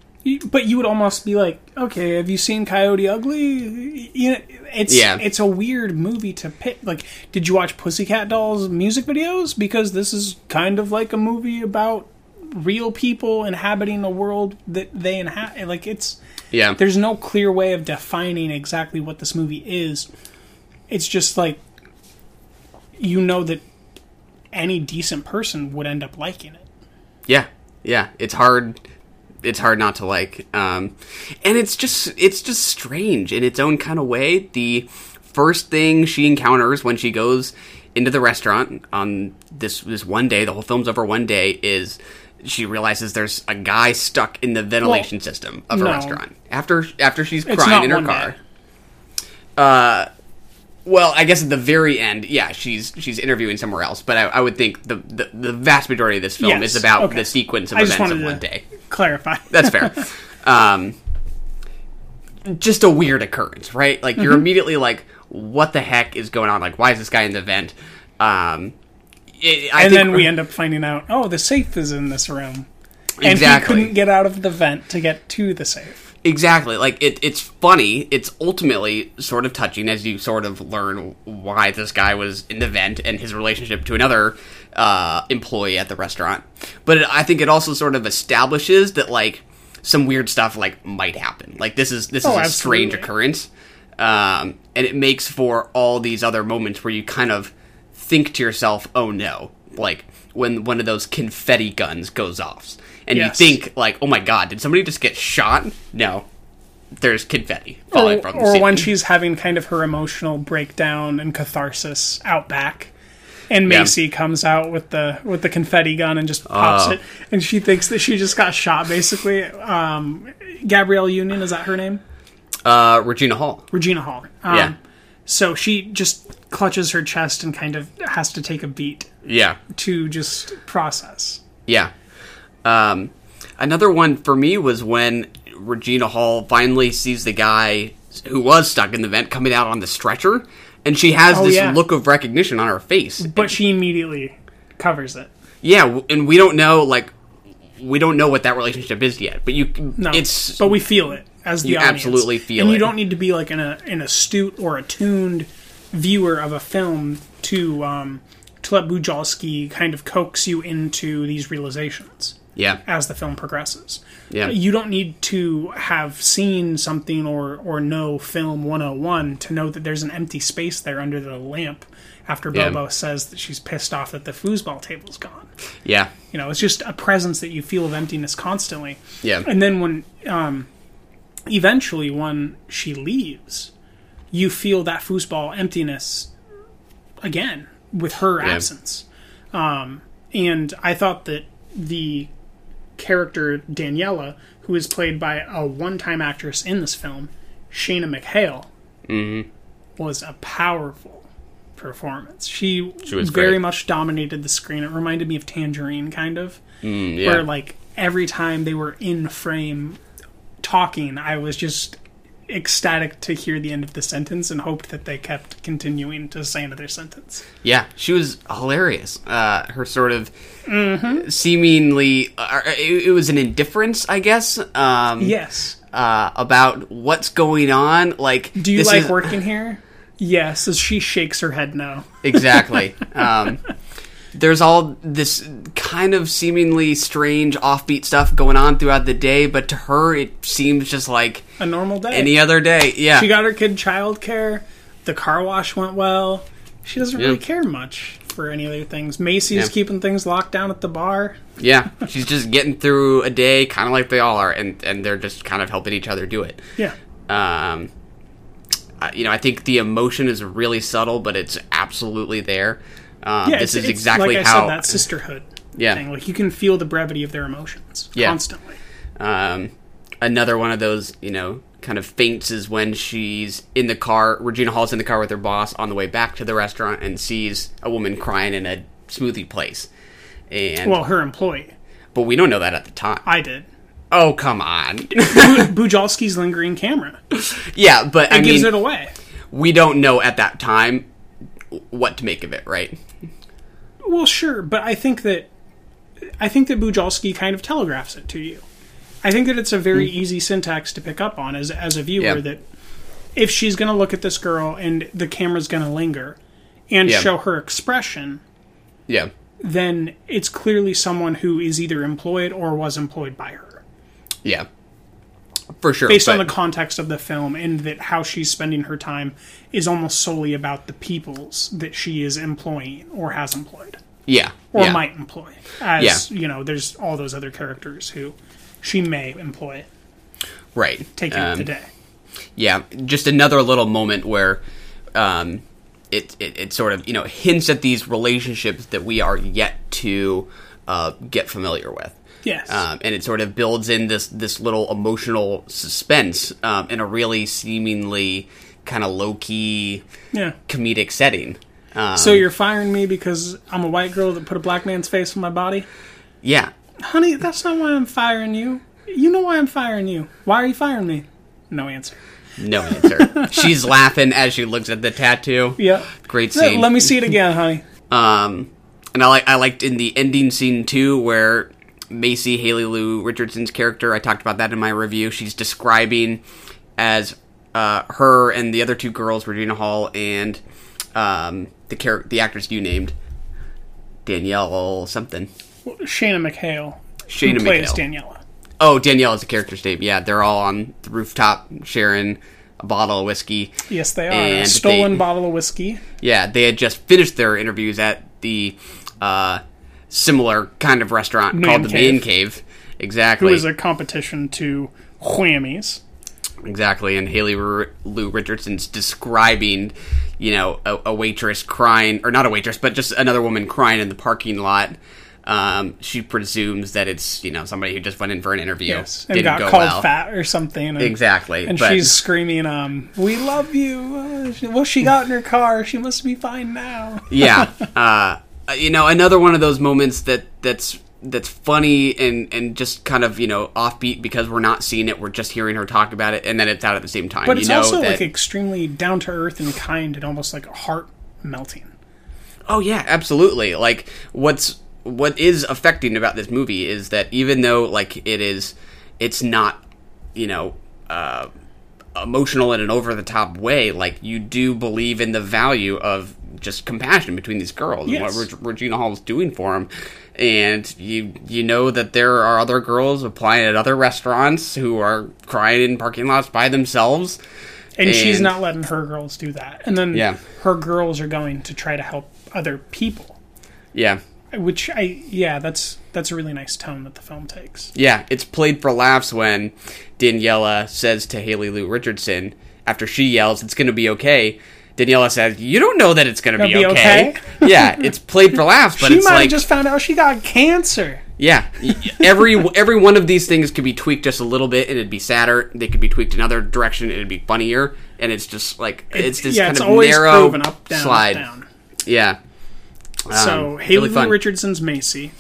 [SPEAKER 3] But you would almost be like, okay, have you seen Coyote Ugly? You know, it's
[SPEAKER 4] Yeah.
[SPEAKER 3] it's a weird movie to pick. Like, did you watch Pussycat Dolls music videos? Because this is kind of like a movie about real people inhabiting a world that they inhabit. Like, it's
[SPEAKER 4] yeah.
[SPEAKER 3] there's no clear way of defining exactly what this movie is. It's just like you know that any decent person would end up liking it.
[SPEAKER 4] Yeah, yeah. It's hard. It's hard not to like, um, and it's just it's just strange in its own kind of way. The first thing she encounters when she goes into the restaurant on this this one day, the whole film's over one day, is she realizes there's a guy stuck in the ventilation
[SPEAKER 3] Well,
[SPEAKER 4] system of a
[SPEAKER 3] no.
[SPEAKER 4] restaurant after after she's crying in her car.
[SPEAKER 3] day.
[SPEAKER 4] Well, I guess at the very end, yeah, she's she's interviewing somewhere else. But I, I would think the, the the vast majority of this film
[SPEAKER 3] Yes,
[SPEAKER 4] is about
[SPEAKER 3] okay.
[SPEAKER 4] the sequence of
[SPEAKER 3] I
[SPEAKER 4] events of one
[SPEAKER 3] to
[SPEAKER 4] day.
[SPEAKER 3] clarify.
[SPEAKER 4] That's fair. um, just a weird occurrence, right? Like
[SPEAKER 3] Mm-hmm.
[SPEAKER 4] you're immediately like, "What the heck is going on? Like, why is this guy in the vent?" Um, it, I
[SPEAKER 3] and
[SPEAKER 4] think-
[SPEAKER 3] then we end up finding out, oh, the safe is in this room, and
[SPEAKER 4] Exactly.
[SPEAKER 3] he couldn't get out of the vent to get to the safe.
[SPEAKER 4] Exactly. Like it, it's funny. It's ultimately sort of touching as you sort of learn why this guy was in the vent and his relationship to another uh, employee at the restaurant. But it, I think it also sort of establishes that like some weird stuff like might happen. Like this is this is
[SPEAKER 3] Oh,
[SPEAKER 4] a strange occurrence, um, and it makes for all these other moments where you kind of think to yourself, "Oh no!" Like when one of those confetti guns goes off. And
[SPEAKER 3] Yes.
[SPEAKER 4] you think like, "Oh my god, did somebody just get shot?" No, there's confetti
[SPEAKER 3] Or,
[SPEAKER 4] falling from the
[SPEAKER 3] or
[SPEAKER 4] ceiling.
[SPEAKER 3] when she's having kind of her emotional breakdown and catharsis out back, and
[SPEAKER 4] Yeah.
[SPEAKER 3] Macy comes out with the with the confetti gun and just pops
[SPEAKER 4] Oh.
[SPEAKER 3] it, and she thinks that she just got shot. Basically, um, Gabrielle Union is that her name?
[SPEAKER 4] uh, Regina Hall.
[SPEAKER 3] Regina Hall. Um,
[SPEAKER 4] Yeah.
[SPEAKER 3] So she just clutches her chest and kind of has to take a beat
[SPEAKER 4] Yeah,
[SPEAKER 3] to just process.
[SPEAKER 4] yeah. Um, another one for me was when Regina Hall finally sees the guy who was stuck in the vent coming out on the stretcher, and she has
[SPEAKER 3] Oh,
[SPEAKER 4] this
[SPEAKER 3] yeah.
[SPEAKER 4] look of recognition on her face.
[SPEAKER 3] But she immediately covers it.
[SPEAKER 4] Yeah, and we don't know like we don't know what that relationship is yet. But you,
[SPEAKER 3] No,
[SPEAKER 4] it's
[SPEAKER 3] but we feel it as the
[SPEAKER 4] You
[SPEAKER 3] audience.
[SPEAKER 4] absolutely feel
[SPEAKER 3] and
[SPEAKER 4] it.
[SPEAKER 3] you don't need to be like an, a, an astute or attuned viewer of a film to um, to let Bujalski kind of coax you into these realizations
[SPEAKER 4] yeah,
[SPEAKER 3] as the film progresses.
[SPEAKER 4] Yeah.
[SPEAKER 3] you don't need to have seen something or or know film 101 to know that there's an empty space there under the lamp after
[SPEAKER 4] Yeah.
[SPEAKER 3] Bobo says that she's pissed off that the foosball table's gone.
[SPEAKER 4] yeah,
[SPEAKER 3] You know, it's just a presence that you feel of emptiness constantly.
[SPEAKER 4] yeah,
[SPEAKER 3] And then when um, eventually when she leaves, you feel that foosball emptiness again with her
[SPEAKER 4] Yeah.
[SPEAKER 3] absence. Um, and I thought that the character Daniela, who is played by a one-time actress in this film, Shayna McHayle,
[SPEAKER 4] Mm-hmm.
[SPEAKER 3] was a powerful performance. She,
[SPEAKER 4] She was
[SPEAKER 3] very
[SPEAKER 4] great.
[SPEAKER 3] much dominated the screen. It reminded me of Tangerine, kind of
[SPEAKER 4] Mm, yeah.
[SPEAKER 3] where like every time they were in frame talking, I was just ecstatic to hear the end of the sentence and hoped that they kept continuing to say another sentence.
[SPEAKER 4] Yeah, she was hilarious. Uh, her sort of
[SPEAKER 3] Mm-hmm.
[SPEAKER 4] seemingly, uh, it, it was an indifference, I guess. Um,
[SPEAKER 3] Yes.
[SPEAKER 4] Uh, about what's going on. Like,
[SPEAKER 3] Do you like
[SPEAKER 4] is-
[SPEAKER 3] working here? Yes. As she shakes her head no.
[SPEAKER 4] Exactly. um, there's all this kind of seemingly strange, offbeat stuff going on throughout the day, but to her, it seems just like
[SPEAKER 3] A normal day.
[SPEAKER 4] any other day. Yeah.
[SPEAKER 3] She got her kid childcare. The car wash went well. She doesn't really care much. for any other things. Macy's
[SPEAKER 4] Yeah.
[SPEAKER 3] keeping things locked down at the bar.
[SPEAKER 4] Yeah, she's just getting through a day, kind of like they all are, and and they're just kind of helping each other do it.
[SPEAKER 3] Yeah.
[SPEAKER 4] Um, you know, I think the emotion is really subtle, but it's absolutely there. Um,
[SPEAKER 3] Yeah,
[SPEAKER 4] this is exactly
[SPEAKER 3] like I
[SPEAKER 4] how
[SPEAKER 3] said, that sisterhood
[SPEAKER 4] Yeah.
[SPEAKER 3] thing. Like you can feel the brevity of their emotions
[SPEAKER 4] Yeah.
[SPEAKER 3] constantly.
[SPEAKER 4] Um, another one of those, you know, kind of feints is when she's in the car. Regina Hall's in the car with her boss on the way back to the restaurant and sees a woman crying in a smoothie place. And
[SPEAKER 3] Well, her employee.
[SPEAKER 4] but we don't know that at the time.
[SPEAKER 3] I did.
[SPEAKER 4] oh come on,
[SPEAKER 3] Bujalski's lingering camera.
[SPEAKER 4] Yeah, but I
[SPEAKER 3] gives
[SPEAKER 4] mean,
[SPEAKER 3] it away.
[SPEAKER 4] we don't know at that time what to make of it, right?
[SPEAKER 3] Well, sure, but I think that I think that Bujalski kind of telegraphs it to you. I think that it's a very hmm. easy syntax to pick up on as as a viewer
[SPEAKER 4] Yeah.
[SPEAKER 3] that if she's going to look at this girl and the camera's going to linger and
[SPEAKER 4] Yeah.
[SPEAKER 3] show her expression,
[SPEAKER 4] Yeah,
[SPEAKER 3] then it's clearly someone who is either employed or was employed by her.
[SPEAKER 4] yeah, for sure.
[SPEAKER 3] Based on the context of the film and that how she's spending her time is almost solely about the peoples that she is employing or has employed.
[SPEAKER 4] yeah,
[SPEAKER 3] or
[SPEAKER 4] yeah.
[SPEAKER 3] might employ. As you know, there's all those other characters who she may employ,
[SPEAKER 4] right.
[SPEAKER 3] taking
[SPEAKER 4] Um,
[SPEAKER 3] the day.
[SPEAKER 4] yeah, just another little moment where um, it, it it sort of you know hints at these relationships that we are yet to uh, get familiar with.
[SPEAKER 3] Yes.
[SPEAKER 4] Um, and it sort of builds in this this little emotional suspense um, in a really seemingly kind of low key
[SPEAKER 3] yeah.
[SPEAKER 4] comedic setting. Um,
[SPEAKER 3] So you're firing me because I'm a white girl that put a black man's face on my body?
[SPEAKER 4] yeah,
[SPEAKER 3] Honey, that's not why I'm firing you. You know why I'm firing you. Why are you firing me? No answer.
[SPEAKER 4] no answer. She's laughing as she looks at the tattoo.
[SPEAKER 3] Yeah.
[SPEAKER 4] Great scene.
[SPEAKER 3] Let me see it again, honey.
[SPEAKER 4] Um, and I like I liked in the ending scene too, where Macy Haley Lu Richardson's character. I talked about that in my review. She's describing as uh, her and the other two girls, Regina Hall and um, the char- the actress you named, Danielle something.
[SPEAKER 3] Shayna McHayle.
[SPEAKER 4] Shayna
[SPEAKER 3] who plays
[SPEAKER 4] McHayle.
[SPEAKER 3] Daniela.
[SPEAKER 4] Oh, Danielle is the character's name. Yeah, they're all on the rooftop sharing a bottle of whiskey.
[SPEAKER 3] Yes, they are. A stolen
[SPEAKER 4] they-
[SPEAKER 3] bottle of whiskey.
[SPEAKER 4] Yeah, they had just finished their interviews at the uh, similar kind of restaurant
[SPEAKER 3] Man
[SPEAKER 4] called the
[SPEAKER 3] Cave.
[SPEAKER 4] Man Cave. Exactly.
[SPEAKER 3] Who is a competition to Whammies.
[SPEAKER 4] exactly. And Haley R- Lu Richardson's describing, you know, a, a waitress crying, or not a waitress, but just another woman crying in the parking lot. Um, she presumes that it's you know somebody who just went in for an interview,
[SPEAKER 3] Yes. And
[SPEAKER 4] didn't
[SPEAKER 3] got
[SPEAKER 4] go
[SPEAKER 3] called
[SPEAKER 4] well.
[SPEAKER 3] fat or something. And,
[SPEAKER 4] Exactly,
[SPEAKER 3] And
[SPEAKER 4] but-
[SPEAKER 3] she's screaming, um, we love you. Uh, well, she got in her car. She must be fine now.
[SPEAKER 4] yeah uh, you know another one of those moments that that's that's funny and and just kind of you know offbeat because we're not seeing it we're just hearing her talk about it and then it's out at the same time
[SPEAKER 3] But
[SPEAKER 4] you
[SPEAKER 3] it's
[SPEAKER 4] know
[SPEAKER 3] also
[SPEAKER 4] that
[SPEAKER 3] like extremely down to earth and kind and almost like heart melting.
[SPEAKER 4] oh yeah absolutely like what's what is affecting about this movie is that even though like it is it's not you know uh emotional in an over the top way like you do believe in the value of just compassion between these girls
[SPEAKER 3] Yes.
[SPEAKER 4] and what Reg- Regina Hall is doing for them and you you know that there are other girls applying at other restaurants who are crying in parking lots by themselves
[SPEAKER 3] And, she's not letting her girls do that. And then
[SPEAKER 4] Yeah.
[SPEAKER 3] her girls are going to try to help other people.
[SPEAKER 4] yeah
[SPEAKER 3] Which I yeah, that's that's a really nice tone that the film takes.
[SPEAKER 4] Yeah, it's played for laughs when Daniela says to Haley Lu Richardson after she yells, "It's going to be okay." Daniela says, "You don't know that it's going to
[SPEAKER 3] Gonna
[SPEAKER 4] be,
[SPEAKER 3] be
[SPEAKER 4] okay."
[SPEAKER 3] okay?
[SPEAKER 4] yeah, it's played for laughs, but
[SPEAKER 3] she
[SPEAKER 4] it's
[SPEAKER 3] might
[SPEAKER 4] like
[SPEAKER 3] have just found out she got cancer.
[SPEAKER 4] yeah, every every one of these things could be tweaked just a little bit, and it'd be sadder. They could be tweaked another direction, and it'd be funnier. And it's just like it's this
[SPEAKER 3] yeah,
[SPEAKER 4] kind
[SPEAKER 3] it's
[SPEAKER 4] of narrow
[SPEAKER 3] proven up down
[SPEAKER 4] slide.
[SPEAKER 3] up, down.
[SPEAKER 4] Yeah.
[SPEAKER 3] So
[SPEAKER 4] Um,
[SPEAKER 3] Haley
[SPEAKER 4] really.
[SPEAKER 3] Richardson's Macy,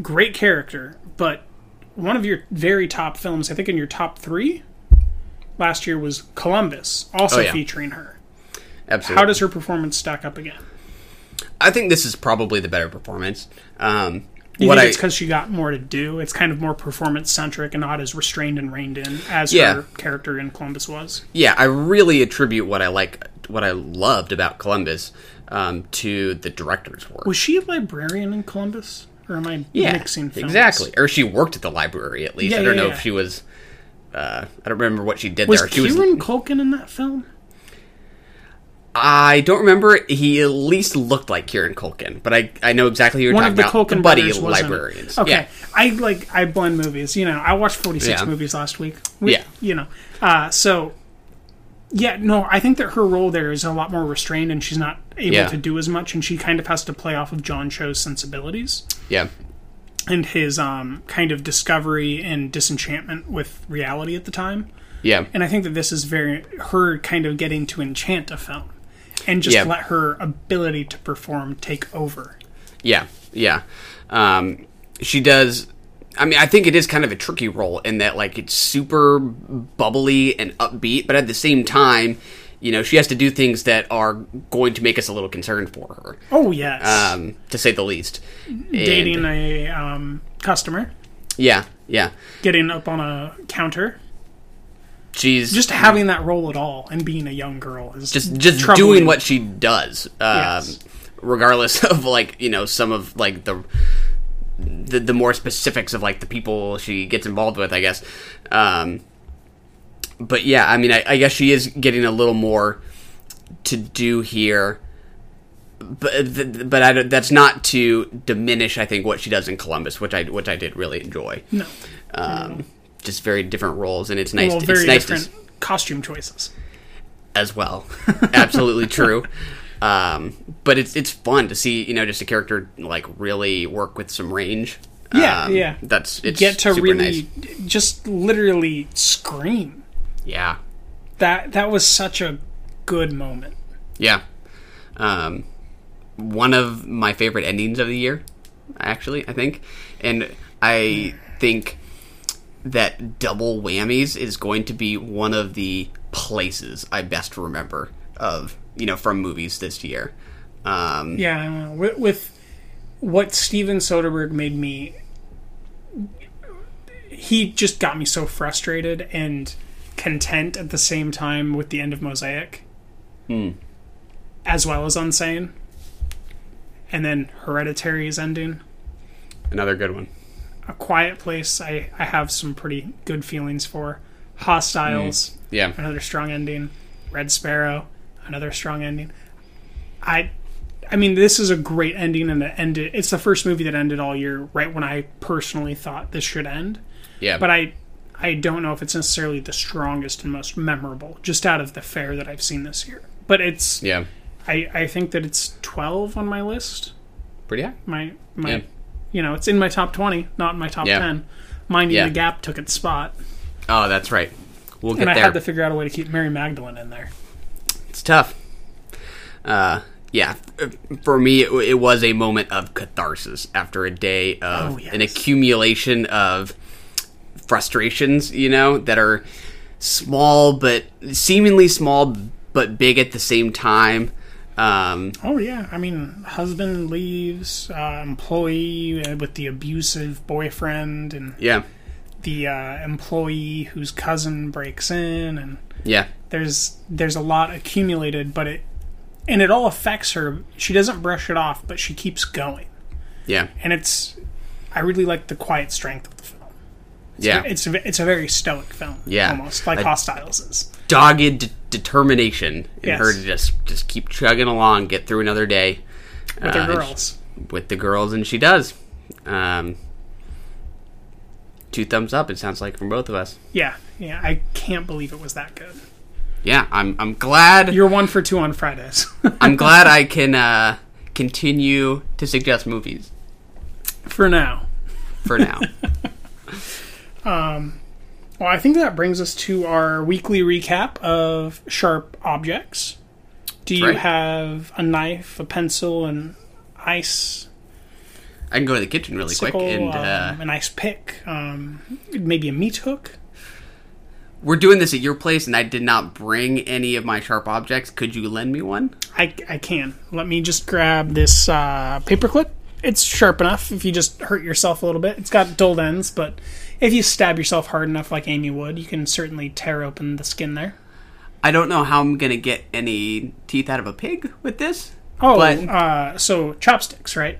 [SPEAKER 3] great character, but one of your very top films, I think in your top three last year was Columbus, also
[SPEAKER 4] Oh, yeah.
[SPEAKER 3] featuring her.
[SPEAKER 4] Absolutely.
[SPEAKER 3] How does her performance stack up again?
[SPEAKER 4] I think this is probably the better performance. Um,
[SPEAKER 3] you think
[SPEAKER 4] I
[SPEAKER 3] it's because she got more to do? It's kind of more performance centric and not as restrained and reined in as
[SPEAKER 4] Yeah.
[SPEAKER 3] her character in Columbus was.
[SPEAKER 4] yeah, I really attribute what I like, what I loved about Columbus, um, to the director's work.
[SPEAKER 3] Was she a librarian in Columbus? Or am I
[SPEAKER 4] yeah,
[SPEAKER 3] mixing films?
[SPEAKER 4] exactly. Or she worked at the library at least.
[SPEAKER 3] Yeah,
[SPEAKER 4] I don't know if she was. Uh, I don't remember what she did
[SPEAKER 3] Was
[SPEAKER 4] there. She
[SPEAKER 3] Kieran Culkin in that film?
[SPEAKER 4] I don't remember. He at least looked like Kieran Culkin, but I I know exactly who you're
[SPEAKER 3] One
[SPEAKER 4] talking
[SPEAKER 3] of the
[SPEAKER 4] about.
[SPEAKER 3] Culkin
[SPEAKER 4] the buddy librarians.
[SPEAKER 3] Okay,
[SPEAKER 4] Yeah.
[SPEAKER 3] I like I blend movies. You know, I watched forty six
[SPEAKER 4] Yeah.
[SPEAKER 3] movies last week. We-
[SPEAKER 4] Yeah.
[SPEAKER 3] you know, uh, so yeah, no, I think that her role there is a lot more restrained, and she's not able
[SPEAKER 4] Yeah.
[SPEAKER 3] to do as much, and she kind of has to play off of John Cho's sensibilities
[SPEAKER 4] Yeah.
[SPEAKER 3] and his um, kind of discovery and disenchantment with reality at the time.
[SPEAKER 4] Yeah.
[SPEAKER 3] And I think that this is very her kind of getting to enchant a film and just
[SPEAKER 4] Yeah.
[SPEAKER 3] let her ability to perform take over.
[SPEAKER 4] Yeah, yeah. Um, she does. I mean, I think it is kind of a tricky role in that, like, it's super bubbly and upbeat, but at the same time, you know, she has to do things that are going to make us a little concerned for her,
[SPEAKER 3] Oh yes,
[SPEAKER 4] um, to say the least.
[SPEAKER 3] dating
[SPEAKER 4] And-
[SPEAKER 3] a um, customer,
[SPEAKER 4] yeah, yeah.
[SPEAKER 3] getting up on a counter,
[SPEAKER 4] She's
[SPEAKER 3] just having that role at all, and being a young girl is
[SPEAKER 4] just just
[SPEAKER 3] troubling.
[SPEAKER 4] doing what she does, um,
[SPEAKER 3] Yes.
[SPEAKER 4] regardless of like you know some of like the, the the more specifics of like the people she gets involved with, I guess. Um, but yeah, I mean, I, I guess she is getting a little more to do here. But but I, that's not to diminish. I think what she does in Columbus, which I which I did really enjoy.
[SPEAKER 3] No,
[SPEAKER 4] Um, just very different roles, and it's nice.
[SPEAKER 3] well,
[SPEAKER 4] to,
[SPEAKER 3] very
[SPEAKER 4] it's nice to
[SPEAKER 3] costume choices.
[SPEAKER 4] as well. Absolutely true. Um, but it's it's fun to see you know just a character like really work with some range.
[SPEAKER 3] Yeah,
[SPEAKER 4] Um,
[SPEAKER 3] yeah.
[SPEAKER 4] That's it's
[SPEAKER 3] Get to
[SPEAKER 4] super
[SPEAKER 3] really
[SPEAKER 4] nice.
[SPEAKER 3] just literally scream.
[SPEAKER 4] yeah
[SPEAKER 3] That that was such a good moment.
[SPEAKER 4] yeah. Um, one of my favorite endings of the year, actually, I think, and I think that double whammies is going to be one of the places I best remember of you know from movies this year. Um,
[SPEAKER 3] Yeah, I don't know. With, with what Steven Soderbergh made me, he just got me so frustrated and content at the same time with the end of Mosaic, as well as Unsane, and then Hereditary's ending.
[SPEAKER 4] another good one.
[SPEAKER 3] A Quiet Place, I, I have some pretty good feelings for. Hostiles, mm.
[SPEAKER 4] Yeah.
[SPEAKER 3] another strong ending. Red Sparrow, another strong ending. I, I mean, this is a great ending, and it ended. It's the first movie that ended all year right when I personally thought this should end.
[SPEAKER 4] Yeah.
[SPEAKER 3] But I, I don't know if it's necessarily the strongest and most memorable, just out of the fair that I've seen this year. But it's,
[SPEAKER 4] yeah.
[SPEAKER 3] I, I think that it's twelve on my list.
[SPEAKER 4] Pretty high.
[SPEAKER 3] My my,
[SPEAKER 4] Yeah.
[SPEAKER 3] You know, it's in my top twenty, not in my top
[SPEAKER 4] Yeah.
[SPEAKER 3] ten. Minding
[SPEAKER 4] Yeah.
[SPEAKER 3] the Gap took its spot,
[SPEAKER 4] Oh, that's right. We'll get
[SPEAKER 3] and I
[SPEAKER 4] there.
[SPEAKER 3] had to figure out a way to keep Mary Magdalene in there.
[SPEAKER 4] It's tough. Uh, yeah. For me, it, it was a moment of catharsis after a day of
[SPEAKER 3] Oh, yes.
[SPEAKER 4] an accumulation of frustrations, you know, that are small but seemingly small but big at the same time. Um,
[SPEAKER 3] Oh yeah, I mean, husband leaves, uh, employee with the abusive boyfriend, and
[SPEAKER 4] yeah.
[SPEAKER 3] the uh, employee whose cousin breaks in, and
[SPEAKER 4] Yeah.
[SPEAKER 3] there's there's a lot accumulated, but it and it all affects her. She doesn't brush it off, but she keeps going,
[SPEAKER 4] Yeah.
[SPEAKER 3] and it's I really like the quiet strength the film.
[SPEAKER 4] Yeah.
[SPEAKER 3] It's a, it's a very stoic film,
[SPEAKER 4] Yeah.
[SPEAKER 3] almost like
[SPEAKER 4] I-
[SPEAKER 3] Hostiles is.
[SPEAKER 4] Dogged d- determination in
[SPEAKER 3] Yes.
[SPEAKER 4] her to just just keep chugging along, get through another day.
[SPEAKER 3] With
[SPEAKER 4] Uh, and
[SPEAKER 3] girls.
[SPEAKER 4] with the girls, and she does. Um, two thumbs up. It sounds like from both of us.
[SPEAKER 3] Yeah, yeah. I can't believe it was that good.
[SPEAKER 4] Yeah, I'm. I'm glad.
[SPEAKER 3] You're one for two on Fridays.
[SPEAKER 4] I'm glad I can uh, continue to suggest movies
[SPEAKER 3] for now.
[SPEAKER 4] for now.
[SPEAKER 3] Well, I think that brings us to our weekly recap of sharp objects. Do you
[SPEAKER 4] right.
[SPEAKER 3] have a knife, a pencil, and ice
[SPEAKER 4] I can go to the kitchen really
[SPEAKER 3] sickle,
[SPEAKER 4] quick, and uh,
[SPEAKER 3] um, an ice pick, um, maybe a meat hook?
[SPEAKER 4] we're doing this at your place, and I did not bring any of my sharp objects. Could you lend me one?
[SPEAKER 3] I, I can. Let me just grab this uh, paperclip. It's sharp enough if you just hurt yourself a little bit. It's got dulled ends, but if you stab yourself hard enough, like Amy would, you can certainly tear open the skin there.
[SPEAKER 4] I don't know how I'm gonna get any teeth out of a pig with this.
[SPEAKER 3] Oh,
[SPEAKER 4] But-
[SPEAKER 3] uh, so chopsticks, right?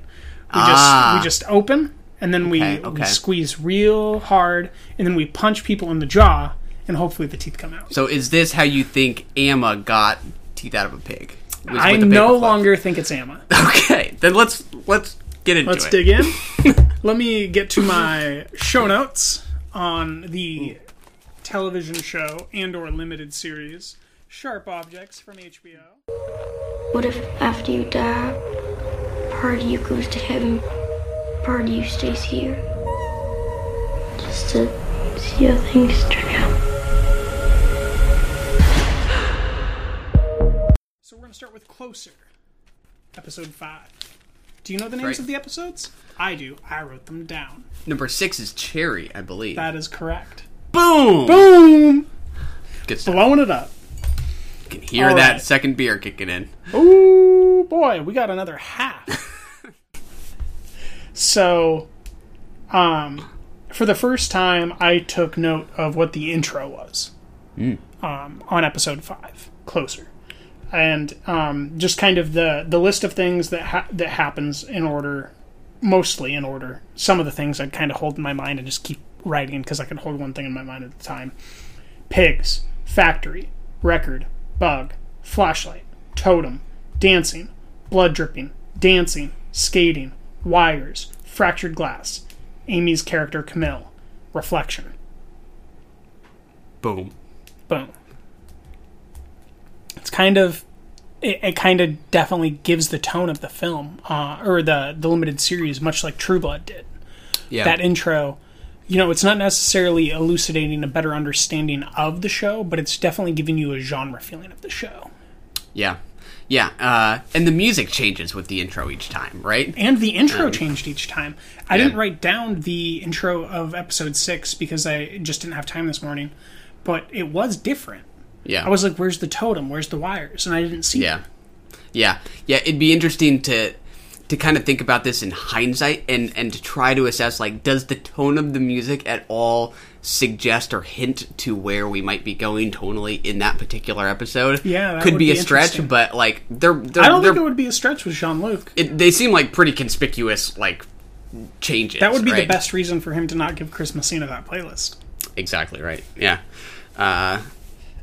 [SPEAKER 3] We
[SPEAKER 4] Ah.
[SPEAKER 3] just we just open and then we,
[SPEAKER 4] Okay,
[SPEAKER 3] we squeeze real hard and then we punch people in the jaw and hopefully the teeth come out.
[SPEAKER 4] So is this how you think Amma got teeth out of a pig?
[SPEAKER 3] I no longer think it's Amma.
[SPEAKER 4] Okay, then let's let's get into
[SPEAKER 3] Let's
[SPEAKER 4] it.
[SPEAKER 3] dig in. Let me get to my show notes on the television show and or limited series Sharp Objects from HBO.
[SPEAKER 9] What if after you die, part of you goes to heaven, part of you stays here? Just to see how things turn out.
[SPEAKER 3] So we're going to start with Closer, episode 5. Do you know the names
[SPEAKER 4] Right.
[SPEAKER 3] of the episodes? I do. I wrote them down.
[SPEAKER 4] Number six is Cherry, I believe.
[SPEAKER 3] That is correct.
[SPEAKER 4] Boom!
[SPEAKER 3] Boom!
[SPEAKER 4] Good stuff.
[SPEAKER 3] Blowing it up.
[SPEAKER 4] You can hear
[SPEAKER 3] All
[SPEAKER 4] that
[SPEAKER 3] right.
[SPEAKER 4] second beer kicking in.
[SPEAKER 3] Ooh, boy, we got another half. so, um, for the first time, I took note of what the intro was um, on episode five, closer, and um, just kind of the the list of things that ha- that happens in order, mostly in order. Some of the things I'd kind of hold in my mind and just keep writing because I could hold one thing in my mind at a time. Pigs, factory, record, bug, flashlight, totem, dancing, blood dripping, dancing, skating, wires, fractured glass, Amy's character Camille, reflection.
[SPEAKER 4] Boom.
[SPEAKER 3] Boom. It's kind of it, it kind of definitely gives the tone of the film uh, or the the limited series much like True Blood did.
[SPEAKER 4] Yeah.
[SPEAKER 3] That intro, you know, it's not necessarily elucidating a better understanding of the show, but it's definitely giving you a genre feeling of the show.
[SPEAKER 4] yeah. Yeah. Uh, and the music changes with the intro each time, right?
[SPEAKER 3] And the intro changed each time. I
[SPEAKER 4] yeah.
[SPEAKER 3] didn't write down the intro of episode six because I just didn't have time this morning, but it was different.
[SPEAKER 4] Yeah.
[SPEAKER 3] I was like, "Where's the totem? Where's the wires?" And I didn't see.
[SPEAKER 4] Yeah,
[SPEAKER 3] them.
[SPEAKER 4] yeah, yeah. It'd be interesting to to kind of think about this in hindsight and and to try to assess like, does the tone of the music at all suggest or hint to where we might be going tonally in that particular episode?
[SPEAKER 3] Yeah,
[SPEAKER 4] could be,
[SPEAKER 3] be
[SPEAKER 4] a stretch, but like they're, they're
[SPEAKER 3] I don't
[SPEAKER 4] they're,
[SPEAKER 3] think it would be a stretch with Jean Luc.
[SPEAKER 4] it, they seem like pretty conspicuous like changes.
[SPEAKER 3] That would be the best reason for him to not give Chris Messina that playlist.
[SPEAKER 4] Exactly right. Yeah. Uh,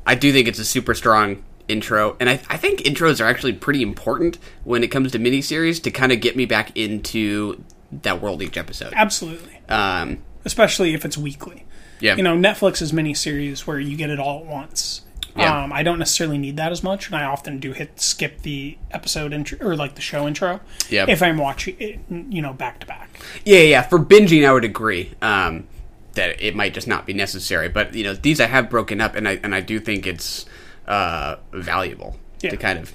[SPEAKER 4] I do think it's a super strong intro, and I, I think intros are actually pretty important when it comes to miniseries to kind of get me back into that world each episode.
[SPEAKER 3] Absolutely,
[SPEAKER 4] Um,
[SPEAKER 3] especially if it's weekly.
[SPEAKER 4] yeah.
[SPEAKER 3] You know, Netflix Netflix's miniseries where you get it all at once.
[SPEAKER 4] Yeah.
[SPEAKER 3] Um, I don't necessarily need that as much, and I often do hit skip the episode intro or like the show intro.
[SPEAKER 4] Yeah.
[SPEAKER 3] If I'm watching it, you know, back to back.
[SPEAKER 4] Yeah, yeah. For binging, I would agree um, that it might just not be necessary. But you know, these I have broken up, and I and I do think it's uh, valuable
[SPEAKER 3] Yeah.
[SPEAKER 4] to kind of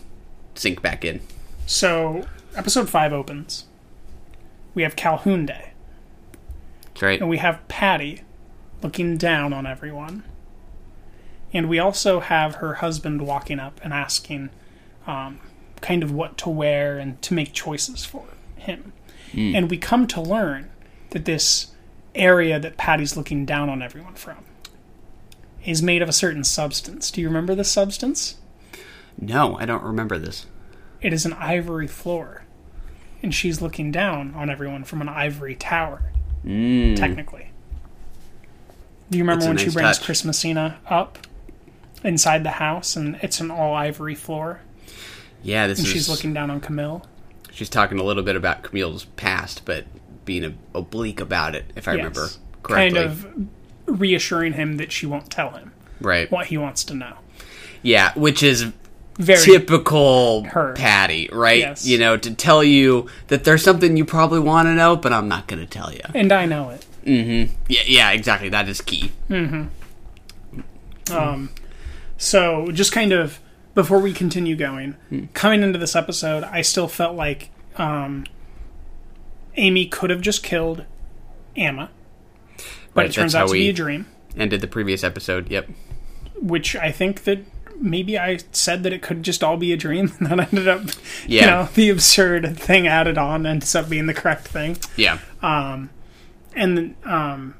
[SPEAKER 4] sink back in.
[SPEAKER 3] So, episode five opens. We have Calhoun Day,
[SPEAKER 4] That's right.
[SPEAKER 3] and we have Patty looking down on everyone. And we also have her husband walking up and asking, um, kind of what to wear and to make choices for him. And we come to learn that this area that Patty's looking down on everyone from is made of a certain substance. Do you remember this substance?
[SPEAKER 4] No, I don't remember this.
[SPEAKER 3] It is an ivory floor. And she's looking down on everyone from an ivory tower, mm. technically. Do you remember
[SPEAKER 4] That's
[SPEAKER 3] when she brings
[SPEAKER 4] touch.
[SPEAKER 3] Chris Messina up inside the house and it's an all ivory floor
[SPEAKER 4] Yeah, this
[SPEAKER 3] and
[SPEAKER 4] is.
[SPEAKER 3] she's looking down on Camille?
[SPEAKER 4] She's talking a little bit about Camille's past, but being oblique about it, if I remember correctly.
[SPEAKER 3] Kind of reassuring him that she won't tell him
[SPEAKER 4] right.
[SPEAKER 3] what he wants to know.
[SPEAKER 4] Yeah, which is
[SPEAKER 3] Very
[SPEAKER 4] typical
[SPEAKER 3] her.
[SPEAKER 4] Patty, right?
[SPEAKER 3] Yes.
[SPEAKER 4] You know, to tell you that there's something you probably want to know, but I'm not going to tell you.
[SPEAKER 3] and I know it.
[SPEAKER 4] Yeah, yeah, exactly. That is key.
[SPEAKER 3] Um, so, just kind of before we continue going,
[SPEAKER 4] Hmm.
[SPEAKER 3] coming into this episode, I still felt like um, Amy could have just killed Amma, but
[SPEAKER 4] Right,
[SPEAKER 3] it turns out to be a dream.
[SPEAKER 4] Ended the previous episode. Yep.
[SPEAKER 3] Which I think that maybe I said that it could just all be a dream, and that ended up, you
[SPEAKER 4] Yeah.
[SPEAKER 3] know, the absurd thing added on ends up being the correct thing.
[SPEAKER 4] Yeah.
[SPEAKER 3] Um, And then, um,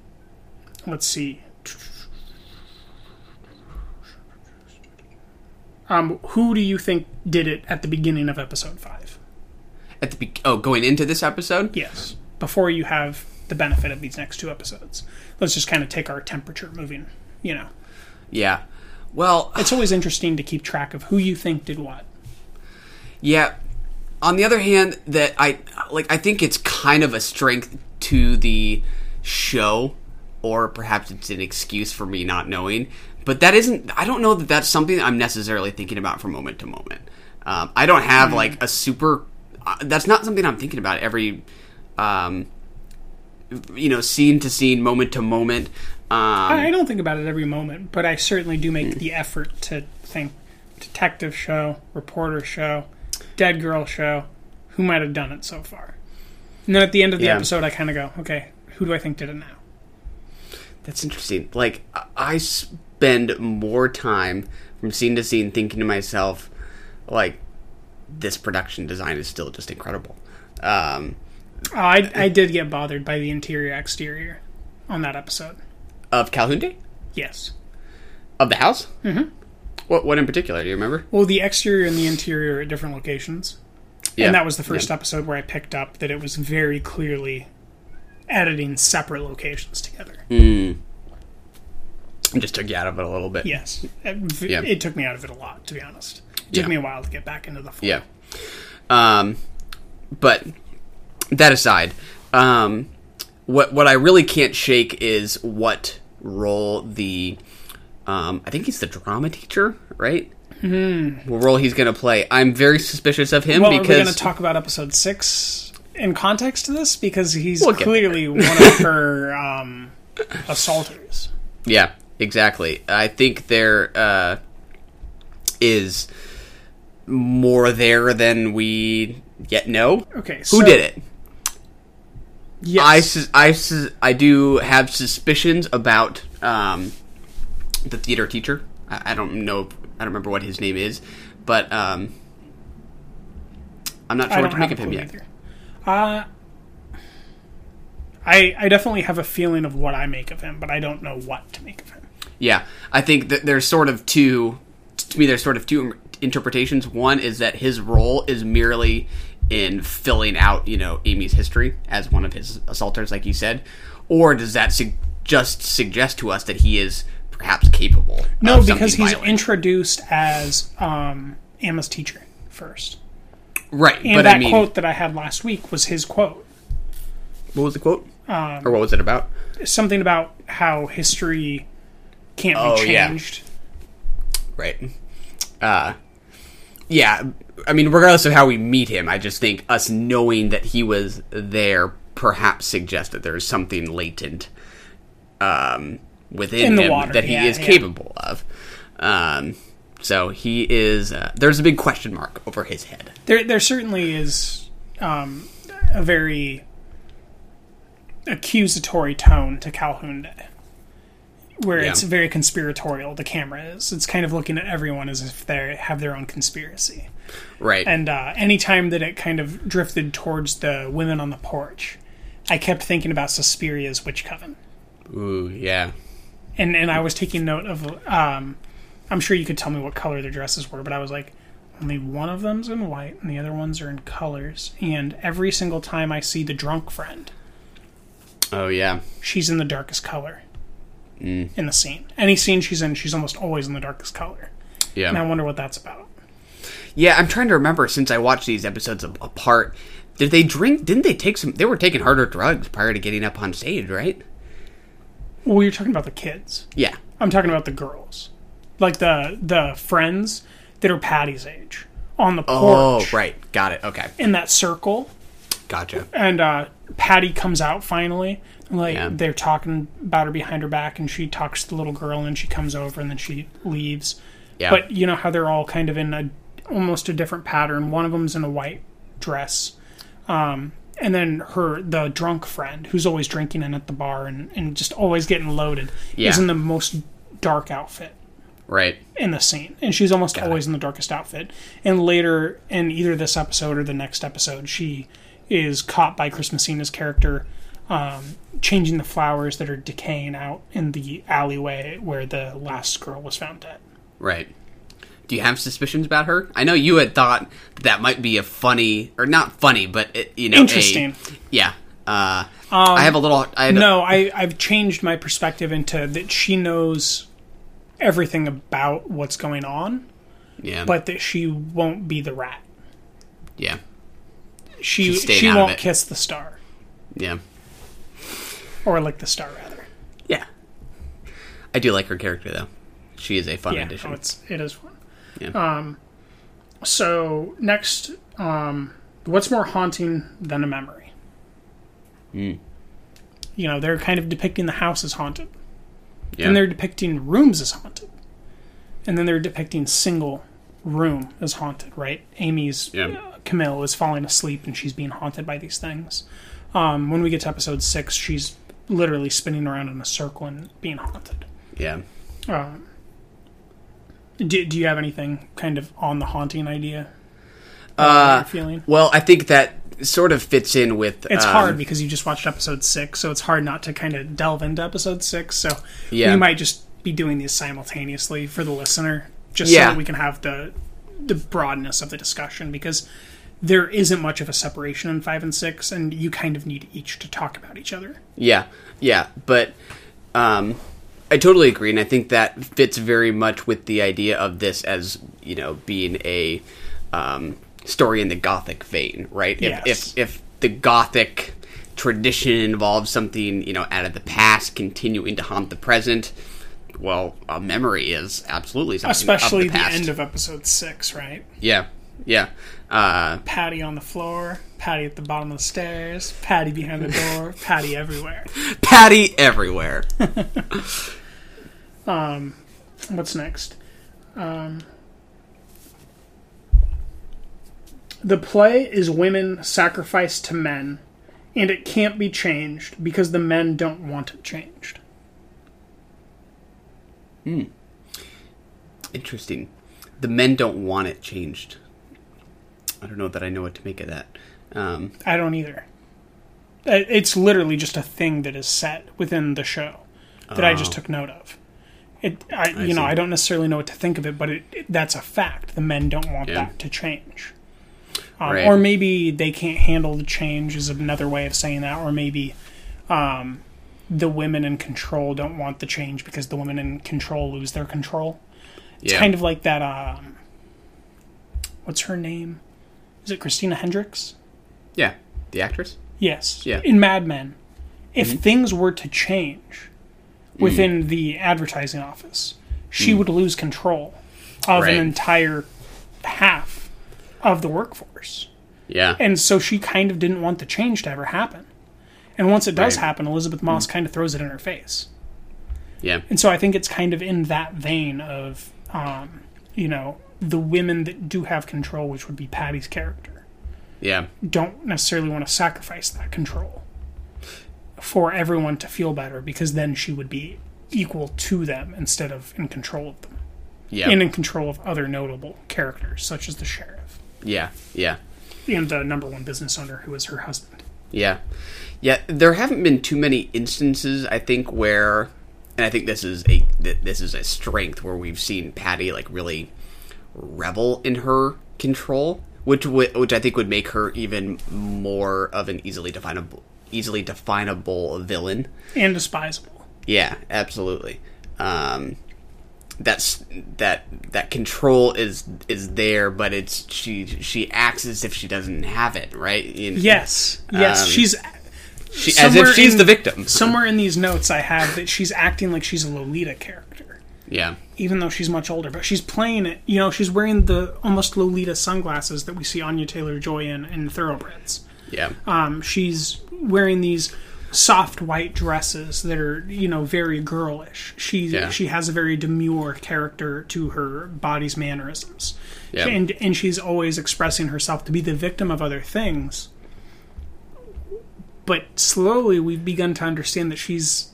[SPEAKER 3] let's see. Um, who do you think did it at the beginning of episode five?
[SPEAKER 4] At the be- oh, going into this episode.
[SPEAKER 3] Yes, before you have the benefit of these next two episodes. Let's just kind of take our temperature moving. You know,
[SPEAKER 4] Yeah. Well,
[SPEAKER 3] it's always interesting to keep track of who you think did what.
[SPEAKER 4] Yeah. On the other hand, that I like, I think it's kind of a strength to the show, or perhaps it's an excuse for me not knowing. But that isn't. I don't know that that's something I'm necessarily thinking about from moment to moment. Um, I don't have like a super. Uh, that's not something I'm thinking about every, um, you know, scene to scene, moment to moment. Um,
[SPEAKER 3] I don't think about it every moment, but I certainly do make the effort to think detective show, reporter show, dead girl show, who might have done it so far. And then at the end of the
[SPEAKER 4] Yeah.
[SPEAKER 3] episode, I kind of go, okay, who do I think did it now?
[SPEAKER 4] That's interesting. Like I spend more time from scene to scene thinking to myself, like, this production design is still just incredible. Um,
[SPEAKER 3] Oh, I, I did get bothered by the interior exterior on that episode.
[SPEAKER 4] of Calhoun Day?
[SPEAKER 3] Yes.
[SPEAKER 4] Of the house? Mm-hmm. What what in particular? Do you remember?
[SPEAKER 3] Well, the exterior and the interior at different locations.
[SPEAKER 4] Yeah.
[SPEAKER 3] And that was the first
[SPEAKER 4] Yeah.
[SPEAKER 3] episode where I picked up that it was very clearly editing separate locations together.
[SPEAKER 4] It just took you out of it a little bit.
[SPEAKER 3] Yes. It,
[SPEAKER 4] Yeah.
[SPEAKER 3] it took me out of it a lot, to be honest. It took
[SPEAKER 4] Yeah.
[SPEAKER 3] me a while to get back into the flow.
[SPEAKER 4] Yeah. Um, but that aside, um, what what I really can't shake is what role the um, I think he's the drama teacher, right? Mm. What role he's going to play? I'm very suspicious of him
[SPEAKER 3] Well,
[SPEAKER 4] because
[SPEAKER 3] going to talk about episode six in context to this? Because he's
[SPEAKER 4] We'll
[SPEAKER 3] clearly one of her um, assaulters.
[SPEAKER 4] yeah, exactly. I think there uh, is more there than we yet know.
[SPEAKER 3] Okay,
[SPEAKER 4] Who did it?
[SPEAKER 3] Yes.
[SPEAKER 4] I, sus- I, sus- I do have suspicions about um, the theater teacher. I, I don't know. I don't remember what his name is, but um, I'm not sure what to make of him yet.
[SPEAKER 3] either. Uh, I I definitely have a feeling of what I make of him, but I don't know what to make of him.
[SPEAKER 4] Yeah, I think that there's sort of two. To me, there's sort of two interpretations. One is that his role is merely in filling out, you know, Amy's history as one of his assaulters, like you said, or does that su- just suggest to us that he is perhaps capable?
[SPEAKER 3] No,
[SPEAKER 4] of
[SPEAKER 3] because he's
[SPEAKER 4] violent?
[SPEAKER 3] introduced as um, Emma's teacher first,
[SPEAKER 4] right.
[SPEAKER 3] and
[SPEAKER 4] but
[SPEAKER 3] that
[SPEAKER 4] I mean,
[SPEAKER 3] quote that I had last week was his quote.
[SPEAKER 4] what was the quote,
[SPEAKER 3] Um,
[SPEAKER 4] or what was it about?
[SPEAKER 3] Something about how history can't
[SPEAKER 4] Oh,
[SPEAKER 3] be
[SPEAKER 4] yeah.
[SPEAKER 3] changed.
[SPEAKER 4] Right. Uh, yeah. I mean, regardless of how we meet him, I just think us knowing that he was there perhaps suggests that there is something latent um, within
[SPEAKER 3] In
[SPEAKER 4] him
[SPEAKER 3] water,
[SPEAKER 4] that he
[SPEAKER 3] yeah,
[SPEAKER 4] is
[SPEAKER 3] yeah.
[SPEAKER 4] capable of. Um, so he is. Uh, there's a big question mark over his head.
[SPEAKER 3] There, there certainly is um, a very accusatory tone to Calhoun where
[SPEAKER 4] Yeah.
[SPEAKER 3] it's very conspiratorial. The camera is. It's kind of looking at everyone as if they have their own conspiracy.
[SPEAKER 4] Right.
[SPEAKER 3] And uh, anytime that it kind of drifted towards the women on the porch, I kept thinking about Suspiria's witch coven.
[SPEAKER 4] Ooh, yeah.
[SPEAKER 3] and and I was taking note of. Um, I'm sure you could tell me what color their dresses were, but I was like, only one of them's in white, and the other ones are in colors. And every single time I see the drunk friend,
[SPEAKER 4] Oh, yeah.
[SPEAKER 3] she's in the darkest color in the scene. Any scene she's in, she's almost always in the darkest color.
[SPEAKER 4] Yeah.
[SPEAKER 3] And I wonder what that's about.
[SPEAKER 4] Yeah, I'm trying to remember since I watched these episodes apart. Did they drink? Didn't they take some? They were taking harder drugs prior to getting up on stage, right?
[SPEAKER 3] Well, you're talking about the kids.
[SPEAKER 4] Yeah.
[SPEAKER 3] I'm talking about the girls, like the the friends that are Patty's age on the porch.
[SPEAKER 4] Oh, right. Got it. Okay.
[SPEAKER 3] in that circle.
[SPEAKER 4] Gotcha.
[SPEAKER 3] and uh, Patty comes out finally. Like
[SPEAKER 4] Yeah.
[SPEAKER 3] they're talking about her behind her back, and she talks to the little girl, and she comes over, and then she leaves.
[SPEAKER 4] Yeah.
[SPEAKER 3] But you know how they're all kind of in a almost a different pattern. One of them's in a white dress, um, and then her the drunk friend who's always drinking in at the bar and, and just always getting loaded
[SPEAKER 4] Yeah.
[SPEAKER 3] is in the most dark outfit
[SPEAKER 4] right.
[SPEAKER 3] in the scene, and she's almost
[SPEAKER 4] Got
[SPEAKER 3] always
[SPEAKER 4] it.
[SPEAKER 3] in the darkest outfit. And later in either this episode or the next episode, she is caught by Chris Messina's character um, changing the flowers that are decaying out in the alleyway where the last girl was found dead.
[SPEAKER 4] Right. Do you have suspicions about her? I know you had thought that, might be a funny, or not funny, but it, you know, a-
[SPEAKER 3] Interesting.
[SPEAKER 4] yeah. Uh, I have a little. I had
[SPEAKER 3] No, I, I've changed my perspective into that she knows everything about what's going on,
[SPEAKER 4] yeah.
[SPEAKER 3] but that she won't be the rat.
[SPEAKER 4] Yeah.
[SPEAKER 3] She she won't kiss the star
[SPEAKER 4] Yeah.
[SPEAKER 3] Or like the star rather.
[SPEAKER 4] Yeah. I do like her character though. She is a fun
[SPEAKER 3] yeah,
[SPEAKER 4] addition.
[SPEAKER 3] oh, it's it is fun.
[SPEAKER 4] Yeah.
[SPEAKER 3] Um, so next, um, what's more haunting than a memory?
[SPEAKER 4] Mm.
[SPEAKER 3] You know, they're kind of depicting the house as haunted,
[SPEAKER 4] Yeah.
[SPEAKER 3] and they're depicting rooms as haunted, and then they're depicting single room as haunted. Right? Amy's
[SPEAKER 4] Yeah.
[SPEAKER 3] uh, Camille is falling asleep and she's being haunted by these things. Um, when we get to episode six, she's literally spinning around in a circle and being haunted.
[SPEAKER 4] yeah.
[SPEAKER 3] Um, do, do you have anything kind of on the haunting idea?
[SPEAKER 4] Uh,
[SPEAKER 3] feeling?
[SPEAKER 4] well, I think that sort of fits in with.
[SPEAKER 3] It's
[SPEAKER 4] um,
[SPEAKER 3] hard because you just watched episode six, so it's hard not to kind of delve into episode six. So
[SPEAKER 4] Yeah.
[SPEAKER 3] we might just be doing these simultaneously for the listener, just so that we can have the the broadness of the discussion because there isn't much of a separation in five and six, and you kind of need each to talk about each other.
[SPEAKER 4] Yeah, yeah, but um, I totally agree, and I think that fits very much with the idea of this as you know being a um, story in the Gothic vein, right? If,
[SPEAKER 3] Yes.
[SPEAKER 4] if if the Gothic tradition involves something you know out of the past continuing to haunt the present, well, a memory is absolutely something
[SPEAKER 3] Especially the,
[SPEAKER 4] the,
[SPEAKER 3] end of episode six, right?
[SPEAKER 4] yeah, yeah. Uh,
[SPEAKER 3] Patty on the floor, Patty at the bottom of the stairs, Patty behind the door, Patty everywhere.
[SPEAKER 4] Patty everywhere.
[SPEAKER 3] Um, what's next? Um, the play is women sacrificed to men, and it can't be changed because the men don't want it changed.
[SPEAKER 4] Hmm. Interesting. The men don't want it changed. I don't know that I know what to make of that. Um,
[SPEAKER 3] I don't either. It's literally just a thing that is set within the show that I just
[SPEAKER 4] Oh.
[SPEAKER 3] took note of. It, I,
[SPEAKER 4] I
[SPEAKER 3] you know,
[SPEAKER 4] see.
[SPEAKER 3] I don't necessarily know what to think of it, but it, it, that's a fact. The men don't want
[SPEAKER 4] Yeah.
[SPEAKER 3] that to change, um,
[SPEAKER 4] Right.
[SPEAKER 3] or maybe they can't handle the change is another way of saying that, or maybe um, the women in control don't want the change because the women in control lose their control. It's
[SPEAKER 4] Yeah.
[SPEAKER 3] kind of like that. Um, what's her name? Is it Christina Hendricks?
[SPEAKER 4] yeah, the actress.
[SPEAKER 3] Yes.
[SPEAKER 4] Yeah.
[SPEAKER 3] In Mad Men, if
[SPEAKER 4] Mhm.
[SPEAKER 3] things were to change within the advertising office, she
[SPEAKER 4] Mm.
[SPEAKER 3] would lose control of
[SPEAKER 4] Right.
[SPEAKER 3] an entire half of the workforce.
[SPEAKER 4] Yeah,
[SPEAKER 3] And so she kind of didn't want the change to ever happen. And once it does
[SPEAKER 4] Right. Mm.
[SPEAKER 3] happen, Elisabeth Moss kind of throws it in her face.
[SPEAKER 4] yeah,
[SPEAKER 3] And so I think it's kind of in that vein of, um, you know, the women that do have control, which would be Patty's character.
[SPEAKER 4] Yeah,
[SPEAKER 3] don't necessarily want to sacrifice that control for everyone to feel better because then she would be equal to them instead of in control of them.
[SPEAKER 4] Yeah,
[SPEAKER 3] and in control of other notable characters such as the sheriff.
[SPEAKER 4] Yeah, yeah,
[SPEAKER 3] and the number one business owner who is her husband.
[SPEAKER 4] Yeah, yeah. There haven't been too many instances, I think, where, and I think this is a this is a strength where we've seen Patty like really revel in her control, which w- which I think would make her even more of an easily definable easily definable villain.
[SPEAKER 3] and despisable
[SPEAKER 4] Yeah, absolutely. Um, that's that that control is is there, but it's she she acts as if she doesn't have it, right? You know?
[SPEAKER 3] yes yes
[SPEAKER 4] Um,
[SPEAKER 3] she's
[SPEAKER 4] she, as if she's
[SPEAKER 3] in-
[SPEAKER 4] the victim.
[SPEAKER 3] somewhere in these notes i have that she's acting like she's a lolita character
[SPEAKER 4] Yeah,
[SPEAKER 3] even though she's much older but she's playing it you know she's wearing the almost lolita sunglasses that we see anya taylor joy in in thoroughbreds
[SPEAKER 4] yeah,
[SPEAKER 3] Um, she's wearing these soft white dresses that are, you know, very girlish. She
[SPEAKER 4] Yeah.
[SPEAKER 3] she has a very demure character to her body's mannerisms,
[SPEAKER 4] Yeah.
[SPEAKER 3] and and she's always expressing herself to be the victim of other things. But slowly, we've begun to understand that she's,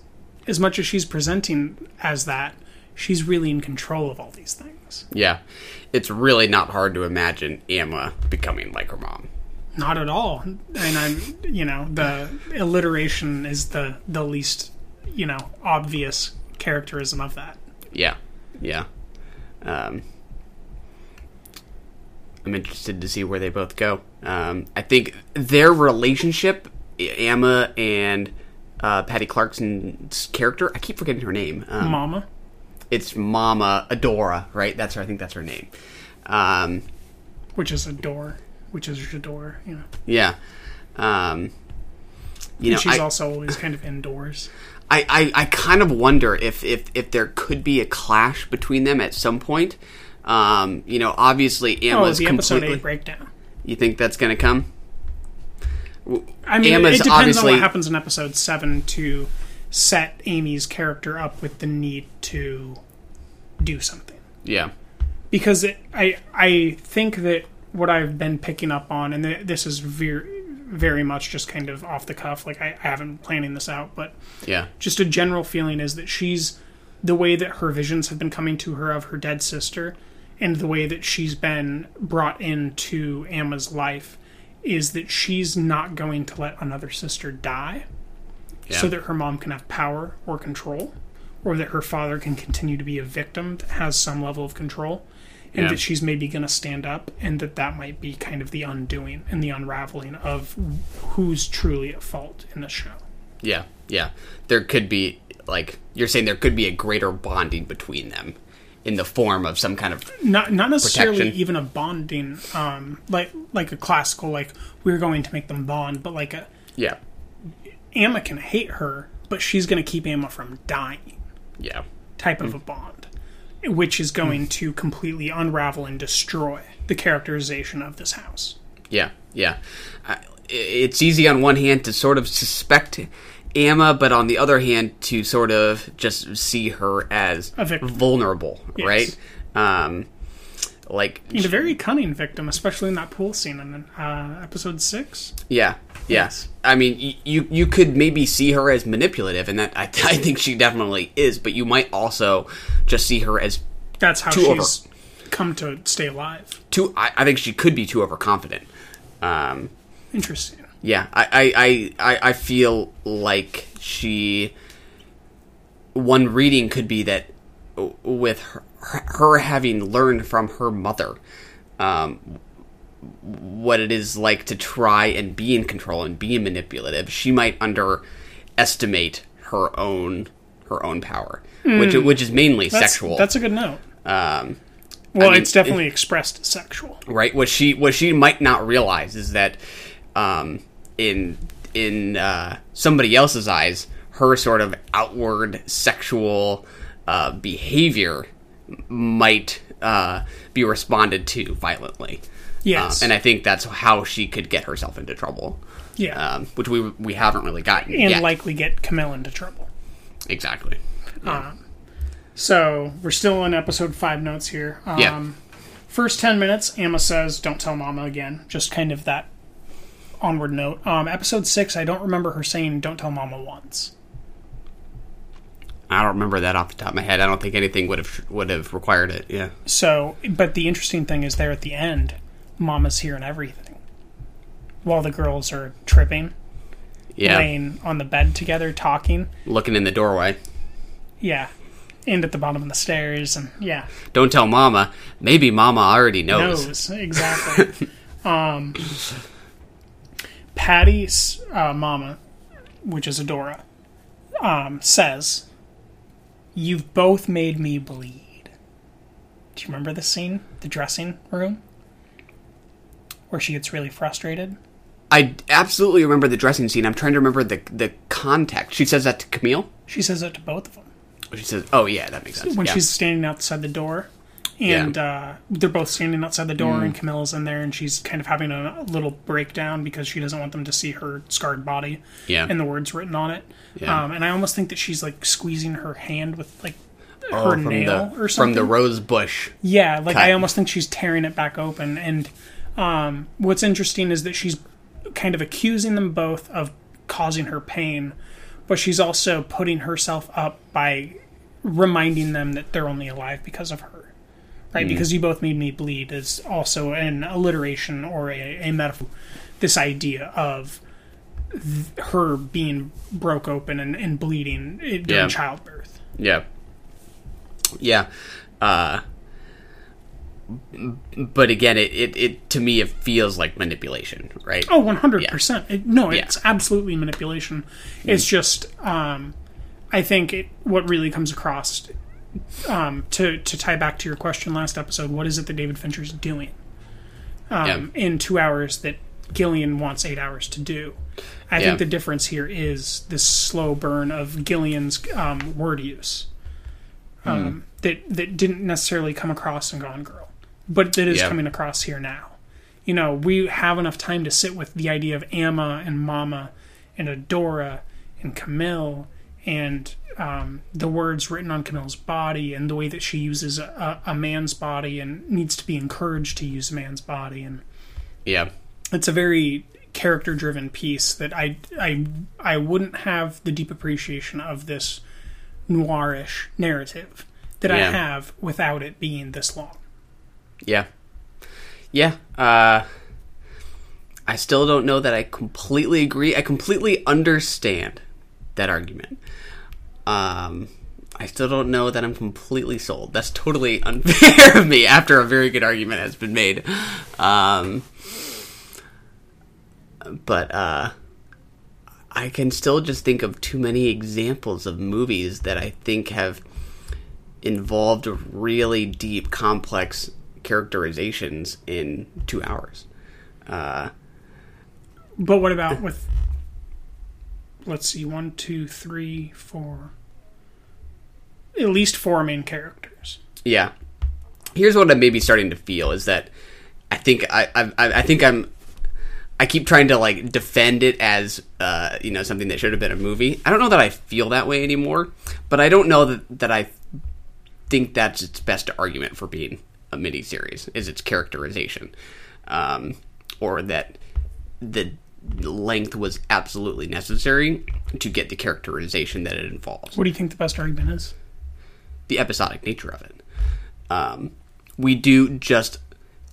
[SPEAKER 3] as much as she's presenting as that, she's really in control of all these things.
[SPEAKER 4] yeah. It's really not hard to imagine Emma becoming like her mom.
[SPEAKER 3] Not at all. And I'm, you know, the alliteration is the the least, you know, obvious characterism of that.
[SPEAKER 4] Yeah, yeah. Um, I'm interested to see where they both go. Um, I think their relationship, Emma and uh, Patty Clarkson's character, I keep forgetting her name. Um,
[SPEAKER 3] Mama.
[SPEAKER 4] It's Mama Adora, right? That's her. I think that's her name. Um,
[SPEAKER 3] which is a door which is J'adore. You know,
[SPEAKER 4] Yeah. Um, you know,
[SPEAKER 3] she's
[SPEAKER 4] I,
[SPEAKER 3] also always kind of indoors.
[SPEAKER 4] I, I, I kind of wonder if, if, if there could be a clash between them at some point. Um, you know, obviously
[SPEAKER 3] Oh,
[SPEAKER 4] Emma's
[SPEAKER 3] the episode
[SPEAKER 4] completely.
[SPEAKER 3] eight breakdown.
[SPEAKER 4] You think that's going to come?
[SPEAKER 3] I mean,
[SPEAKER 4] Emma's
[SPEAKER 3] it depends on what happens in episode seven to set Amy's character up with the need to do something.
[SPEAKER 4] Yeah.
[SPEAKER 3] because it, I I think that what I've been picking up on, and th- this is very very much just kind of off the cuff, like I, I haven't been planning this out, but
[SPEAKER 4] Yeah.
[SPEAKER 3] just a general feeling is that she's the way that her visions have been coming to her of her dead sister, and the way that she's been brought into Emma's life is that she's not going to let another sister die
[SPEAKER 4] Yeah.
[SPEAKER 3] so that her mom can have power or control, or that her father can continue to be a victim that has some level of control, and
[SPEAKER 4] Yeah.
[SPEAKER 3] that she's maybe going to stand up, and that that might be kind of the undoing and the unraveling of who's truly at fault in the show.
[SPEAKER 4] Yeah. Yeah. There could be, like, you're saying there could be a greater bonding between them in the form of some kind of.
[SPEAKER 3] Not not necessarily
[SPEAKER 4] Protection.
[SPEAKER 3] even a bonding, um, like like a classical like we're going to make them bond, but like a
[SPEAKER 4] Yeah.
[SPEAKER 3] Emma can hate her, but she's going to keep Emma from dying.
[SPEAKER 4] Yeah.
[SPEAKER 3] type
[SPEAKER 4] Hmm.
[SPEAKER 3] of a bond, which is going to completely unravel and destroy the characterization of this house.
[SPEAKER 4] Yeah, yeah. Uh, it's easy on one hand to sort of suspect Emma, but on the other hand to sort of just see her as
[SPEAKER 3] A
[SPEAKER 4] vulnerable,
[SPEAKER 3] Yes.
[SPEAKER 4] right? Um, like,
[SPEAKER 3] And a very cunning victim, especially in that pool scene in uh, episode six.
[SPEAKER 4] yeah, yeah.
[SPEAKER 3] Yes.
[SPEAKER 4] I mean, you you could maybe see her as manipulative, and that I, I think she definitely is. But you might also just see her as
[SPEAKER 3] That's how she's come to stay alive.
[SPEAKER 4] too. I, I think she could be too overconfident. Um,
[SPEAKER 3] Interesting.
[SPEAKER 4] Yeah, I, I, I, I- I feel like she. One reading could be that with her, her having learned from her mother um, what it is like to try and be in control and be manipulative, she might underestimate her own her own power, which which is mainly
[SPEAKER 3] That's,
[SPEAKER 4] sexual.
[SPEAKER 3] That's a good note.
[SPEAKER 4] um,
[SPEAKER 3] Well,
[SPEAKER 4] mean,
[SPEAKER 3] it's definitely expressed sexual.
[SPEAKER 4] right? What she what she might not realize is that um, in in uh, somebody else's eyes, her sort of outward sexual uh, behavior might uh, be responded to violently.
[SPEAKER 3] Yes.
[SPEAKER 4] Um, and I think that's how she could get herself into trouble.
[SPEAKER 3] Yeah.
[SPEAKER 4] Um, which we we haven't really gotten
[SPEAKER 3] and
[SPEAKER 4] yet.
[SPEAKER 3] likely get Camille into trouble.
[SPEAKER 4] exactly.
[SPEAKER 3] So we're still in episode five notes here. Um,
[SPEAKER 4] Yeah.
[SPEAKER 3] First 10 minutes, Emma says, Don't tell Mama again. Just kind of that onward note. Um, episode six, I don't remember her saying, Don't tell Mama once.
[SPEAKER 4] I don't remember that off the top of my head. I don't think anything would have would have required it. Yeah.
[SPEAKER 3] So, but the interesting thing is there at the end, Mama's here and everything. While the girls are tripping,
[SPEAKER 4] Yeah.
[SPEAKER 3] laying on the bed together, talking.
[SPEAKER 4] Looking in the doorway.
[SPEAKER 3] Yeah. And at the bottom of the stairs, and yeah.
[SPEAKER 4] Don't tell Mama. Maybe Mama already knows.
[SPEAKER 3] knows exactly. um, Patty's uh, mama, which is Adora, um, says, "You've both made me bleed." Do you remember this scene, the dressing room, where she gets really frustrated?
[SPEAKER 4] I absolutely remember the dressing scene. I'm trying to remember the the context. She says that to Camille.
[SPEAKER 3] She says it to both of them
[SPEAKER 4] She says, "Oh yeah, that makes sense."
[SPEAKER 3] when
[SPEAKER 4] yeah.
[SPEAKER 3] she's standing outside the door. And uh, they're both standing outside the door,
[SPEAKER 4] Mm.
[SPEAKER 3] and Camilla's in there, and she's kind of having a little breakdown because she doesn't want them to see her scarred body.
[SPEAKER 4] Yeah.
[SPEAKER 3] and the words written on it.
[SPEAKER 4] Yeah.
[SPEAKER 3] Um, and I almost think that she's like squeezing her hand with like
[SPEAKER 4] Oh,
[SPEAKER 3] her
[SPEAKER 4] from
[SPEAKER 3] nail
[SPEAKER 4] the,
[SPEAKER 3] or something.
[SPEAKER 4] from the rose bush.
[SPEAKER 3] yeah, like
[SPEAKER 4] cut.
[SPEAKER 3] I almost think she's tearing it back open. And um, what's interesting is that she's kind of accusing them both of causing her pain, but she's also putting herself up by reminding them that they're only alive because of her. Right,
[SPEAKER 4] Mm.
[SPEAKER 3] because you both made me bleed is also an alliteration or a, a metaphor. This idea of th- her being broke open and, and bleeding eh, during
[SPEAKER 4] Yeah.
[SPEAKER 3] childbirth.
[SPEAKER 4] Yeah. Yeah. Uh, but again, it, it, it to me it feels like manipulation, right?
[SPEAKER 3] Oh, 100%. It, no,
[SPEAKER 4] Yeah.
[SPEAKER 3] it's absolutely manipulation. It's just, um, I think it, what really comes across, um, to, to tie back to your question last episode, what is it that David Fincher's doing? um, in two hours that Gillian wants eight hours to do. I
[SPEAKER 4] Yeah.
[SPEAKER 3] think the difference here is this slow burn of Gillian's um, word use um, that that didn't necessarily come across in Gone Girl, but that is
[SPEAKER 4] Yeah.
[SPEAKER 3] coming across here now. You know, we have enough time to sit with the idea of Amma and Mama and Adora and Camille and um, the words written on Camille's body and the way that she uses a, a man's body and needs to be encouraged to use a man's body and
[SPEAKER 4] Yeah.
[SPEAKER 3] it's a very character driven piece that I I I wouldn't have the deep appreciation of this noirish narrative that I have without it being this long.
[SPEAKER 4] Yeah. Yeah. Uh, I still don't know that I completely agree. I completely understand that argument. Um, I still don't know that I'm completely sold. That's totally unfair of me after a very good argument has been made. Um, but uh, I can still just think of too many examples of movies that I think have involved really deep, complex characterizations in two hours. Uh,
[SPEAKER 3] But what about with let's see, one, two, three, four at least four main characters.
[SPEAKER 4] yeah. Here's what I'm maybe starting to feel is that I think I I, I think I'm I keep trying to like defend it as uh, you know something that should have been a movie. I don't know that I feel that way anymore, but I don't know that that I think that's its best argument for being a miniseries is its characterization, um, or that the length was absolutely necessary to get the characterization that it involves
[SPEAKER 3] What do you think the best argument is?
[SPEAKER 4] the episodic nature of it. Um, we do just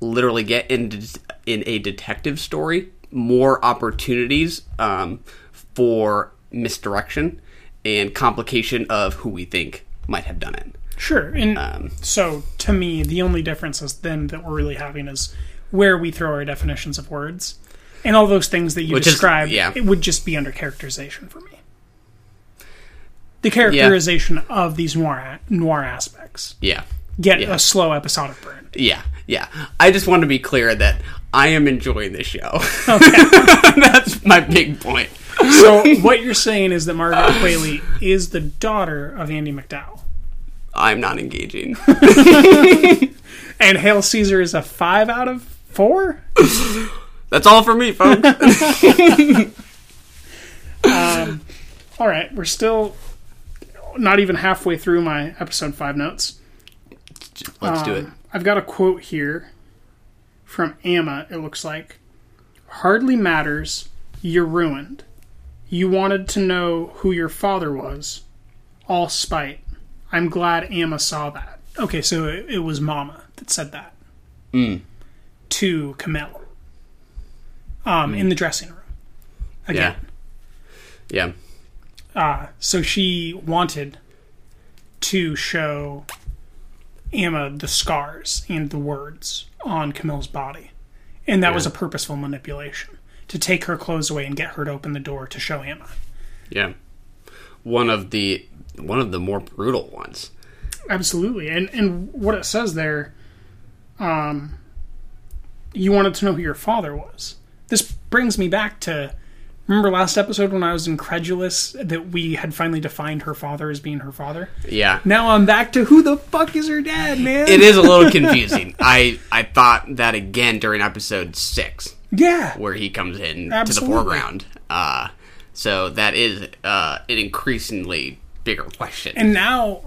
[SPEAKER 4] literally get in in a detective story more opportunities um, for misdirection and complication of who we think might have done it.
[SPEAKER 3] Sure. And
[SPEAKER 4] Um,
[SPEAKER 3] so to me, the only difference is then that we're really having is where we throw our definitions of words. And all those things that you
[SPEAKER 4] Which is-
[SPEAKER 3] described,
[SPEAKER 4] yeah.
[SPEAKER 3] it would just be under characterization for me. The characterization of these noir noir aspects
[SPEAKER 4] Yeah,
[SPEAKER 3] get
[SPEAKER 4] Yeah.
[SPEAKER 3] a slow episodic burn.
[SPEAKER 4] yeah, yeah. I just want to be clear that I am enjoying the show. That's my big point.
[SPEAKER 3] So what you're saying is that Margaret Qualley is the daughter of Andie MacDowell,
[SPEAKER 4] I'm not engaging.
[SPEAKER 3] and Hail Caesar is a five out of four.
[SPEAKER 4] That's all for me, folks.
[SPEAKER 3] Um, all right, we're still not even halfway through my episode five notes.
[SPEAKER 4] Let's do it.
[SPEAKER 3] Um, I've got a quote here from Amma, it looks like. Hardly matters, you're ruined. You wanted to know who your father was. All spite. I'm glad Amma saw that. Okay, so it, it was Mama that said that. Mm. To Camille. Um, in the mm. dressing room. Again.
[SPEAKER 4] Yeah.
[SPEAKER 3] Uh, so she wanted to show Amma the scars and the words on Camille's body. And that was a purposeful manipulation to take her clothes away and get her to open the door to show Amma.
[SPEAKER 4] Yeah. One of the one of the more brutal ones.
[SPEAKER 3] Absolutely. And and what it says there um you wanted to know who your father was. This brings me back to remember last episode when I was incredulous that we had finally defined her father as being her father?
[SPEAKER 4] Yeah.
[SPEAKER 3] Now I'm back to who the fuck is her dad, man?
[SPEAKER 4] It is a little confusing. I I thought that again during episode 6
[SPEAKER 3] Yeah.
[SPEAKER 4] where he comes in to the foreground. Uh so that is uh an increasingly bigger question.
[SPEAKER 3] And now,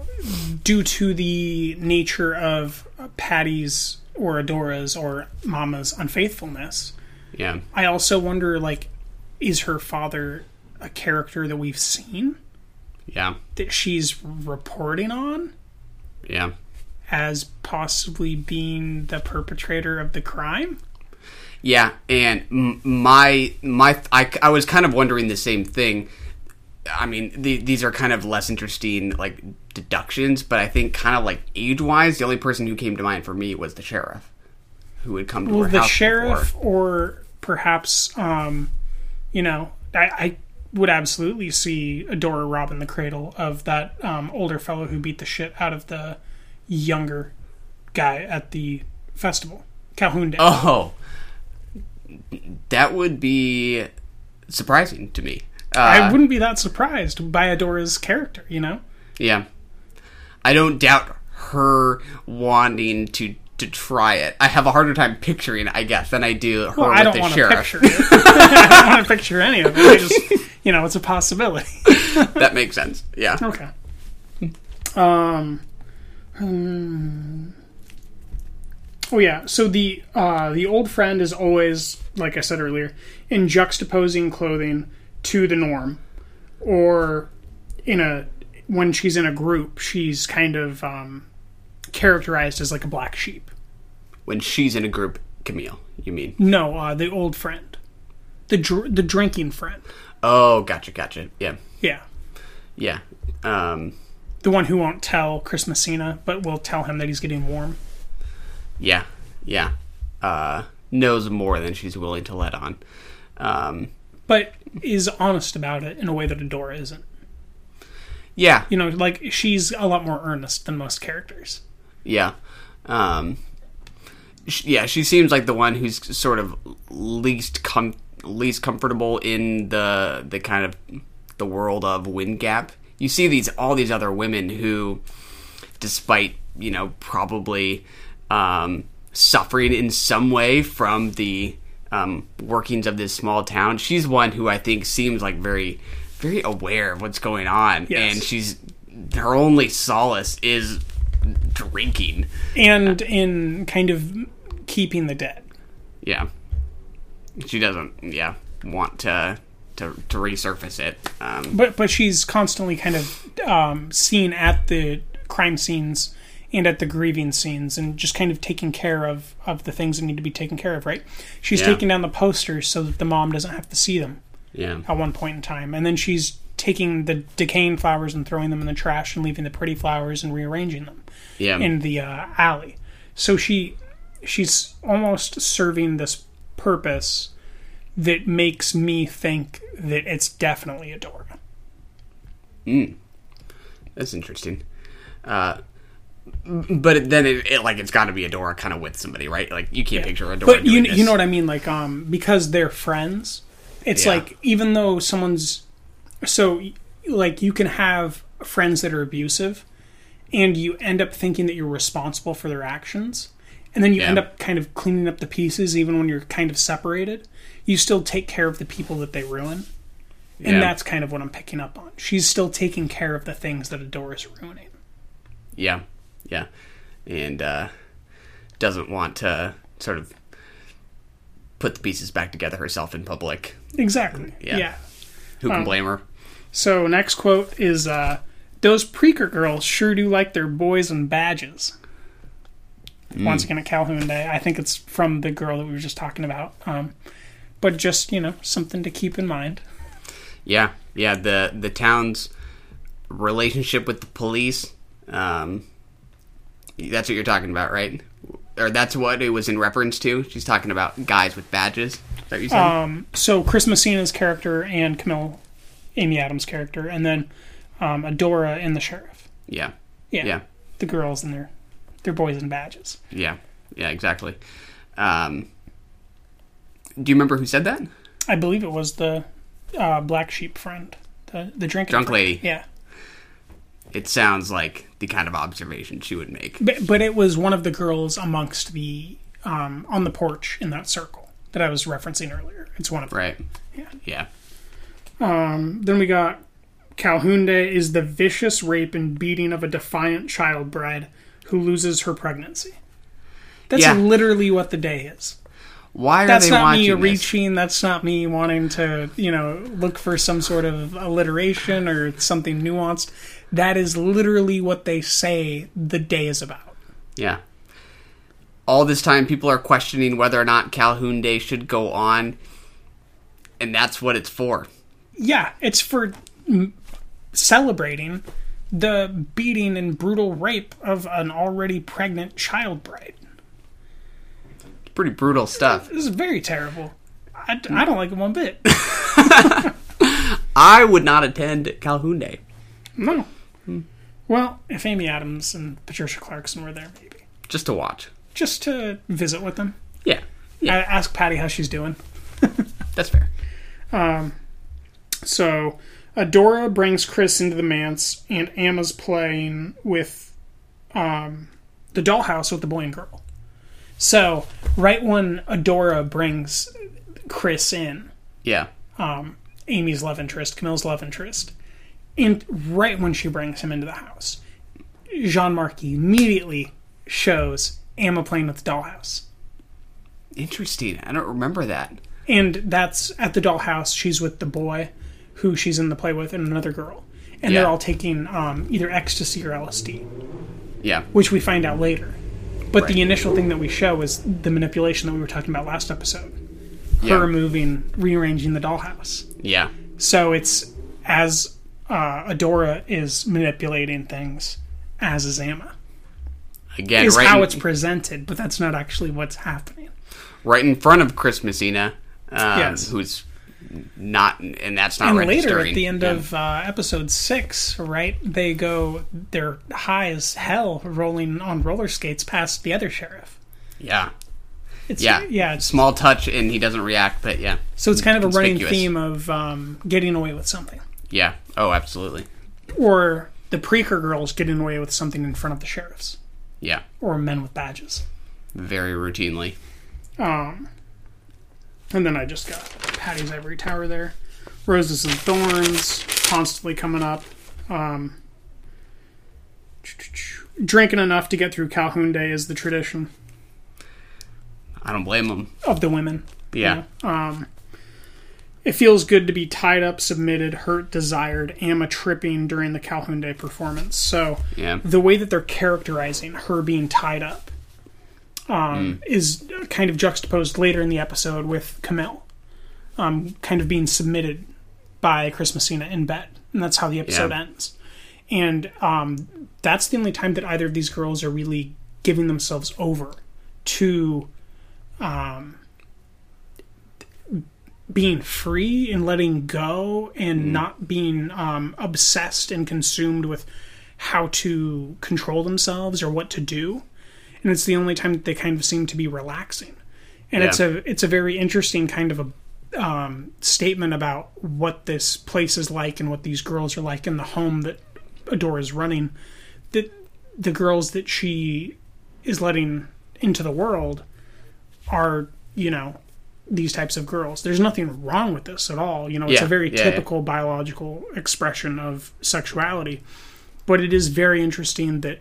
[SPEAKER 3] due to the nature of Patty's or Adora's or Mama's unfaithfulness,
[SPEAKER 4] yeah.
[SPEAKER 3] I also wonder like, is her father a character that we've seen
[SPEAKER 4] Yeah.
[SPEAKER 3] that she's reporting on
[SPEAKER 4] Yeah.
[SPEAKER 3] as possibly being the perpetrator of the crime?
[SPEAKER 4] Yeah, and my my I, I was kind of wondering the same thing. I mean, the, these are kind of less interesting like deductions, but I think kind of like age wise, the only person who came to mind for me was the sheriff, who had come to
[SPEAKER 3] Well,
[SPEAKER 4] her
[SPEAKER 3] the
[SPEAKER 4] house
[SPEAKER 3] sheriff,
[SPEAKER 4] before.
[SPEAKER 3] or perhaps, um, you know, I, I would absolutely see Adora robbing the cradle of that um, older fellow who beat the shit out of the younger guy at the festival. Calhoun Day.
[SPEAKER 4] Oh, that would be surprising to me. Uh,
[SPEAKER 3] I wouldn't be that surprised by Adora's character, you know?
[SPEAKER 4] Yeah, I don't doubt her wanting to to try it. I have a harder time picturing, I guess, than I do her
[SPEAKER 3] Well, I don't
[SPEAKER 4] the
[SPEAKER 3] want to picture it. I don't want to picture any of it. I just, you know, it's a possibility.
[SPEAKER 4] that makes sense. Yeah.
[SPEAKER 3] Okay. Um. hmm. Oh yeah. So the uh, the old friend is always, like I said earlier, in juxtaposing clothing to the norm, or in a when she's in a group, she's kind of um, characterized as like a black sheep.
[SPEAKER 4] When she's in a group, Camille, you mean?
[SPEAKER 3] No, uh, the old friend, the dr- the drinking friend.
[SPEAKER 4] Oh, gotcha, gotcha. Yeah,
[SPEAKER 3] Yeah,
[SPEAKER 4] yeah. Um,
[SPEAKER 3] the one who won't tell Chris Messina, but will tell him that he's getting warm.
[SPEAKER 4] yeah, yeah. Uh, knows more than she's willing to let on. Um,
[SPEAKER 3] but is honest about it in a way that Adora isn't.
[SPEAKER 4] yeah,
[SPEAKER 3] You know, like she's a lot more earnest than most characters.
[SPEAKER 4] yeah. Um, sh- yeah, she seems like the one who's sort of least com- least comfortable in the the kind of the world of Wind Gap. You see these all these other women who, despite you know probably um, suffering in some way from the um, workings of this small town, she's one who I think seems like very very aware of what's going on,
[SPEAKER 3] Yes.
[SPEAKER 4] and she's her only solace is drinking.
[SPEAKER 3] And in kind of keeping the dead.
[SPEAKER 4] Yeah. She doesn't, yeah, want to to, to resurface it. Um,
[SPEAKER 3] But but she's constantly kind of um, seen at the crime scenes and at the grieving scenes and just kind of taking care of, of the things that need to be taken care of, right? She's
[SPEAKER 4] Yeah.
[SPEAKER 3] taking down the posters so that the mom doesn't have to see them
[SPEAKER 4] yeah.
[SPEAKER 3] at one point in time. And then she's taking the decaying flowers and throwing them in the trash and leaving the pretty flowers and rearranging them.
[SPEAKER 4] Yeah.
[SPEAKER 3] in the uh, alley. So she she's almost serving this purpose that makes me think that it's definitely Adora.
[SPEAKER 4] That's interesting. Uh, but then it, it like it's got to be Adora kind of with somebody, right? Like you can't picture Adora.
[SPEAKER 3] But you
[SPEAKER 4] doing
[SPEAKER 3] you know what I mean like um because they're friends. It's
[SPEAKER 4] Yeah.
[SPEAKER 3] like even though someone's so like you can have friends that are abusive and you end up thinking that you're responsible for their actions and then you
[SPEAKER 4] Yeah.
[SPEAKER 3] end up kind of cleaning up the pieces even when you're kind of separated. You still take care of the people that they ruin. And
[SPEAKER 4] Yeah.
[SPEAKER 3] that's kind of what I'm picking up on. She's still taking care of the things that Adora's ruining.
[SPEAKER 4] Yeah, yeah, and uh, doesn't want to sort of put the pieces back together herself in public.
[SPEAKER 3] Exactly.
[SPEAKER 4] Yeah.
[SPEAKER 3] yeah.
[SPEAKER 4] Who can blame her?
[SPEAKER 3] So next quote is uh, those Preaker girls sure do like their boys and badges. Once again at Calhoun Day. I think it's from the girl that we were just talking about. Um, but just, you know, something to keep in mind.
[SPEAKER 4] Yeah, yeah. The the town's relationship with the police. Um, that's what you're talking about, right? Or that's what it was in reference to. She's talking about guys with badges. Is that you said?
[SPEAKER 3] Um, so Chris Messina's character and Camille Amy Adams' character, and then um, Adora and the sheriff.
[SPEAKER 4] yeah,
[SPEAKER 3] Yeah.
[SPEAKER 4] yeah,
[SPEAKER 3] The girls and their their boys and badges.
[SPEAKER 4] yeah, yeah. Exactly. Um, do you remember who said that?
[SPEAKER 3] I believe it was the uh, black sheep friend, the the
[SPEAKER 4] Drunk
[SPEAKER 3] friend.
[SPEAKER 4] lady.
[SPEAKER 3] Yeah.
[SPEAKER 4] It sounds like the kind of observation she would make.
[SPEAKER 3] But, but it was one of the girls amongst the um, on the porch in that circle that I was referencing earlier. It's one of them.
[SPEAKER 4] Right.
[SPEAKER 3] Yeah.
[SPEAKER 4] Yeah.
[SPEAKER 3] Then we got Calhoun Day is the vicious rape and beating of a defiant child bride who loses her pregnancy. That's
[SPEAKER 4] Yeah.
[SPEAKER 3] literally what the day is.
[SPEAKER 4] Why are
[SPEAKER 3] That's
[SPEAKER 4] they
[SPEAKER 3] not me
[SPEAKER 4] this?
[SPEAKER 3] reaching. That's not me wanting to, you know, look for some sort of alliteration or something nuanced. That is literally what they say the day is about.
[SPEAKER 4] Yeah. All this time, people are questioning whether or not Calhoun Day should go on, and that's what it's for.
[SPEAKER 3] Yeah, it's for celebrating the beating and brutal rape of an already pregnant child bride.
[SPEAKER 4] It's pretty brutal stuff.
[SPEAKER 3] This is very terrible. I, I don't like it one bit.
[SPEAKER 4] I would not attend Calhoun Day
[SPEAKER 3] No. Well, if Amy Adams and Patricia Clarkson were there, maybe
[SPEAKER 4] just to watch.
[SPEAKER 3] just to visit with them.
[SPEAKER 4] Yeah,
[SPEAKER 3] I ask Patty how she's doing.
[SPEAKER 4] that's fair.
[SPEAKER 3] So, Adora brings Chris into the manse, and Emma's playing with um, the dollhouse with the boy and girl. So, right when Adora brings Chris in,
[SPEAKER 4] Yeah,
[SPEAKER 3] Amy's love interest, Camille's love interest, and right when she brings him into the house, Jean Marc immediately shows Emma playing with the dollhouse.
[SPEAKER 4] interesting. I don't remember that.
[SPEAKER 3] And that's at the dollhouse. She's with the boy who she's in the play with and another girl. And
[SPEAKER 4] Yeah.
[SPEAKER 3] they're all taking um, either ecstasy or LSD,
[SPEAKER 4] Yeah,
[SPEAKER 3] which we find out later. But
[SPEAKER 4] Right.
[SPEAKER 3] the initial thing that we show is the manipulation that we were talking about last episode.
[SPEAKER 4] yeah,
[SPEAKER 3] Her moving, rearranging the dollhouse.
[SPEAKER 4] yeah,
[SPEAKER 3] So it's as uh, Adora is manipulating things, as is Emma.
[SPEAKER 4] Again,
[SPEAKER 3] Is
[SPEAKER 4] right,
[SPEAKER 3] how
[SPEAKER 4] in,
[SPEAKER 3] it's presented, but that's not actually what's happening.
[SPEAKER 4] right in front of Chris Messina, um,
[SPEAKER 3] Yes.
[SPEAKER 4] who's not, and that's not
[SPEAKER 3] and later at the end
[SPEAKER 4] Yeah.
[SPEAKER 3] of uh, episode six, right? They go, they're high as hell, rolling on roller skates past the other sheriff.
[SPEAKER 4] yeah,
[SPEAKER 3] It's,
[SPEAKER 4] yeah,
[SPEAKER 3] yeah. It's,
[SPEAKER 4] small touch, and he doesn't react. But yeah,
[SPEAKER 3] so it's kind of a running theme of um, getting away with something,
[SPEAKER 4] yeah. Oh, absolutely.
[SPEAKER 3] or the Preaker girls getting away with something in front of the sheriffs,
[SPEAKER 4] Yeah,
[SPEAKER 3] or men with badges.
[SPEAKER 4] very routinely.
[SPEAKER 3] Um, and then I just got Patty's Ivory Tower there. Roses and Thorns constantly coming up. Um, drinking enough to get through Calhoun Day is the tradition
[SPEAKER 4] I don't blame them.
[SPEAKER 3] of the women.
[SPEAKER 4] Yeah,
[SPEAKER 3] It feels good to be tied up, submitted, hurt, desired, Amma tripping during the Calhoun Day performance. So
[SPEAKER 4] yeah,
[SPEAKER 3] the way that they're characterizing her being tied up um, is kind of juxtaposed later in the episode with Camille, um, kind of being submitted by Chris Messina in bed, and that's how the episode
[SPEAKER 4] Yeah.
[SPEAKER 3] ends. And um, that's the only time that either of these girls are really giving themselves over to um, being free and letting go and not being um, obsessed and consumed with how to control themselves or what to do. And it's the only time that they kind of seem to be relaxing. And it's a it's a very interesting kind of a um, statement about what this place is like and what these girls are like in the home that Adora is running that the girls that she is letting into the world are you know these types of girls. There's nothing wrong with this at all. You know it's
[SPEAKER 4] Yeah,
[SPEAKER 3] a very
[SPEAKER 4] yeah, yeah.
[SPEAKER 3] typical biological expression of sexuality. But it is very interesting that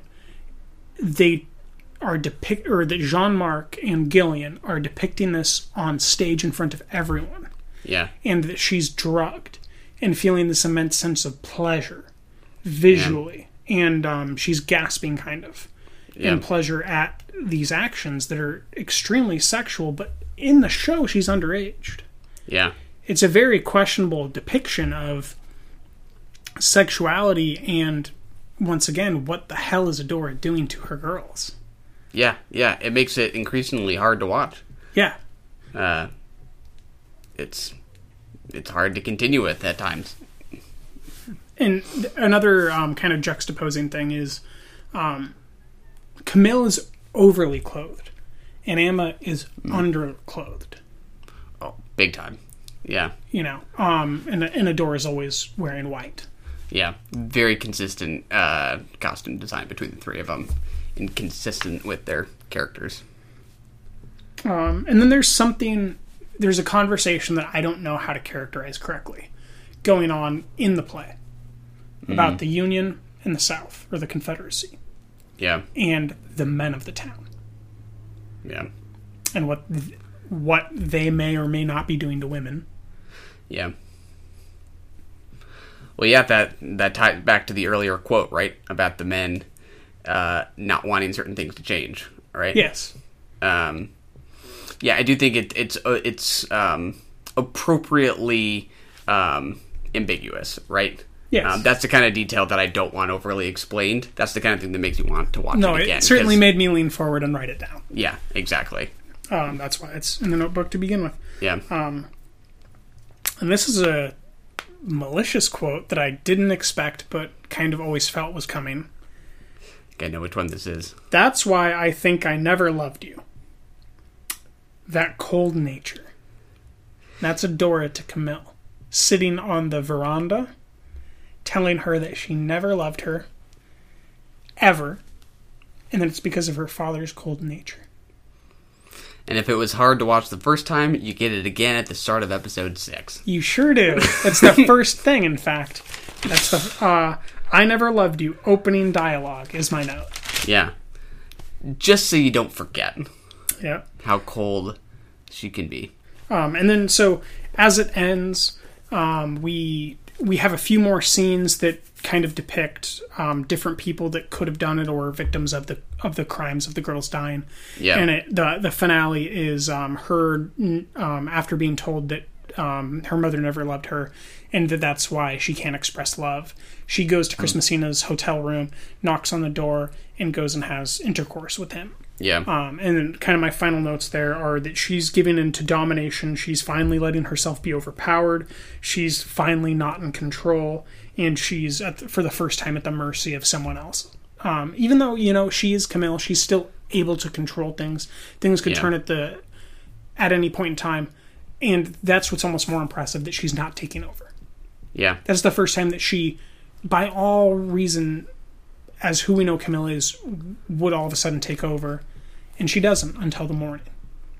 [SPEAKER 3] they are depict or that Jean-Marc and Gillian are depicting this on stage in front of everyone.
[SPEAKER 4] Yeah,
[SPEAKER 3] and that she's drugged and feeling this immense sense of pleasure visually. And um, she's gasping kind of
[SPEAKER 4] yeah,
[SPEAKER 3] in pleasure at these actions that are extremely sexual but in the show she's underaged
[SPEAKER 4] yeah,
[SPEAKER 3] it's a very questionable depiction of sexuality and once again what the hell is Adora doing to her girls
[SPEAKER 4] yeah, yeah. It makes it increasingly hard to watch.
[SPEAKER 3] yeah
[SPEAKER 4] Uh, it's it's hard to continue with at times.
[SPEAKER 3] and another um, kind of juxtaposing thing is um, Camille is overly clothed and Emma is underclothed.
[SPEAKER 4] Oh, big time. Yeah,
[SPEAKER 3] you know um, and, and Adora is always wearing white.
[SPEAKER 4] Yeah. Very consistent uh, costume design between the three of them, and consistent with their characters.
[SPEAKER 3] Um, and then there's something, there's a conversation that I don't know how to characterize correctly going on in the play about the Union and the South, or the Confederacy,
[SPEAKER 4] Yeah,
[SPEAKER 3] and the men of the town,
[SPEAKER 4] yeah,
[SPEAKER 3] and what th- what they may or may not be doing to women.
[SPEAKER 4] yeah. Well, yeah, that that ties back to the earlier quote, right, about the men uh, not wanting certain things to change, right?
[SPEAKER 3] Yes.
[SPEAKER 4] um, yeah, I do think it, it's uh, it's um, appropriately um, ambiguous, right?
[SPEAKER 3] Yes.
[SPEAKER 4] Um, that's the kind of detail that I don't want overly explained. That's the kind of thing that makes you want to watch
[SPEAKER 3] No,
[SPEAKER 4] it again.
[SPEAKER 3] No,
[SPEAKER 4] it certainly
[SPEAKER 3] made me lean forward and write it down.
[SPEAKER 4] Yeah, exactly.
[SPEAKER 3] Um, that's why it's in the notebook to begin with.
[SPEAKER 4] Yeah,
[SPEAKER 3] And this is a malicious quote that I didn't expect, but kind of always felt was coming.
[SPEAKER 4] I know which one this is.
[SPEAKER 3] That's why I think I never loved you. that cold nature. That's Adora to Camille, sitting on the veranda, telling her that she never loved her, ever, and that it's because of her father's cold nature.
[SPEAKER 4] And if it was hard to watch the first time, you get it again at the start of episode six.
[SPEAKER 3] You sure do. That's the first thing, in fact. That's the uh, I never loved you opening dialogue is my note.
[SPEAKER 4] Yeah. Just so you don't forget
[SPEAKER 3] Yeah.
[SPEAKER 4] how cold she can be.
[SPEAKER 3] Um, and then so as it ends, um, we we have a few more scenes that kind of depict um, different people that could have done it or victims of the of the crimes of the girls dying.
[SPEAKER 4] Yeah.
[SPEAKER 3] And it, the the finale is um, her um, after being told that um, her mother never loved her and that that's why she can't express love. She goes to Chris Messina's hotel room, knocks on the door, and goes and has intercourse with him.
[SPEAKER 4] Yeah.
[SPEAKER 3] Um, and then kind of my final notes there are that she's giving into domination. She's finally letting herself be overpowered. She's finally not in control, and she's at the, for the first time at the mercy of someone else. Um, even though you know she is Camille, she's still able to control things. Things could
[SPEAKER 4] Yeah.
[SPEAKER 3] turn at the at any point in time, and that's what's almost more impressive that she's not taking over.
[SPEAKER 4] yeah.
[SPEAKER 3] That's the first time that she, by all reason, as who we know Camille is, would all of a sudden take over, and she doesn't until the morning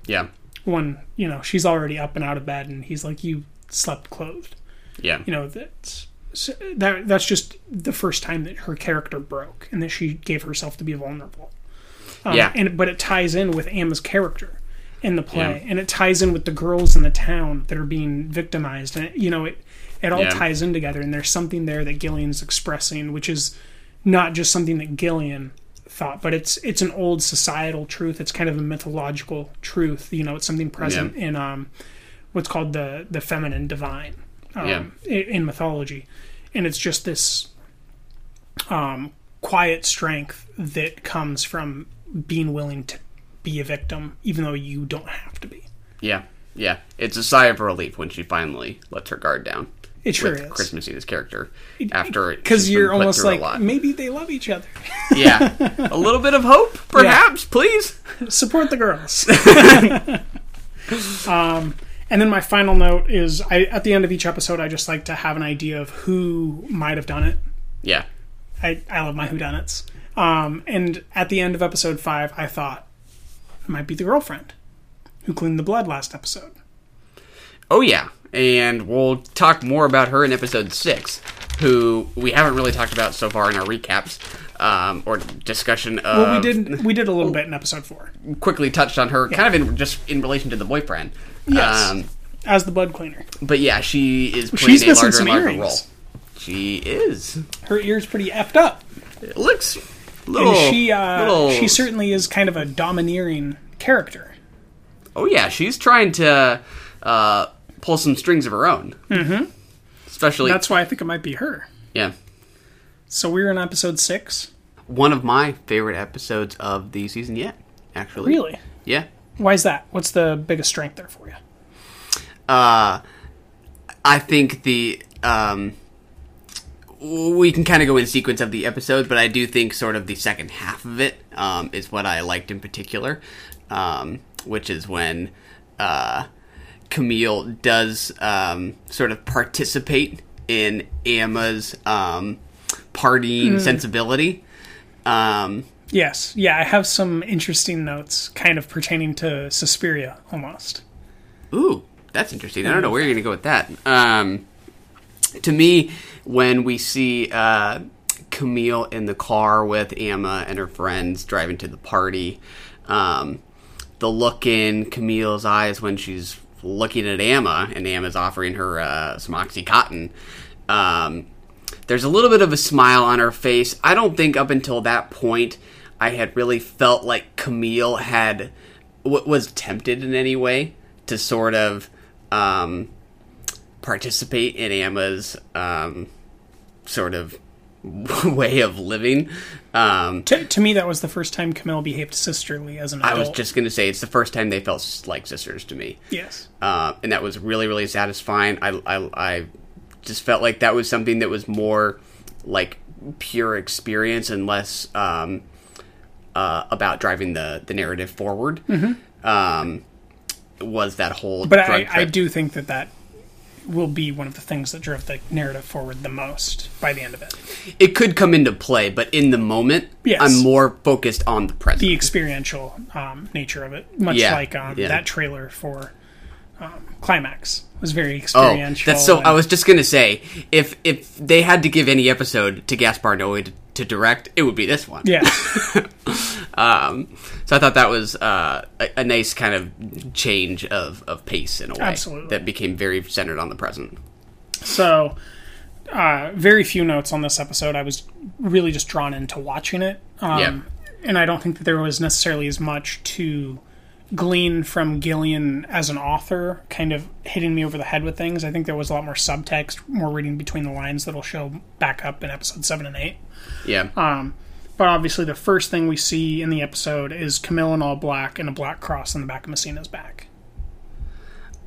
[SPEAKER 4] Yeah.
[SPEAKER 3] when you know she's already up and out of bed, and he's like, "You slept clothed."
[SPEAKER 4] Yeah.
[SPEAKER 3] You know that's that that's just the first time that her character broke, and that she gave herself to be vulnerable. Um,
[SPEAKER 4] Yeah.
[SPEAKER 3] and but it ties in with Emma's character in the play,
[SPEAKER 4] Yeah.
[SPEAKER 3] and it ties in with the girls in the town that are being victimized, and it, you know it it all
[SPEAKER 4] Yeah.
[SPEAKER 3] ties in together, and there's something there that Gillian's expressing, which is not just something that Gillian thought, but it's it's an old societal truth. It's kind of a mythological truth. You know, it's something present in um, what's called the the feminine divine um,
[SPEAKER 4] Yeah.
[SPEAKER 3] in, in mythology, and it's just this um, quiet strength that comes from being willing to be a victim, even though you don't have to be.
[SPEAKER 4] Yeah. Yeah. It's a sigh of relief when she finally lets her guard down.
[SPEAKER 3] It sure
[SPEAKER 4] with
[SPEAKER 3] is.
[SPEAKER 4] Character after
[SPEAKER 3] Because you're almost like
[SPEAKER 4] lot.
[SPEAKER 3] maybe they love each other.
[SPEAKER 4] yeah, a little bit of hope, perhaps, please.
[SPEAKER 3] Support the girls. um, and then my final note is: I at the end of each episode, I just like to have an idea of who might have done it.
[SPEAKER 4] Yeah,
[SPEAKER 3] I, I love my whodunits. Um, and at the end of episode five, I thought it might be the girlfriend who cleaned the blood last episode.
[SPEAKER 4] Oh yeah, and we'll talk more about her in episode six, who we haven't really talked about so far in our recaps um, or discussion of.
[SPEAKER 3] Well, we did we did a little bit in episode four.
[SPEAKER 4] quickly touched on her, kind of in just in relation to the boyfriend.
[SPEAKER 3] Yes,
[SPEAKER 4] Um,
[SPEAKER 3] as the blood cleaner.
[SPEAKER 4] but yeah, she is playing
[SPEAKER 3] She's
[SPEAKER 4] a larger
[SPEAKER 3] some
[SPEAKER 4] and larger
[SPEAKER 3] earrings.
[SPEAKER 4] role. She is.
[SPEAKER 3] Her ears pretty effed up,
[SPEAKER 4] It looks a little.
[SPEAKER 3] and she uh,
[SPEAKER 4] little-
[SPEAKER 3] she certainly is kind of a domineering character.
[SPEAKER 4] Oh yeah, she's trying to uh, pull some strings of her own. Mm-hmm. Especially,
[SPEAKER 3] That's why I think it might be her.
[SPEAKER 4] yeah,
[SPEAKER 3] So we're in episode six.
[SPEAKER 4] one of my favorite episodes of the season yet. Actually,
[SPEAKER 3] Really?
[SPEAKER 4] yeah.
[SPEAKER 3] Why is that? What's the biggest strength there for you?
[SPEAKER 4] Uh, I think the um, we can kind of go in sequence of the episodes, but I do think sort of the second half of it um, is what I liked in particular, um, which is when uh, Camille does um, sort of participate in Emma's um, partying sensibility. Um,
[SPEAKER 3] Yes, yeah, I have some interesting notes, kind of pertaining to Suspiria, almost.
[SPEAKER 4] Ooh, that's interesting. I don't know where you're going to go with that. Um, to me, when we see uh, Camille in the car with Emma and her friends driving to the party, um, the look in Camille's eyes when she's looking at Emma and Emma's offering her uh, some Oxycontin. Um, there's a little bit of a smile on her face. I don't think up until that point I had really felt like Camille had was tempted in any way to sort of um, participate in Emma's um, sort of way of living. Um,
[SPEAKER 3] To, to me, that was the first time Camille behaved sisterly as an
[SPEAKER 4] I was just gonna say it's the first time they felt like sisters to me.
[SPEAKER 3] yes,
[SPEAKER 4] uh, and that was really really satisfying. I, I I just felt like that was something that was more like pure experience and less um, uh, about driving the the narrative forward. Um, was that whole.
[SPEAKER 3] But I. I do think that that will be one of the things that drove the narrative forward the most by the end of it.
[SPEAKER 4] It could come into play, but in the moment,
[SPEAKER 3] Yes.
[SPEAKER 4] I'm more focused on the present.
[SPEAKER 3] The experiential um, nature of it, much
[SPEAKER 4] Yeah,
[SPEAKER 3] like um,
[SPEAKER 4] yeah.
[SPEAKER 3] that trailer for um, Climax was very
[SPEAKER 4] Oh,
[SPEAKER 3] experiential.
[SPEAKER 4] that's so. I was just gonna say, if if they had to give any episode to Gaspar Noé to, to direct, it would be this one.
[SPEAKER 3] yeah,
[SPEAKER 4] Um, so I thought that was uh, a, a nice kind of change of, of pace in a way
[SPEAKER 3] Absolutely.
[SPEAKER 4] that became very centered on the present.
[SPEAKER 3] So, uh, very few notes on this episode. I was really just drawn into watching it. Um,
[SPEAKER 4] Yeah.
[SPEAKER 3] And I don't think that there was necessarily as much to glean from Gillian as an author, kind of hitting me over the head with things. I think there was a lot more subtext, more reading between the lines that'll show back up in episode 7 and 8.
[SPEAKER 4] Yeah,
[SPEAKER 3] Um, but obviously, the first thing we see in the episode is Camille in all black and a black cross on the back of Messina's back.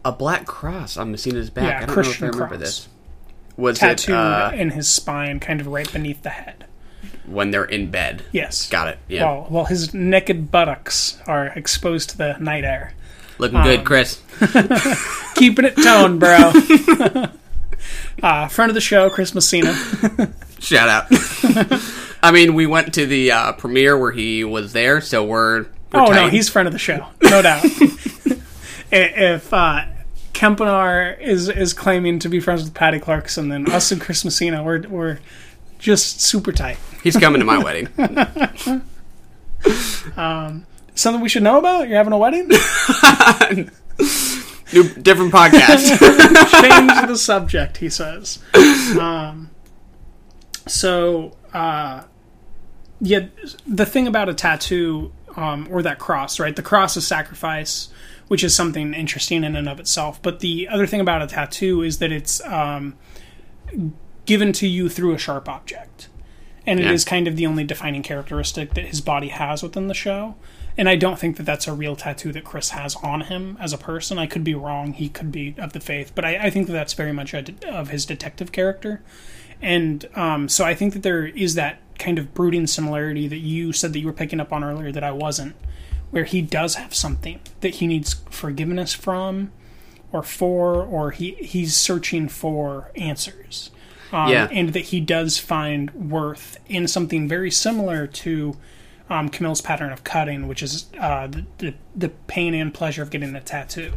[SPEAKER 4] a black cross on Messina's back.
[SPEAKER 3] Yeah,
[SPEAKER 4] I don't
[SPEAKER 3] Christian
[SPEAKER 4] know if I remember
[SPEAKER 3] cross.
[SPEAKER 4] this. Was
[SPEAKER 3] Tattooed
[SPEAKER 4] it uh,
[SPEAKER 3] in his spine, kind of right beneath the head.
[SPEAKER 4] When they're in bed?
[SPEAKER 3] Yes.
[SPEAKER 4] Got it. Yeah,
[SPEAKER 3] While, while his naked buttocks are exposed to the night air.
[SPEAKER 4] looking
[SPEAKER 3] um,
[SPEAKER 4] good, Chris.
[SPEAKER 3] Keeping it toned, bro. uh, friend of the show, Chris Messina.
[SPEAKER 4] Shout out. I mean, we went to the uh, premiere where he was there, so we're. we're
[SPEAKER 3] Oh, no, he's friend of the show. No doubt. If uh, Kempenaar is, is claiming to be friends with Patty Clarkson, then us and Chris Messina, we're, we're just super tight.
[SPEAKER 4] he's coming to my wedding.
[SPEAKER 3] um, Something we should know about? You're having a wedding?
[SPEAKER 4] New, different podcast.
[SPEAKER 3] change the subject, he says. Um, so, uh, yeah, the thing about a tattoo um, or that cross, right? The cross is sacrifice, which is something interesting in and of itself. But the other thing about a tattoo is that it's um, given to you through a sharp object. And it
[SPEAKER 4] Yeah.
[SPEAKER 3] is kind of the only defining characteristic that his body has within the show. And I don't think that that's a real tattoo that Chris has on him as a person. I could be wrong. He could be of the faith. But I, I think that that's very much a de- of his detective character. And um, so I think that there is that kind of brooding similarity that you said that you were picking up on earlier that I wasn't, where he does have something that he needs forgiveness from or for, or he, he's searching for answers. Um,
[SPEAKER 4] Yeah.
[SPEAKER 3] And that he does find worth in something very similar to um, Camille's pattern of cutting, which is uh, the, the, the pain and pleasure of getting a tattoo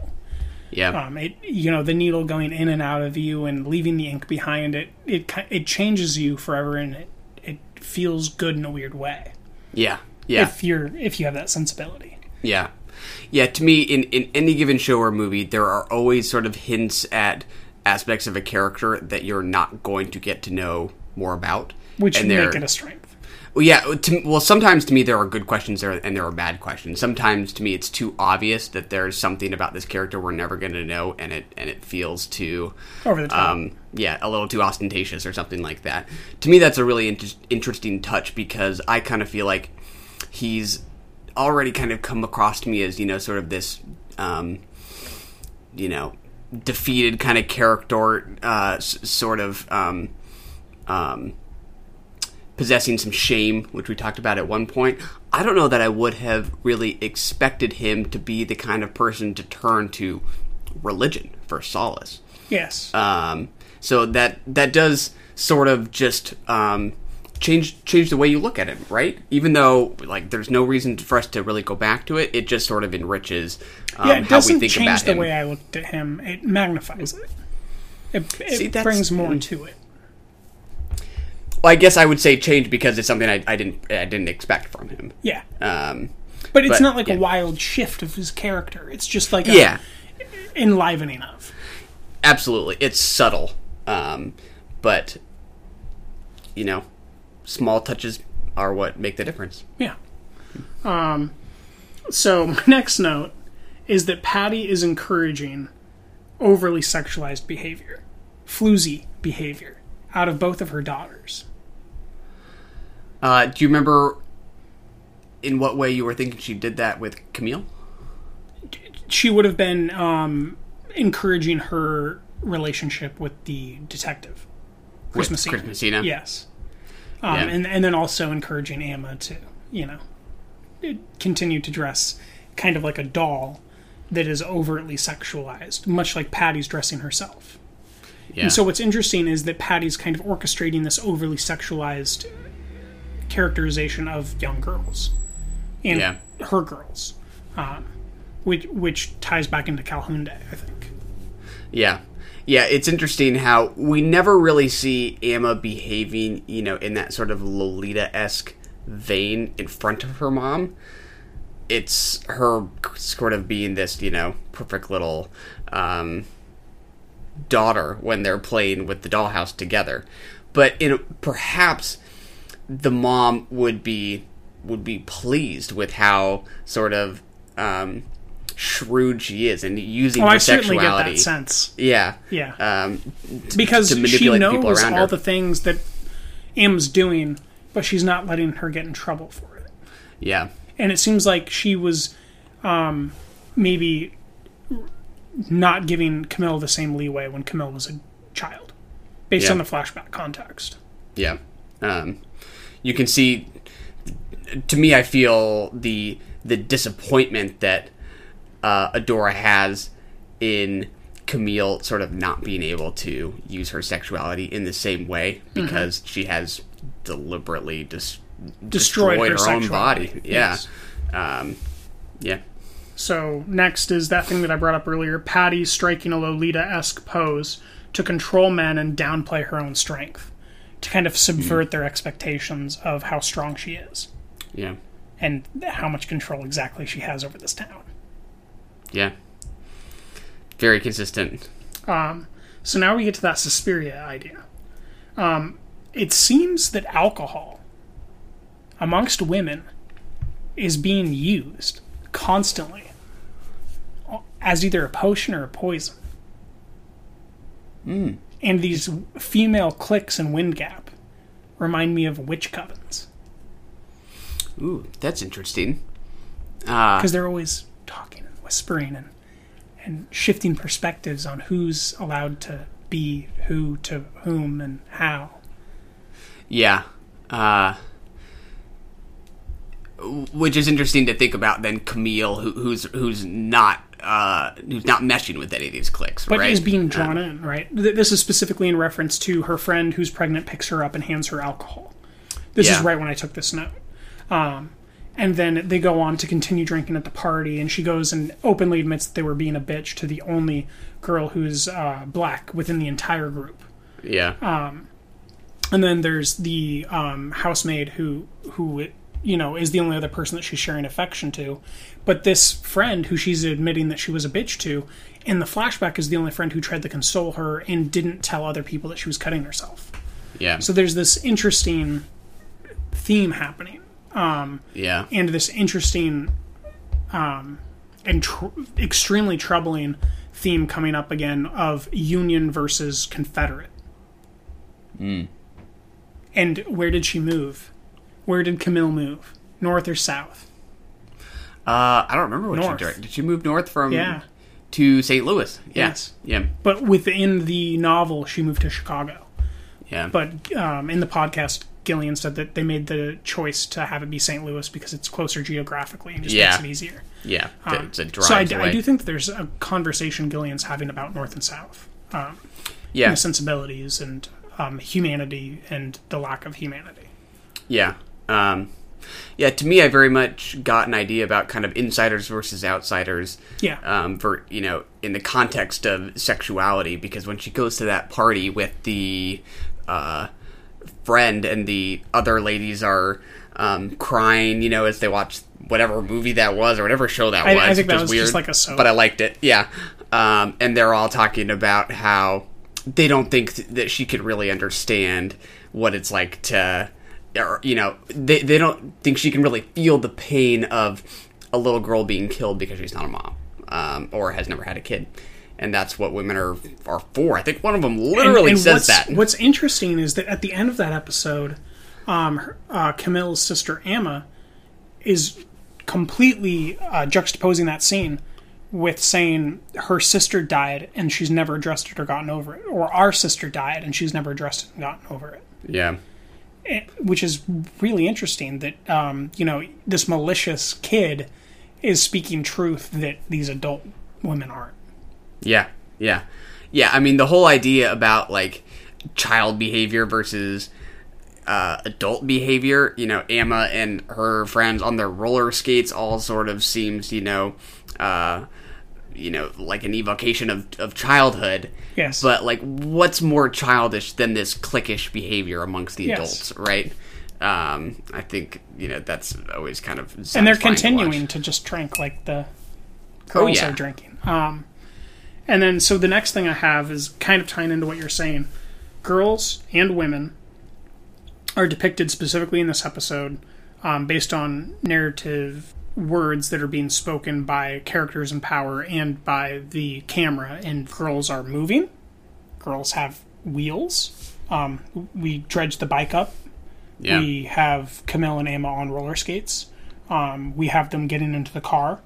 [SPEAKER 4] yeah,
[SPEAKER 3] um, it you know the needle going in and out of you and leaving the ink behind it it it changes you forever and it, it feels good in a weird way
[SPEAKER 4] yeah, yeah.
[SPEAKER 3] if you're if you have that sensibility
[SPEAKER 4] Yeah. Yeah, to me, in, in any given show or movie, there are always sort of hints at aspects of a character that you're not going to get to know more about.
[SPEAKER 3] which
[SPEAKER 4] and
[SPEAKER 3] make it a strength
[SPEAKER 4] Well, yeah, to, well, sometimes to me there are good questions there and there are bad questions. Sometimes to me it's too obvious that there's something about this character we're never going to know, and it and it feels too
[SPEAKER 3] over the top
[SPEAKER 4] um, yeah, a little too ostentatious or something like that. To me, that's a really inter- interesting touch because I kind of feel like he's already kind of come across to me as you know sort of this, um, you know, defeated kind of character, uh, s- sort of. Um, um, possessing some shame, which we talked about at one point. I don't know that I would have really expected him to be the kind of person to turn to religion for solace.
[SPEAKER 3] yes
[SPEAKER 4] Um, so that that does sort of just um, change change the way you look at him, right? Even though like there's no reason for us to really go back to it, it just sort of enriches um,
[SPEAKER 3] yeah it
[SPEAKER 4] how we
[SPEAKER 3] doesn't
[SPEAKER 4] think
[SPEAKER 3] change
[SPEAKER 4] about
[SPEAKER 3] the
[SPEAKER 4] him.
[SPEAKER 3] way i looked at him. It magnifies it. It, it
[SPEAKER 4] See,
[SPEAKER 3] brings more to it.
[SPEAKER 4] Well, I guess I would say change because it's something I, I didn't I didn't expect from him.
[SPEAKER 3] yeah.
[SPEAKER 4] Um,
[SPEAKER 3] but it's
[SPEAKER 4] but,
[SPEAKER 3] not like
[SPEAKER 4] yeah.
[SPEAKER 3] a wild shift of his character. It's just like a
[SPEAKER 4] yeah,
[SPEAKER 3] enlivening of.
[SPEAKER 4] Absolutely, it's subtle, um, but you know, small touches are what make the difference.
[SPEAKER 3] Yeah. Um, so my next note is that Patty is encouraging overly sexualized behavior, floozy behavior, out of both of her daughters.
[SPEAKER 4] Uh, do you remember in what way you were thinking she did that with Camille?
[SPEAKER 3] She would have been um, encouraging her relationship with the detective, Chris
[SPEAKER 4] With
[SPEAKER 3] Messina.
[SPEAKER 4] Chris Messina?
[SPEAKER 3] Yes. Um,
[SPEAKER 4] Yeah.
[SPEAKER 3] and, and then also encouraging Emma to, you know, continue to dress kind of like a doll that is overtly sexualized, much like Patty's dressing herself.
[SPEAKER 4] Yeah.
[SPEAKER 3] And so what's interesting is that Patty's kind of orchestrating this overly sexualized characterization of young girls and
[SPEAKER 4] Yeah.
[SPEAKER 3] her girls, um, which which ties back into Calhoun Day, I think.
[SPEAKER 4] Yeah. Yeah, it's interesting how we never really see Emma behaving, you know, in that sort of Lolita esque vein in front of her mom. It's her sort of being this, you know, perfect little um, daughter when they're playing with the dollhouse together. But in perhaps the mom would be would be pleased with how sort of um, shrewd she is and using
[SPEAKER 3] Oh,
[SPEAKER 4] her
[SPEAKER 3] I certainly get
[SPEAKER 4] sexuality.
[SPEAKER 3] that sense.
[SPEAKER 4] Yeah.
[SPEAKER 3] Yeah.
[SPEAKER 4] Um,
[SPEAKER 3] because
[SPEAKER 4] to
[SPEAKER 3] she knows all
[SPEAKER 4] her.
[SPEAKER 3] the things that Em's doing, but she's not letting her get in trouble for it.
[SPEAKER 4] yeah.
[SPEAKER 3] And it seems like she was um, maybe not giving Camille the same leeway when Camille was a child, based
[SPEAKER 4] Yeah.
[SPEAKER 3] on the flashback context.
[SPEAKER 4] Yeah. Um, you can see. To me, I feel the the disappointment that uh, Adora has in Camille sort of not being able to use her sexuality in the same way
[SPEAKER 3] Mm-hmm.
[SPEAKER 4] because she has deliberately dis-
[SPEAKER 3] Destroyed her
[SPEAKER 4] her, own
[SPEAKER 3] sexuality.
[SPEAKER 4] body. Yeah.
[SPEAKER 3] Yes.
[SPEAKER 4] Um, yeah.
[SPEAKER 3] So next is that thing that I brought up earlier: Patty striking a Lolita-esque pose to control men and downplay her own strength, to kind of subvert their expectations of how strong she is
[SPEAKER 4] Yeah.
[SPEAKER 3] and how much control exactly she has over this town.
[SPEAKER 4] Yeah. Very consistent.
[SPEAKER 3] So now we get to that Suspiria idea. Um, it seems that alcohol amongst women is being used constantly as either a potion or a poison. And these female cliques in Wind Gap remind me of witch covens
[SPEAKER 4] Ooh, that's interesting. Uh,
[SPEAKER 3] because they're always talking and whispering and and shifting perspectives on who's allowed to be who to whom and how.
[SPEAKER 4] Yeah. Uh, which is interesting to think about. Then Camille, who, who's who's not uh, who's not meshing with any of these clicks,
[SPEAKER 3] but
[SPEAKER 4] right?
[SPEAKER 3] is being drawn in, right? Th- This is specifically in reference to her friend who's pregnant picks her up and hands her alcohol. This is right when I took this note. Um, and then they go on to continue drinking at the party, and she goes and openly admits that they were being a bitch to the only girl who's uh, black within the entire group.
[SPEAKER 4] yeah,
[SPEAKER 3] uh, And then there's the um, housemaid who who you know is the only other person that she's sharing affection to. But this friend who she's admitting that she was a bitch to, in the flashback, is the only friend who tried to console her and didn't tell other people that she was cutting herself.
[SPEAKER 4] yeah,
[SPEAKER 3] So there's this interesting theme happening,
[SPEAKER 4] yeah,
[SPEAKER 3] and this interesting um, and tr- extremely troubling theme coming up again of Union versus Confederate. And where did she move? Where did Camille move? North or south?
[SPEAKER 4] Uh, I don't remember what
[SPEAKER 3] North.
[SPEAKER 4] she did. Did she move north from
[SPEAKER 3] Yeah.
[SPEAKER 4] to St. Louis? Yeah.
[SPEAKER 3] Yes.
[SPEAKER 4] Yeah.
[SPEAKER 3] But within the novel, she moved to Chicago.
[SPEAKER 4] Yeah.
[SPEAKER 3] But um, in the podcast, Gillian said that they made the choice to have it be St. Louis because it's closer geographically and just
[SPEAKER 4] Yeah.
[SPEAKER 3] makes it easier.
[SPEAKER 4] yeah.
[SPEAKER 3] Um,
[SPEAKER 4] it's a drive
[SPEAKER 3] so I. I do think that there's a conversation Gillian's having about North and South, um,
[SPEAKER 4] yeah.
[SPEAKER 3] you know, sensibilities and um, humanity and the lack of humanity.
[SPEAKER 4] Yeah. Um, yeah, to me, I very much got an idea about kind of insiders versus outsiders.
[SPEAKER 3] Yeah.
[SPEAKER 4] Um, for you know, in the context of sexuality, because when she goes to that party with the uh, friend and the other ladies are um, crying, you know, as they watch whatever movie that was or whatever show that
[SPEAKER 3] I-
[SPEAKER 4] was.
[SPEAKER 3] I think that was
[SPEAKER 4] weird,
[SPEAKER 3] just like a soap.
[SPEAKER 4] but I liked it. Yeah. Um, and they're all talking about how they don't think th- that she could really understand what it's like to, or, you know, they, they don't think she can really feel the pain of a little girl being killed because she's not a mom um, or has never had a kid. And that's what women are are for. I think one of them literally
[SPEAKER 3] and
[SPEAKER 4] says
[SPEAKER 3] what's,
[SPEAKER 4] that.
[SPEAKER 3] What's interesting is that at the end of that episode, um, her- uh, Camille's sister Emma is completely uh, juxtaposing that scene with saying her sister died and she's never addressed it or gotten over it, or our sister died and she's never addressed it and gotten over it.
[SPEAKER 4] yeah.
[SPEAKER 3] It- which is really interesting that um, you know this malicious kid is speaking truth that these adult women aren't.
[SPEAKER 4] Yeah, yeah, yeah. I mean, the whole idea about like child behavior versus uh, adult behavior. You know, Emma and her friends on their roller skates all sort of seems, you know, uh, you know, like an evocation of of childhood.
[SPEAKER 3] Yes.
[SPEAKER 4] But like, what's more childish than this cliquish behavior amongst the
[SPEAKER 3] Yes.
[SPEAKER 4] adults, right? Um, I think you know that's always kind of
[SPEAKER 3] and they're
[SPEAKER 4] satisfying to
[SPEAKER 3] continuing to, just drink like the
[SPEAKER 4] Oh,
[SPEAKER 3] girls
[SPEAKER 4] yeah.
[SPEAKER 3] are drinking. Um, and then so the next thing I have is kind of tying into what you're saying. Girls and women are depicted specifically in this episode um, based on narrative words that are being spoken by characters in power and by the camera. And girls are moving. Girls have wheels. Um, we dredge the bike up.
[SPEAKER 4] Yeah.
[SPEAKER 3] We have Camille and Emma on roller skates. Um, we have them getting into the car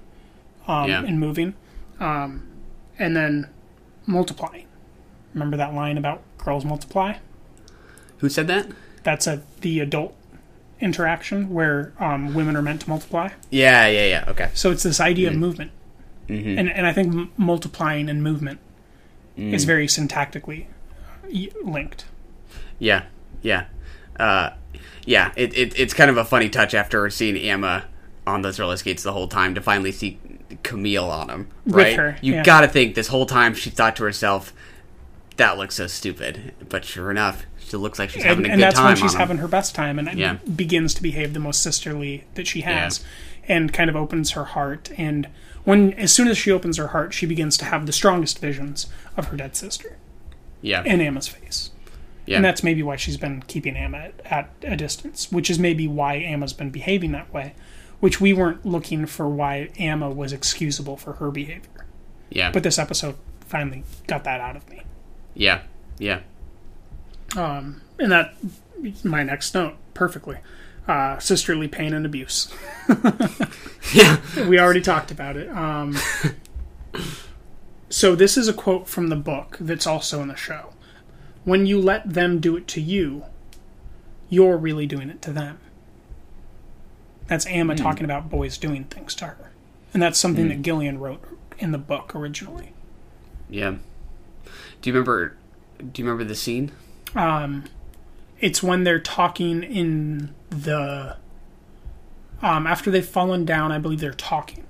[SPEAKER 3] um,
[SPEAKER 4] Yeah.
[SPEAKER 3] and moving. Um, and then multiplying. Remember that line about girls multiply?
[SPEAKER 4] Who said that?
[SPEAKER 3] That's a the adult interaction where um, women are meant to multiply.
[SPEAKER 4] Yeah, yeah, yeah. Okay.
[SPEAKER 3] So it's this idea
[SPEAKER 4] Mm-hmm.
[SPEAKER 3] of movement, and and I think m- multiplying and movement is
[SPEAKER 4] Mm.
[SPEAKER 3] very syntactically linked.
[SPEAKER 4] Yeah, yeah, uh, yeah. It, it it's kind of a funny touch after seeing Emma on those roller skates the whole time to finally see Camille on.
[SPEAKER 3] With
[SPEAKER 4] Right?
[SPEAKER 3] her,
[SPEAKER 4] you
[SPEAKER 3] yeah.
[SPEAKER 4] got to think this whole time she thought to herself, "That looks so stupid," but sure enough, she looks like she's having
[SPEAKER 3] and,
[SPEAKER 4] a good time.
[SPEAKER 3] and that's
[SPEAKER 4] time.
[SPEAKER 3] when she's having her best time and
[SPEAKER 4] Yeah.
[SPEAKER 3] begins to behave the most sisterly that she has and kind of opens her heart and when as soon as she opens her heart she begins to have the strongest visions of her dead sister
[SPEAKER 4] yeah,
[SPEAKER 3] in Emma's face
[SPEAKER 4] yeah,
[SPEAKER 3] and that's maybe why she's been keeping Emma at, at a distance which is maybe why Emma's been behaving that way which we weren't looking for why Emma was excusable for her behavior
[SPEAKER 4] yeah,
[SPEAKER 3] but this episode finally got that out of me
[SPEAKER 4] yeah, yeah.
[SPEAKER 3] Um, and that my next note perfectly. Uh, sisterly pain and abuse.
[SPEAKER 4] Yeah.
[SPEAKER 3] we already talked about it. Um, so this is a quote from the book that's also in the show. When you let them do it to you, you're really doing it to them. That's Emma talking about boys doing things to her, and that's something that Gillian wrote in the book originally.
[SPEAKER 4] Yeah. Do you remember? Do you remember the scene?
[SPEAKER 3] Um, it's when they're talking in the um, after they've fallen down. I believe they're talking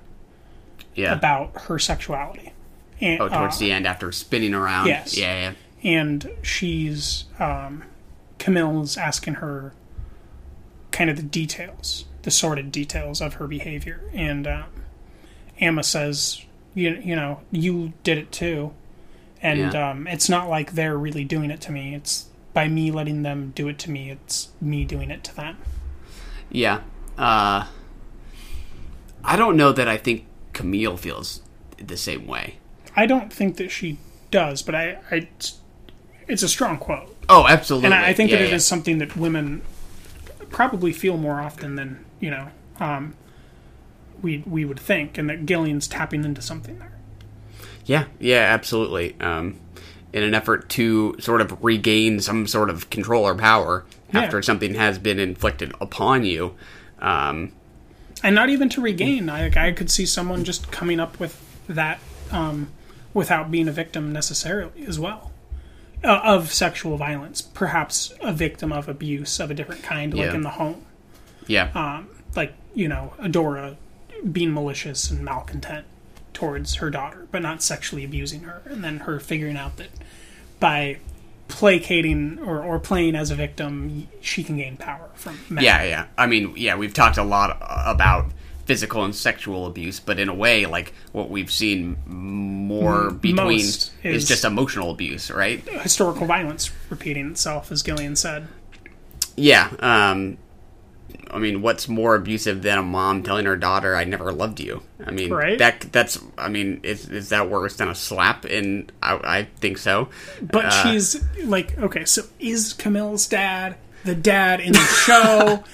[SPEAKER 4] Yeah.
[SPEAKER 3] about her sexuality. And,
[SPEAKER 4] oh, towards
[SPEAKER 3] uh,
[SPEAKER 4] the end after spinning around.
[SPEAKER 3] yes.
[SPEAKER 4] Yeah, yeah.
[SPEAKER 3] and she's um, Camille's asking her kind of the details, the sordid details of her behavior, and um, Emma says, "You you know, you did it too, and
[SPEAKER 4] Yeah.
[SPEAKER 3] um, it's not like they're really doing it to me. It's by me letting them do it to me. It's me doing it to them."
[SPEAKER 4] Yeah. Uh, I don't know that I think Camille feels the same way.
[SPEAKER 3] I don't think that she does, but I, I it's a strong quote.
[SPEAKER 4] Oh, absolutely.
[SPEAKER 3] and I, I think
[SPEAKER 4] yeah,
[SPEAKER 3] that it
[SPEAKER 4] yeah.
[SPEAKER 3] is something that women probably feel more often than you know um, we we would think, and that Gillian's tapping into something there.
[SPEAKER 4] Yeah, yeah, absolutely. Um, in an effort to sort of regain some sort of control or power
[SPEAKER 3] Yeah.
[SPEAKER 4] after something has been inflicted upon you. Um,
[SPEAKER 3] And not even to regain. I I could see someone just coming up with that um, without being a victim necessarily as well. Uh, of sexual violence, perhaps a victim of abuse of a different kind, like
[SPEAKER 4] Yeah.
[SPEAKER 3] in the home,
[SPEAKER 4] yeah, Um,
[SPEAKER 3] like you know, Adora being malicious and malcontent towards her daughter, but not sexually abusing her, and then her figuring out that by placating or, or playing as a victim, she can gain power from men.
[SPEAKER 4] yeah, yeah. I mean, yeah, we've talked a lot about physical and sexual abuse, but in a way, like what we've seen more between is,
[SPEAKER 3] is-
[SPEAKER 4] just emotional abuse, right?
[SPEAKER 3] historical violence repeating itself, as Gillian said.
[SPEAKER 4] Yeah. Um, I mean, what's more abusive than a mom telling her daughter, "I never loved you"? I mean,
[SPEAKER 3] Right.
[SPEAKER 4] that that's. I mean, is is that worse than a slap? And I, I think so.
[SPEAKER 3] But
[SPEAKER 4] Uh,
[SPEAKER 3] she's like, okay, so is Camille's dad the dad in the show?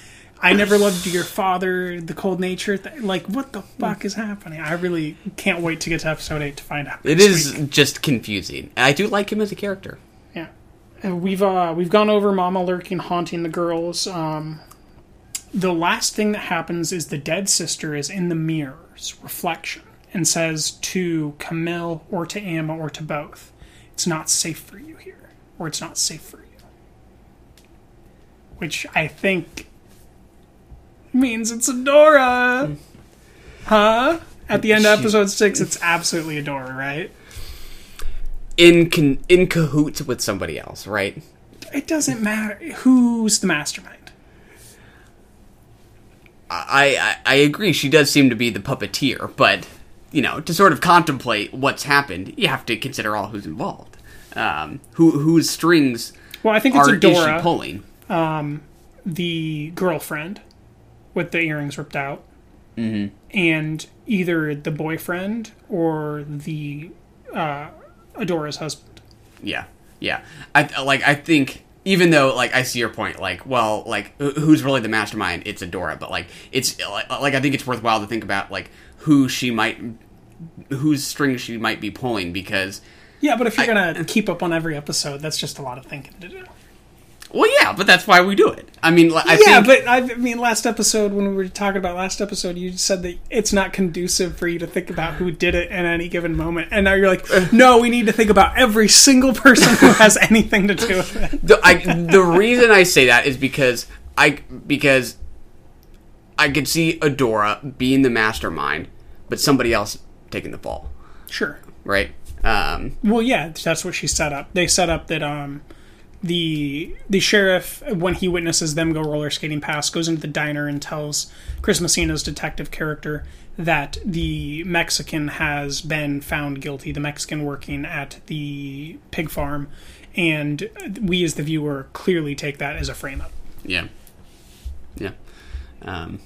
[SPEAKER 3] I never loved your father, the cold nature. Th- like, what the fuck is happening? I really can't wait to get to episode eight to find out.
[SPEAKER 4] It is
[SPEAKER 3] week.
[SPEAKER 4] just confusing. I do like him as a character.
[SPEAKER 3] yeah. And we've uh, we've gone over Mama lurking, haunting the girls. Um, the last thing that happens is the dead sister is in the mirror's reflection, and says to Camille or to Emma or to both, it's not safe for you here, or it's not safe for you. Which I think means it's Adora. Huh? At the end of episode six, it's absolutely Adora, right?
[SPEAKER 4] In con- in cahoots with somebody else, right?
[SPEAKER 3] It doesn't matter who's the mastermind.
[SPEAKER 4] I, I I agree. She does seem to be the puppeteer, but you know, to sort of contemplate what's happened, you have to consider all who's involved. Um, who whose strings?
[SPEAKER 3] Well, I think it's
[SPEAKER 4] are,
[SPEAKER 3] Adora.
[SPEAKER 4] Is she pulling?
[SPEAKER 3] Um, the girlfriend with the earrings ripped out,
[SPEAKER 4] mm-hmm.
[SPEAKER 3] and either the boyfriend or the uh, Adora's husband.
[SPEAKER 4] Yeah, yeah. I like. I think even though like I see your point, like well, like who's really the mastermind? It's Adora, but like it's like, like I think it's worthwhile to think about like who she might, whose strings she might be pulling because.
[SPEAKER 3] Yeah, but if you're I, gonna keep up on every episode, that's just a lot of thinking to do.
[SPEAKER 4] Well, yeah, but that's why we do it. I mean, I
[SPEAKER 3] yeah,
[SPEAKER 4] think...
[SPEAKER 3] but I mean, last episode when we were talking about last episode, you said that it's not conducive for you to think about who did it at any given moment, and now you're like, no, we need to think about every single person who has anything to do with it.
[SPEAKER 4] The, I, the reason I say that is because I because I could see Adora being the mastermind, but somebody else taking the fall.
[SPEAKER 3] Sure.
[SPEAKER 4] Right. Um,
[SPEAKER 3] well, yeah, that's what she set up. They set up that um, the the sheriff, when he witnesses them go roller skating past, goes into the diner and tells Chris Messina's detective character that the Mexican has been found guilty. The Mexican working at the pig farm, and we as the viewer clearly take that as a frame up.
[SPEAKER 4] Yeah. Yeah. Um,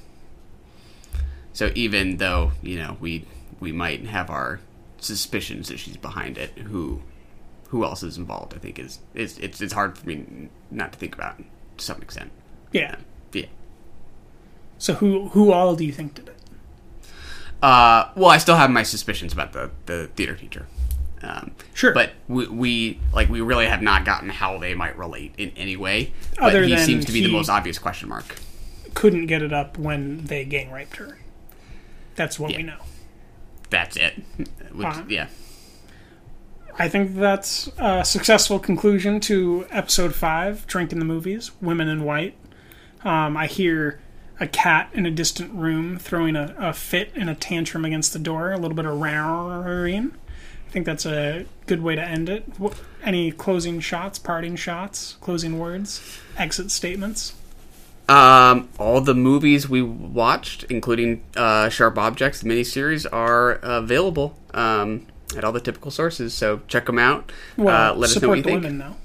[SPEAKER 4] so even though you know we we might have our suspicions that she's behind it, who who else is involved, I think is, is it's it's hard for me not to think about to some extent.
[SPEAKER 3] Yeah.
[SPEAKER 4] Yeah.
[SPEAKER 3] So who who all do you think did it?
[SPEAKER 4] Uh, well, I still have my suspicions about the the theater teacher. Um,
[SPEAKER 3] sure,
[SPEAKER 4] but we, we like we really have not gotten how they might relate in any way.
[SPEAKER 3] Other
[SPEAKER 4] but he
[SPEAKER 3] than
[SPEAKER 4] seems to be the most obvious question mark.
[SPEAKER 3] Couldn't get it up when they gang raped her. That's what
[SPEAKER 4] yeah.
[SPEAKER 3] we know.
[SPEAKER 4] That's it. Which, uh, yeah.
[SPEAKER 3] I think that's a successful conclusion to episode five, Drinking the Movies, Women in White. Um, I hear a cat in a distant room throwing a, a, fit and a tantrum against the door, a little bit of roaring. I think that's a good way to end it. Any closing shots, parting shots, closing words, exit statements?
[SPEAKER 4] Um, all the movies we watched, including uh, Sharp Objects, miniseries, are available. Um, at all the typical sources. So check them out.
[SPEAKER 3] Well,
[SPEAKER 4] uh, let
[SPEAKER 3] us
[SPEAKER 4] know what you
[SPEAKER 3] the
[SPEAKER 4] think.
[SPEAKER 3] women, though.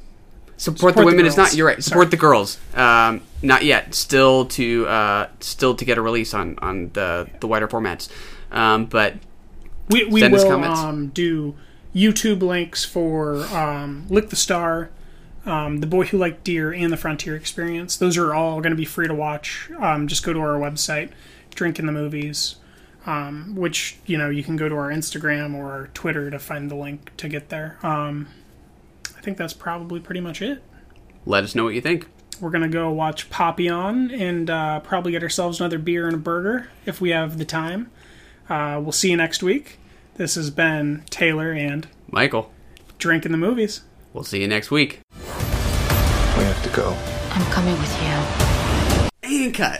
[SPEAKER 4] Support, support the women the is not. You're right. Support Sorry. the girls. Um, not yet. Still to uh, still to get a release on on the the wider formats. Um, but
[SPEAKER 3] we we will um, do YouTube links for um, Lick the Star, um, The Boy Who Liked Deer, and The Frontier Experience. Those are all going to be free to watch. Um, just go to our website, Drink in the Movies um, which you know you can go to our Instagram or our Twitter to find the link to get there. Um, I think that's probably pretty much it.
[SPEAKER 4] Let us know what you think.
[SPEAKER 3] We're gonna go watch Papillon and uh, probably get ourselves another beer and a burger if we have the time. Uh, we'll see you next week. This has been Taylor and
[SPEAKER 4] Michael
[SPEAKER 3] drinking the movies.
[SPEAKER 4] We'll see you next week.
[SPEAKER 2] We have to go.
[SPEAKER 7] I'm coming with you.
[SPEAKER 4] And cut.